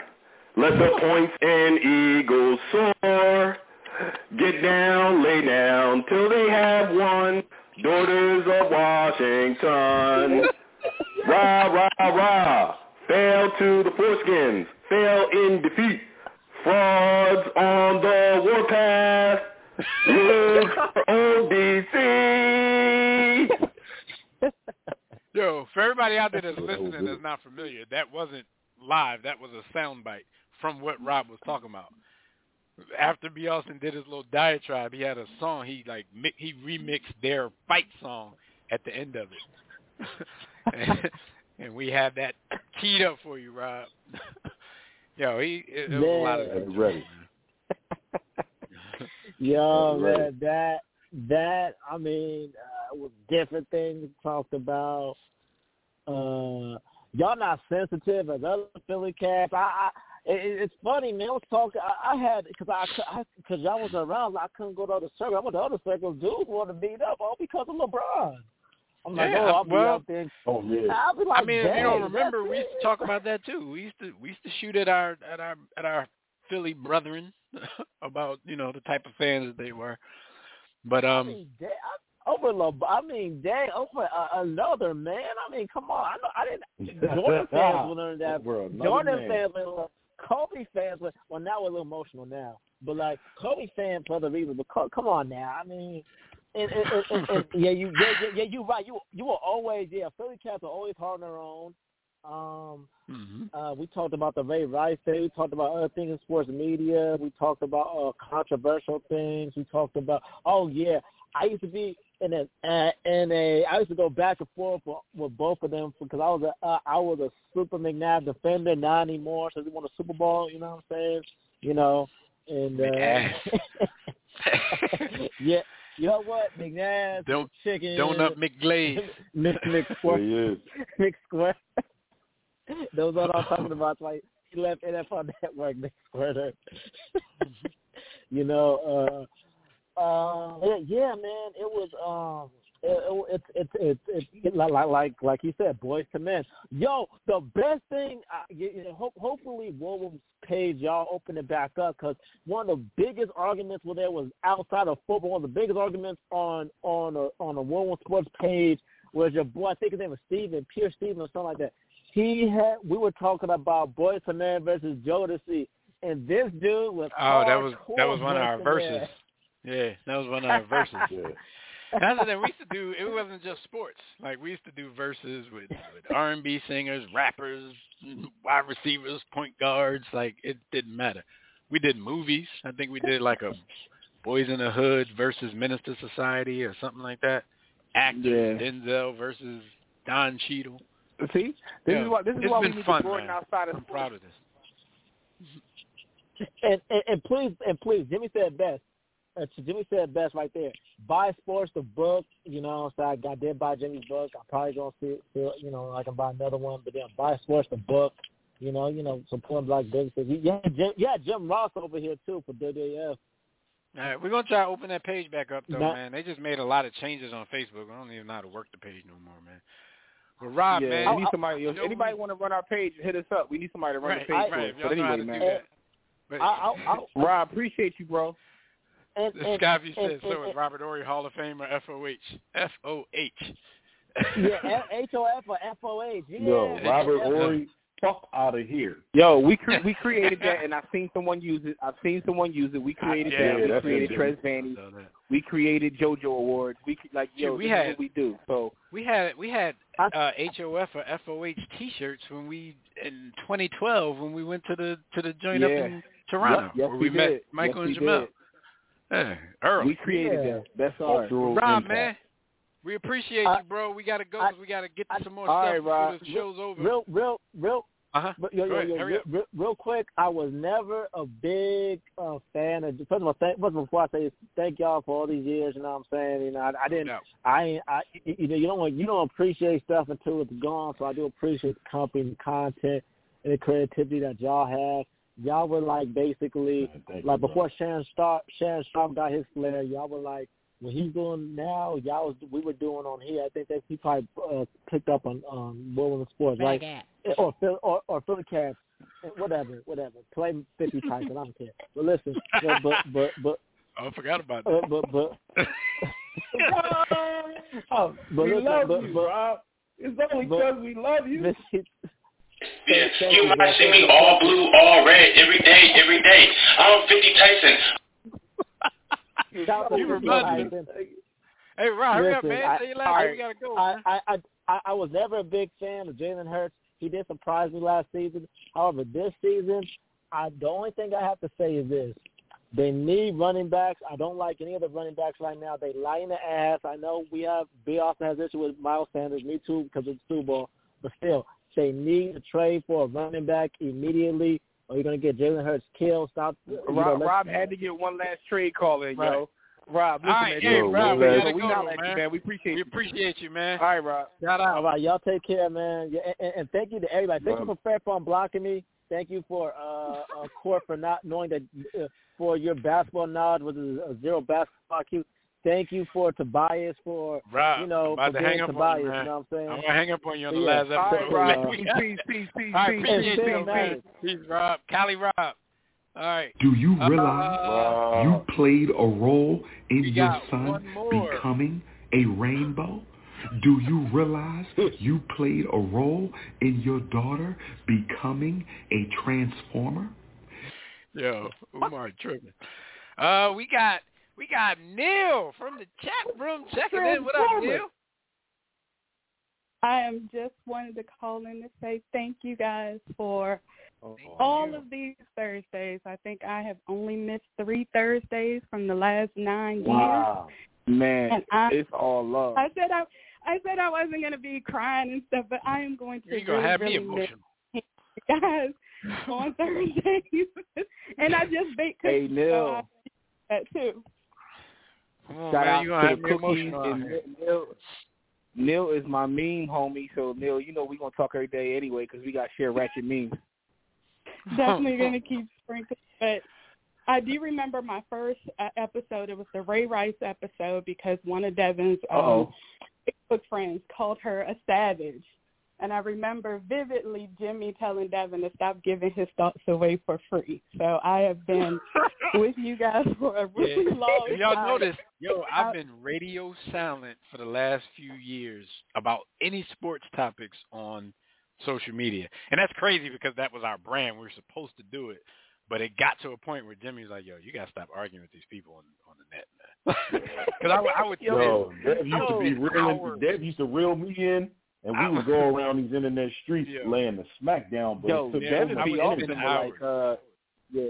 Let the points and Eagles soar. Get down, lay down till they have won. Daughters of Washington. Rah, rah, rah. Fail to the foreskins. Fail in defeat. Frauds on the warpath. Lose for ODC. Yo, for everybody out there that's listening that's not familiar, that wasn't live. That was a soundbite from what Rob was talking about. After B. Austin did his little diatribe, he had a song. He like he remixed their fight song at the end of it, and, and we had that keyed up for you, Rob. Yo, he it, it was a lot of ready. Yo, man, that that I mean, uh, with different things talked about. Uh, y'all not sensitive as other Philly cats. I, I it, it's funny, man. I was talking. I, I had because I because y'all was around. I couldn't go to other circles. I went to other circles. Dudes want to beat up all because of LeBron. I'm like, Yeah, oh, I'll be well, out there. Oh yeah. I'll be like, I mean, if you don't remember, we used to talk about that too. We used to we used to shoot at our at our at our Philly brethren about you know the type of fans that they were. But I um, mean, da- over Le- I mean, dang, over uh, another man. I mean, come on. I know I didn't. Jordan fans will learn that. Over another Jordan man. fans will. learn- Kobe fans, will- well, now we're a little emotional now, but like Kobe fans for other reasons. But co- come on now, I mean, and, and, and, and, and yeah, you, yeah, yeah, yeah, you right. You, you were always, yeah. Philly cats are always hard on their own. Um, mhm. uh, we talked about the Ray Rice thing. We talked about other things in sports media. We talked about uh, controversial things. We talked about oh yeah, I used to be in a uh, in a I used to go back and forth with, with both of them because I was a uh, I was a Super McNabb defender, not anymore. So we won a Super Bowl. You know what I'm saying? You know, and uh, yeah. You know what? McNabb, Don't chicken, Donut McGlaze. Mix Mix There Square, he is. Mix Square. Those are what I'm talking about. Why he left NFL Network, next quarter. you know, uh, uh, yeah, man, it was um. It, it, it, it, it, like like like he said, boys to men. Yo, the best thing, uh, you, you know, ho- hopefully Williams page y'all open it back up because one of the biggest arguments where there was outside of football, one of the biggest arguments on on a on a Williams Sports page was your boy. I think his name was Steven Pierce Steven or something like that. He had we were talking about Boyz II Men versus Jodeci, and this dude was Oh, that was that was one of our verses. Yeah, that was one of our verses. Yeah. That's the thing. We used to do. It wasn't just sports. Like we used to do verses with, with R and B singers, rappers, wide receivers, point guards. Like it didn't matter. We did movies. I think we did like a Boys in the Hood versus Menace II Society or something like that. Actors, Yeah. Denzel versus Don Cheadle. See, this Yeah, is why this is why we need fun, to broaden man. outside of I'm sports. proud of this. And, and and please and please, Jimmy said best. Uh, Jimmy said best right there. Buy sports the book. You know, so I, I did buy Jimmy's book. I'm probably gonna see, see you know, I can buy another one. But then buy sports the book. You know, you know, support Black businesses. Yeah, Jim, yeah, Jim Ross over here too for WWF. All right, we're gonna try to open that page back up though, Not- man. They just made a lot of changes on Facebook. I don't even know how to work the page no more, man. But Rob, yeah, man, we need somebody. If you anybody want to run our page, hit us up. We need somebody to run right, the page right, for us. But know anyway, man. But I, I, I, Rob, appreciate you, bro. and, the and, Scotty and, said so is Robert Horry Hall of Famer FOH. FOH. yeah, H O F or F O H. Yeah, Yo, Robert. Horry, fuck out of here. Yo, we cre- we created that, and I've seen someone use it. I've seen someone use it. We created yeah, that. We created it. Tres Vanny. We created JoJo Awards. We like yo, Dude, we this is had- what we do. So We had we had uh, HOF or FOH T-shirts when we in 2012 when we went to the to the joint up in Toronto Yep, yes, where we we, met. Michael Yes, and we Jemele. did. Yeah, early. we created Yeah. that. That's ours. Cultural Rob, impact. man, we appreciate I- you, bro. We gotta go. I- 'cause we gotta get to I- some more All stuff right, before the show's over. Real, real, real, Uh huh. But yo, Go yo, yo, real, real, real quick, I was never a big uh, fan of. First of all, thank, first of all, before I say thank y'all for all these years, you know what I'm saying? You know, I, I didn't, No. I, I, you know, you don't, you don't appreciate stuff until it's gone. So I do appreciate the company, the content, and the creativity that y'all have. Y'all were like basically Man, like you, before Shannon Sharpe, Shannon Sharpe got his flair. Y'all were like what he's doing now. Y'all was we were doing on here. I think that he probably uh, picked up on um, Women Sports, right? or Phil or or Philly Cats, whatever, whatever. Play fifty Tyson, I don't care. But listen, but but but but Oh, I forgot about uh, that. but but, Oh, but we listen, love but, you, but, Rob. It's only but- because we love you. this, Yeah, you you, might see me all blue, all red, every day, every day. I'm 50 Tyson. Shout out to You remind Tyson. Hey, Rob, hurry up, man. I- Say your last right, We gotta go. I. I, I, I, I was never a big fan of Jalen Hurts. He did surprise me last season. However, this season, I the only thing I have to say is this: they need running backs. I don't like any of the running backs right now. They lie in the ass. I know we have B also has issue with Miles Sanders. Me too because the Super Bowl. But still, they need to trade for a running back immediately, or you're gonna get Jalen Hurts killed. Stop. you know, Rob, had to get one last trade call in, Right. yo. Rob, listen, All right, man, hey, yo, Rob, we, we we, gotta we go, holler man. you, man. We appreciate We you. appreciate you, man. All right, Rob. Shout out. All right, y'all take care, man. Yeah, and, and, and thank you to everybody. Thank you for Fair for blocking me. Thank you for uh, uh Court for not knowing that uh, for your basketball knowledge was a, a zero basketball IQ. Thank you for Tobias for Rob, you know for to hang being up Tobias. on you, you know what I'm saying? I'm gonna hang up on you on the Yeah. last All right, episode. Rob. Uh, Peace, peace, peace, peace, All right, peace. appreciate It's you, been man. nice. Peace, Rob. Cali Rob. All right. Do you Uh, realize you played a role in we your son becoming a rainbow? Do you realize you played a role in your daughter becoming a transformer? Yo, Umar tripping. Uh, we got we got Neil from the chat room checking in. What up, Neil? I am just wanted to call in to say thank you guys for all of these Thursdays. I think I have only missed three Thursdays from the last nine Wow. Man, And I- it's all love. I said I I said I wasn't gonna be crying and stuff, but I am going to You gonna really, have really miss emotional. you guys on Thursdays. and I just baked Hey, Neil. so I that too. Come on, Shout man. out You gonna the cookies. And. Neil, Neil is my meme homie. So Neil, you know we gonna talk every day anyway because we got share ratchet memes. Definitely going to keep sprinkling. But I do remember my first uh, episode. It was the Ray Rice episode because one of Devin's um, Facebook friends called her a savage. And I remember vividly Jimmy telling Devin to stop giving his thoughts away for free. So I have been with you guys for a really Yeah. long If y'all time. notice, yo, I- I've been radio silent for the last few years about any sports topics on social media, and that's crazy because that was our brand. We were supposed to do it, but it got to a point where Jimmy was like, "Yo, you gotta stop arguing with these people on on the net, man." Because I, would- I would Yo, spend Dev used to be reeling. hours- Dev used to reel me in, and we would go around these internet streets Yeah. laying the smack down. But Yo, it took Devin so be much off energy. them like uh, yeah.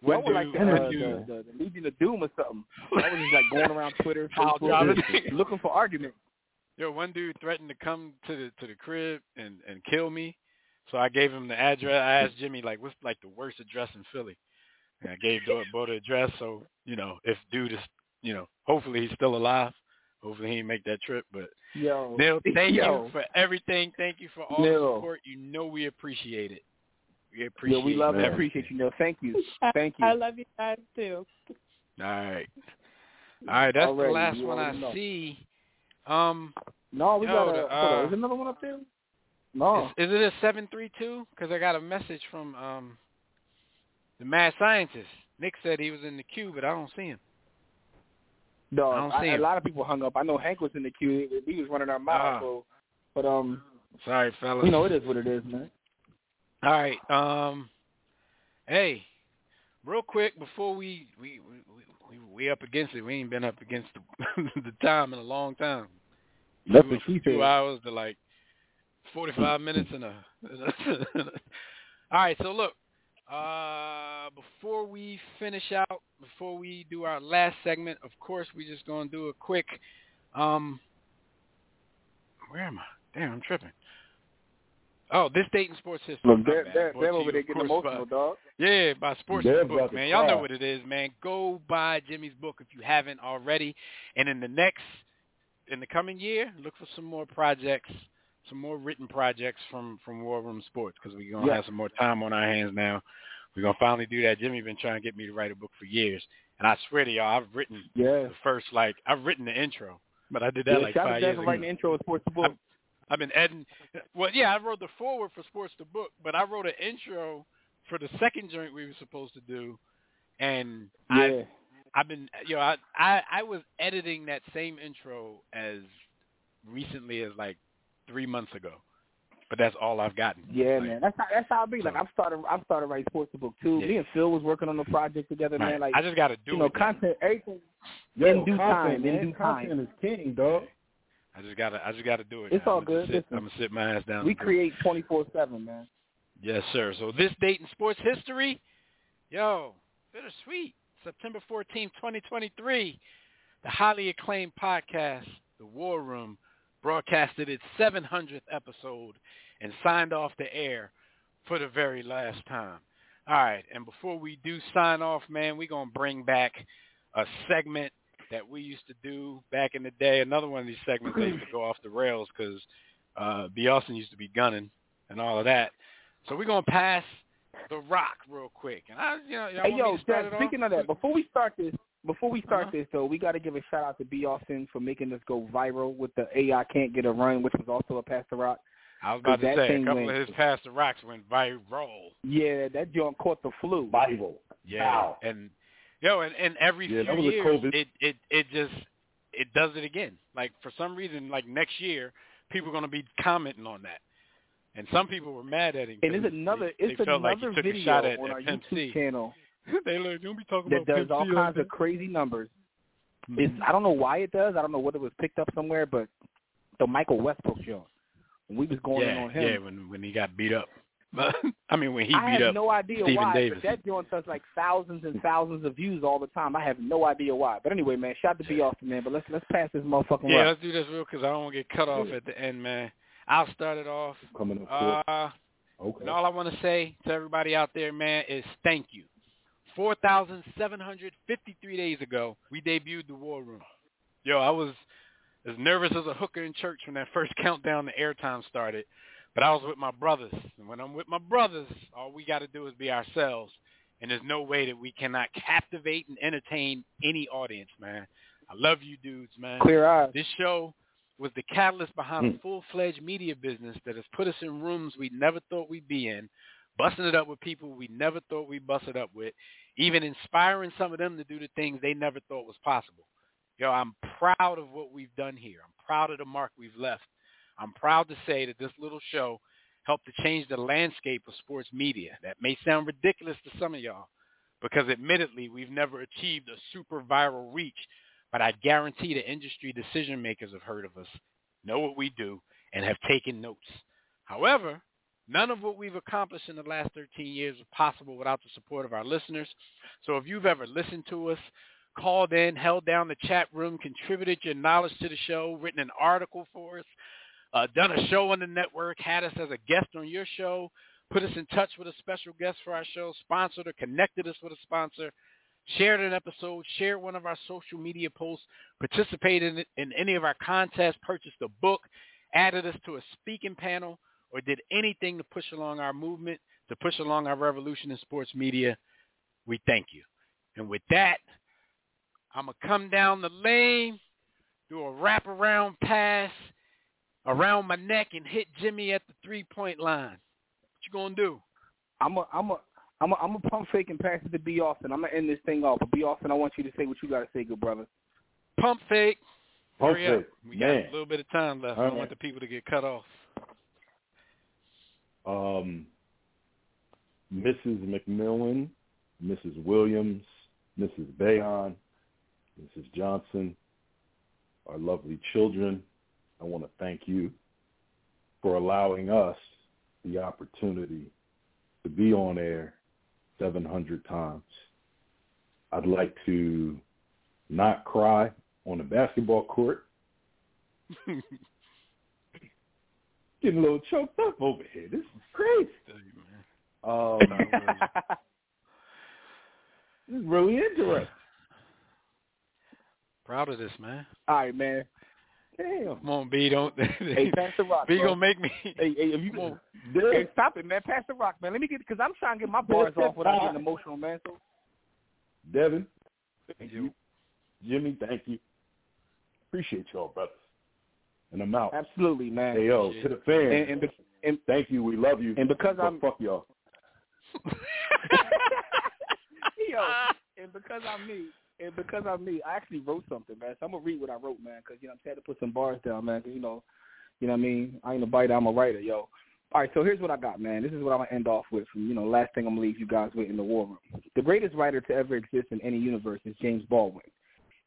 When Y'all were like do- the, when uh, do- the, the, the Legion of Doom or something. I was just like going around Twitter, Facebook, looking for arguments. Yo, one dude threatened to come to the to the crib and and kill me, so I gave him the address. I asked Jimmy like, what's like the worst address in Philly, and I gave Bo Bo the address. So you know, if dude is, you know, hopefully he's still alive. Hopefully he didn't make that trip. But Yo, Neil, thank yo. you for everything. Thank you for all the support. You know we appreciate it. We appreciate. Yo, we love and everything. appreciate you. Neil. Thank you. Thank you. I love you guys too. All right. All right, that's Already, the last one I know. see. Um, No, we Yo, got a. the, on, uh, is another one up there? No. Is, is it a seven three two? Because I got a message from um the mad scientist. Nick said he was in the queue, but I don't see him. No, I don't I- see a lot of people hung up. I know Hank was in the queue. He was running our mouth. Ah. So, but um, Sorry, fellas. you know, it is what it is, man. All right. Um. Hey, real quick before we we we, we, we up against it. We ain't been up against the, the time in a long time. That's two, what she two hours to like forty five minutes and a. All right. So look. Uh, before we finish out, before we do our last segment, of course, we're just gonna do a quick. Um, where am I? Damn, I'm tripping. Oh, this Dayton sports history. Look, they're, they're, they're over there getting course, by- emotional, dog. yeah, by Sports Book, man. Y'all know what it is, man. Go buy Jimmy's book if you haven't already. And in the next, in the coming year, look for some more projects, some more written projects from from War Room Sports because we're gonna Yeah. have some more time on our hands now. We're gonna finally do that. Jimmy been trying to get me to write a book for years, and I swear to y'all, I've written Yeah. the first like I've written the intro, but I did that yeah like five years ago. writing the intro of Sports the Book. I've been editing. Well, yeah, I wrote the forward for Sports the Book, but I wrote an intro for the second joint we were supposed to do, and I yeah. I've been yo I, I I was editing that same intro as recently as like three months ago, but that's all I've gotten. Yeah, Like, man. That's how that's how I be. Like I'm started I'm started writing sports the book too. Yeah. Me and Phil was working on the project together, right. man. Like I just got to do you know, it. content everything Yo, in due content, time, man. in due content time. is king, dog. I just got to I just got to do it. It's now. all I'm good. Sit, I'm gonna sit my ass down. We and do it. create twenty four seven, man. Yes, sir. So this date in sports history, yo, bittersweet. September 14th, 2023, the highly acclaimed podcast, The War Room, broadcasted its 700th episode and signed off the air for the very last time. All right, and before we do sign off, man, we're going to bring back a segment that we used to do back in the day. Another one of these segments that used to go off the rails because uh, B. Austin used to be gunning and all of that. So we're going to pass the rock real quick. And I, you know, Hey yo, Dad, speaking off? of that, before we start this before we start Uh-huh. this though, we gotta give a shout out to B Austin for making this go viral with the AI can't get a run, which was also a pass the rock. I was about to say, a thing couple went- of his pass the rocks went viral. Yeah, that joint caught the flu. Bible. Yeah, Wow. and yo, and, and every Yeah, few years, COVID. it it it just it does it again. Like for some reason, like next year, people are going to be commenting on that, and some people were mad at him. And it's another they, it's they felt like another video at, on at our Pimp YouTube C. channel they like, don't be talking that about does all kinds of crazy numbers. Mhm. It's I don't know why it does. I don't know whether it was picked up somewhere, but the Michael Westbrook joint. When we was going yeah, in on him. yeah, when when he got beat up. I mean, when he beat up. I beat have up no idea Stephen why, Davis. but that joint does like thousands and thousands of views all the time. I have no idea why. But anyway, man, shout out to B Austin, man. But let's let's pass this motherfucking Yeah, rock. let's do this real because I don't want to get cut off at the end, man. I'll start it off. Coming up. Uh, Okay. and all I want to say to everybody out there, man, is thank you 4,753 days ago, we debuted the War Room. Yo, I was as nervous as a hooker in church when that first countdown to airtime started, but I was with my brothers. And when I'm with my brothers, all we got to do is be ourselves. And there's no way that we cannot captivate and entertain any audience, man. I love you dudes, man. Clear eyes. This show was the catalyst behind a mm. full-fledged media business that has put us in rooms we never thought we'd be in, busting it up with people we never thought we'd bust it up with, even inspiring some of them to do the things they never thought was possible. Yo, I'm proud of what we've done here. I'm proud of the mark we've left. I'm proud to say that this little show helped to change the landscape of sports media. That may sound ridiculous to some of y'all because admittedly we've never achieved a super viral reach, but I guarantee the industry decision makers have heard of us, know what we do, and have taken notes. However, none of what we've accomplished in the last 13 years was possible without the support of our listeners. So if you've ever listened to us, called in, held down the chat room, contributed your knowledge to the show, written an article for us, uh, done a show on the network, had us as a guest on your show, put us in touch with a special guest for our show, sponsored or connected us with a sponsor, shared an episode, shared one of our social media posts, participated in, in any of our contests, purchased a book, added us to a speaking panel, or did anything to push along our movement, to push along our revolution in sports media, we thank you. And with that, I'm going to come down the lane, do a wraparound pass around my neck and hit Jimmy at the three-point line. What you going to do? I'm a, I'm a, I'm a, I'm a pump fake and pass it to B. Austin. I'm gonna end this thing off. But B. Austin, I want you to say what you gotta say, good brother. Pump fake. Pump Hurry up. fake. We got a little bit of time left. I don't want the people to get cut off. Um, Mrs. McMillan, Mrs. Williams, Mrs. Bayon, Mrs. Johnson, our lovely children, I want to thank you for allowing us the opportunity to be on air 700 times. I'd like to not cry on the basketball court. Getting a little choked up over here. This is crazy. Oh, um, this is really interesting. Proud of this, man. All right, man. Damn. Come on, B. Don't. Hey, pass the rock. B bro. gonna make me. Hey, hey, if you hey, stop it, man. Pass the rock, man. Let me get because I'm trying to get my bars off without getting emotional, man. So Devin, thank you. Jimmy, thank you. Appreciate y'all, brothers. And I'm out. absolutely, man. Hey, yo, to the fans, And, and, be- and thank you. We love you. And because but I'm- fuck y'all. yo, and because I'm me, and because I'm me, I actually wrote something, man. So I'm gonna read what I wrote, man, because you know I'm had to put some bars down, man. 'cause, you know, you know what I mean. I ain't a biter, I'm a writer, yo. All right, so here's what I got, man. This is what I'm gonna end off with. From you know, last thing I'm gonna leave you guys with in the war room. The greatest writer to ever exist in any universe is James Baldwin.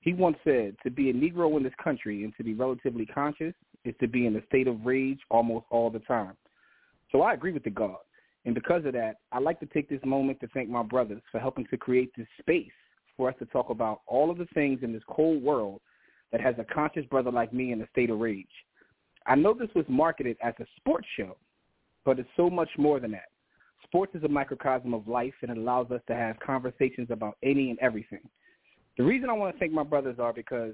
He once said, "To be a Negro in this country and to be relatively conscious is to be in a state of rage almost all the time." So I agree with the God. And because of that, I'd like to take this moment to thank my brothers for helping to create this space for us to talk about all of the things in this cold world that has a conscious brother like me in a state of rage. I know this was marketed as a sports show, but it's so much more than that. Sports is a microcosm of life, and it allows us to have conversations about any and everything. The reason I want to thank my brothers are because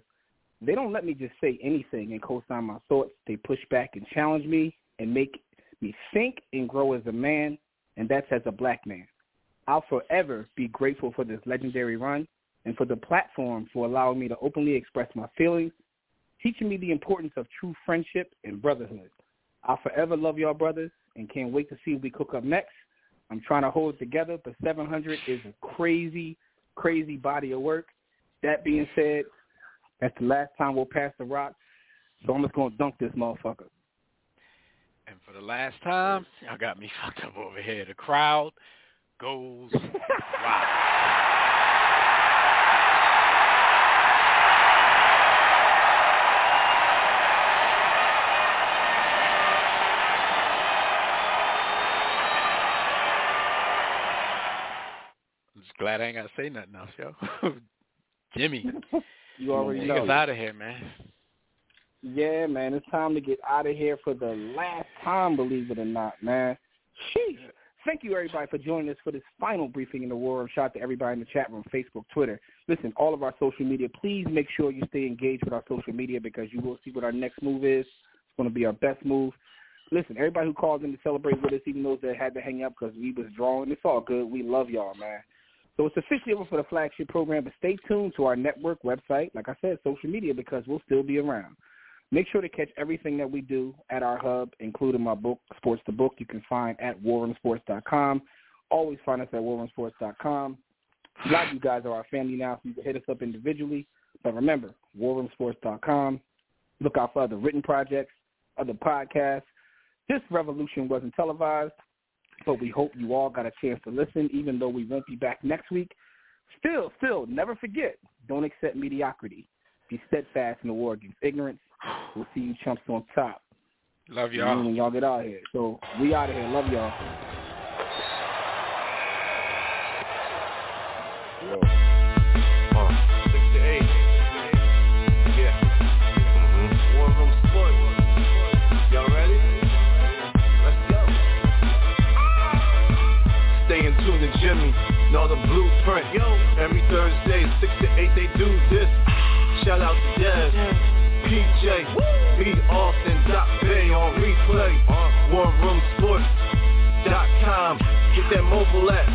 they don't let me just say anything and co-sign my thoughts. They push back and challenge me and make me think and grow as a man, and that's as a black man. I'll forever be grateful for this legendary run and for the platform for allowing me to openly express my feelings, teaching me the importance of true friendship and brotherhood. I'll forever love y'all brothers and can't wait to see what we cook up next. I'm trying to hold it together, but 700 is a crazy, crazy body of work. That being said, that's the last time we'll pass the rock, so I'm just to dunk this motherfucker. And for the last time, y'all got me fucked up over here. The crowd goes wild. I'm just glad I ain't got to say nothing else, yo. Jimmy, You already take know. us out of here, man. Yeah, man, it's time to get out of here for the last time, believe it or not, man. Sheesh. Thank you, everybody, for joining us for this final briefing in the war room. Shout out to everybody in the chat room, Facebook, Twitter. Listen, all of our social media, please make sure you stay engaged with our social media because you will see what our next move is. It's going to be our best move. Listen, everybody who called in to celebrate with us, even those that had to hang up because we was drawing, it's all good. We love y'all, man. So it's officially over for the flagship program, but stay tuned to our network website, like I said, social media, because we'll still be around. Make sure to catch everything that we do at our hub, including my book, Sports the Book, you can find at warroomsports.com. Always find us at warroomsports.com. A lot of you guys are our family now, so you can hit us up individually. But remember, warroomsports.com. Look out for other written projects, other podcasts. This revolution wasn't televised, but we hope you all got a chance to listen, even though we won't be back next week. Still, still, never forget, don't accept mediocrity. Be steadfast in the war against ignorance. We'll see you chumps on top. Love y'all. When y'all get out of here. So we out of here. Love y'all. Jimmy. Know the blueprint. Yo. Every Thursday, six to eight, they do this. Shout out to Dev. PJ, B. Austin, Doc Bay on replay. WarRoomSports.com. Get that mobile app.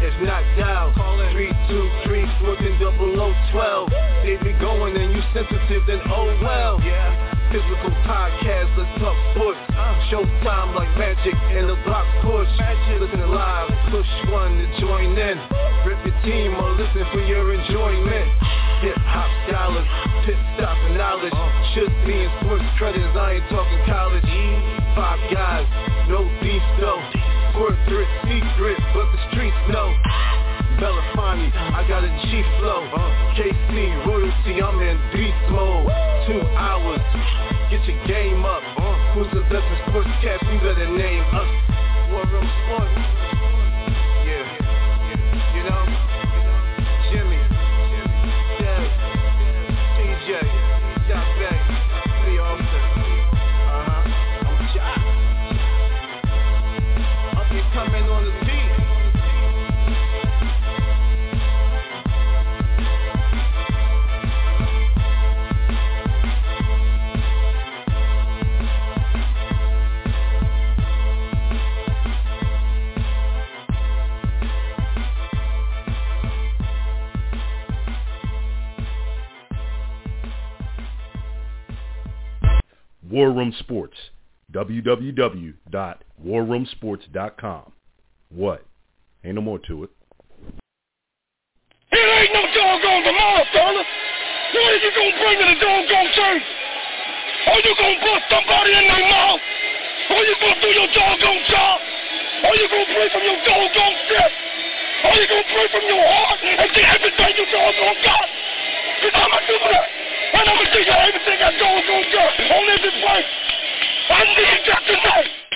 If not dial, 323-140012. They be going and you sensitive, then oh well. Yeah. Physical podcast, let's talk sports. Showtime like magic in the block push. Listen live, push one to join in. Rip your team or listen for your enjoyment. Hip hop dollars, pit stop and knowledge. Should be in sports credits, I ain't talking college. Five guys, no beef though. Corporate secret, but the streets know. I got a G flow. KC royalty, I'm in beast mode. Two hours, get your game up. Who's the best in sports sportscast? You better name us. War Room Sports. War Room Sports. www.warroomsports.com. What? Ain't no more to it. It ain't no doggone tomorrow, fella. What are you gonna bring to the doggone church? Are you gonna bust somebody in their mouth? Are you gonna do your doggone job? Are you gonna pray from your doggone chest? Are you gonna pray from your heart and get everything you doggone got? Cause I'ma do that. And I'ma give you everything I doggone got on every place. I need that tonight.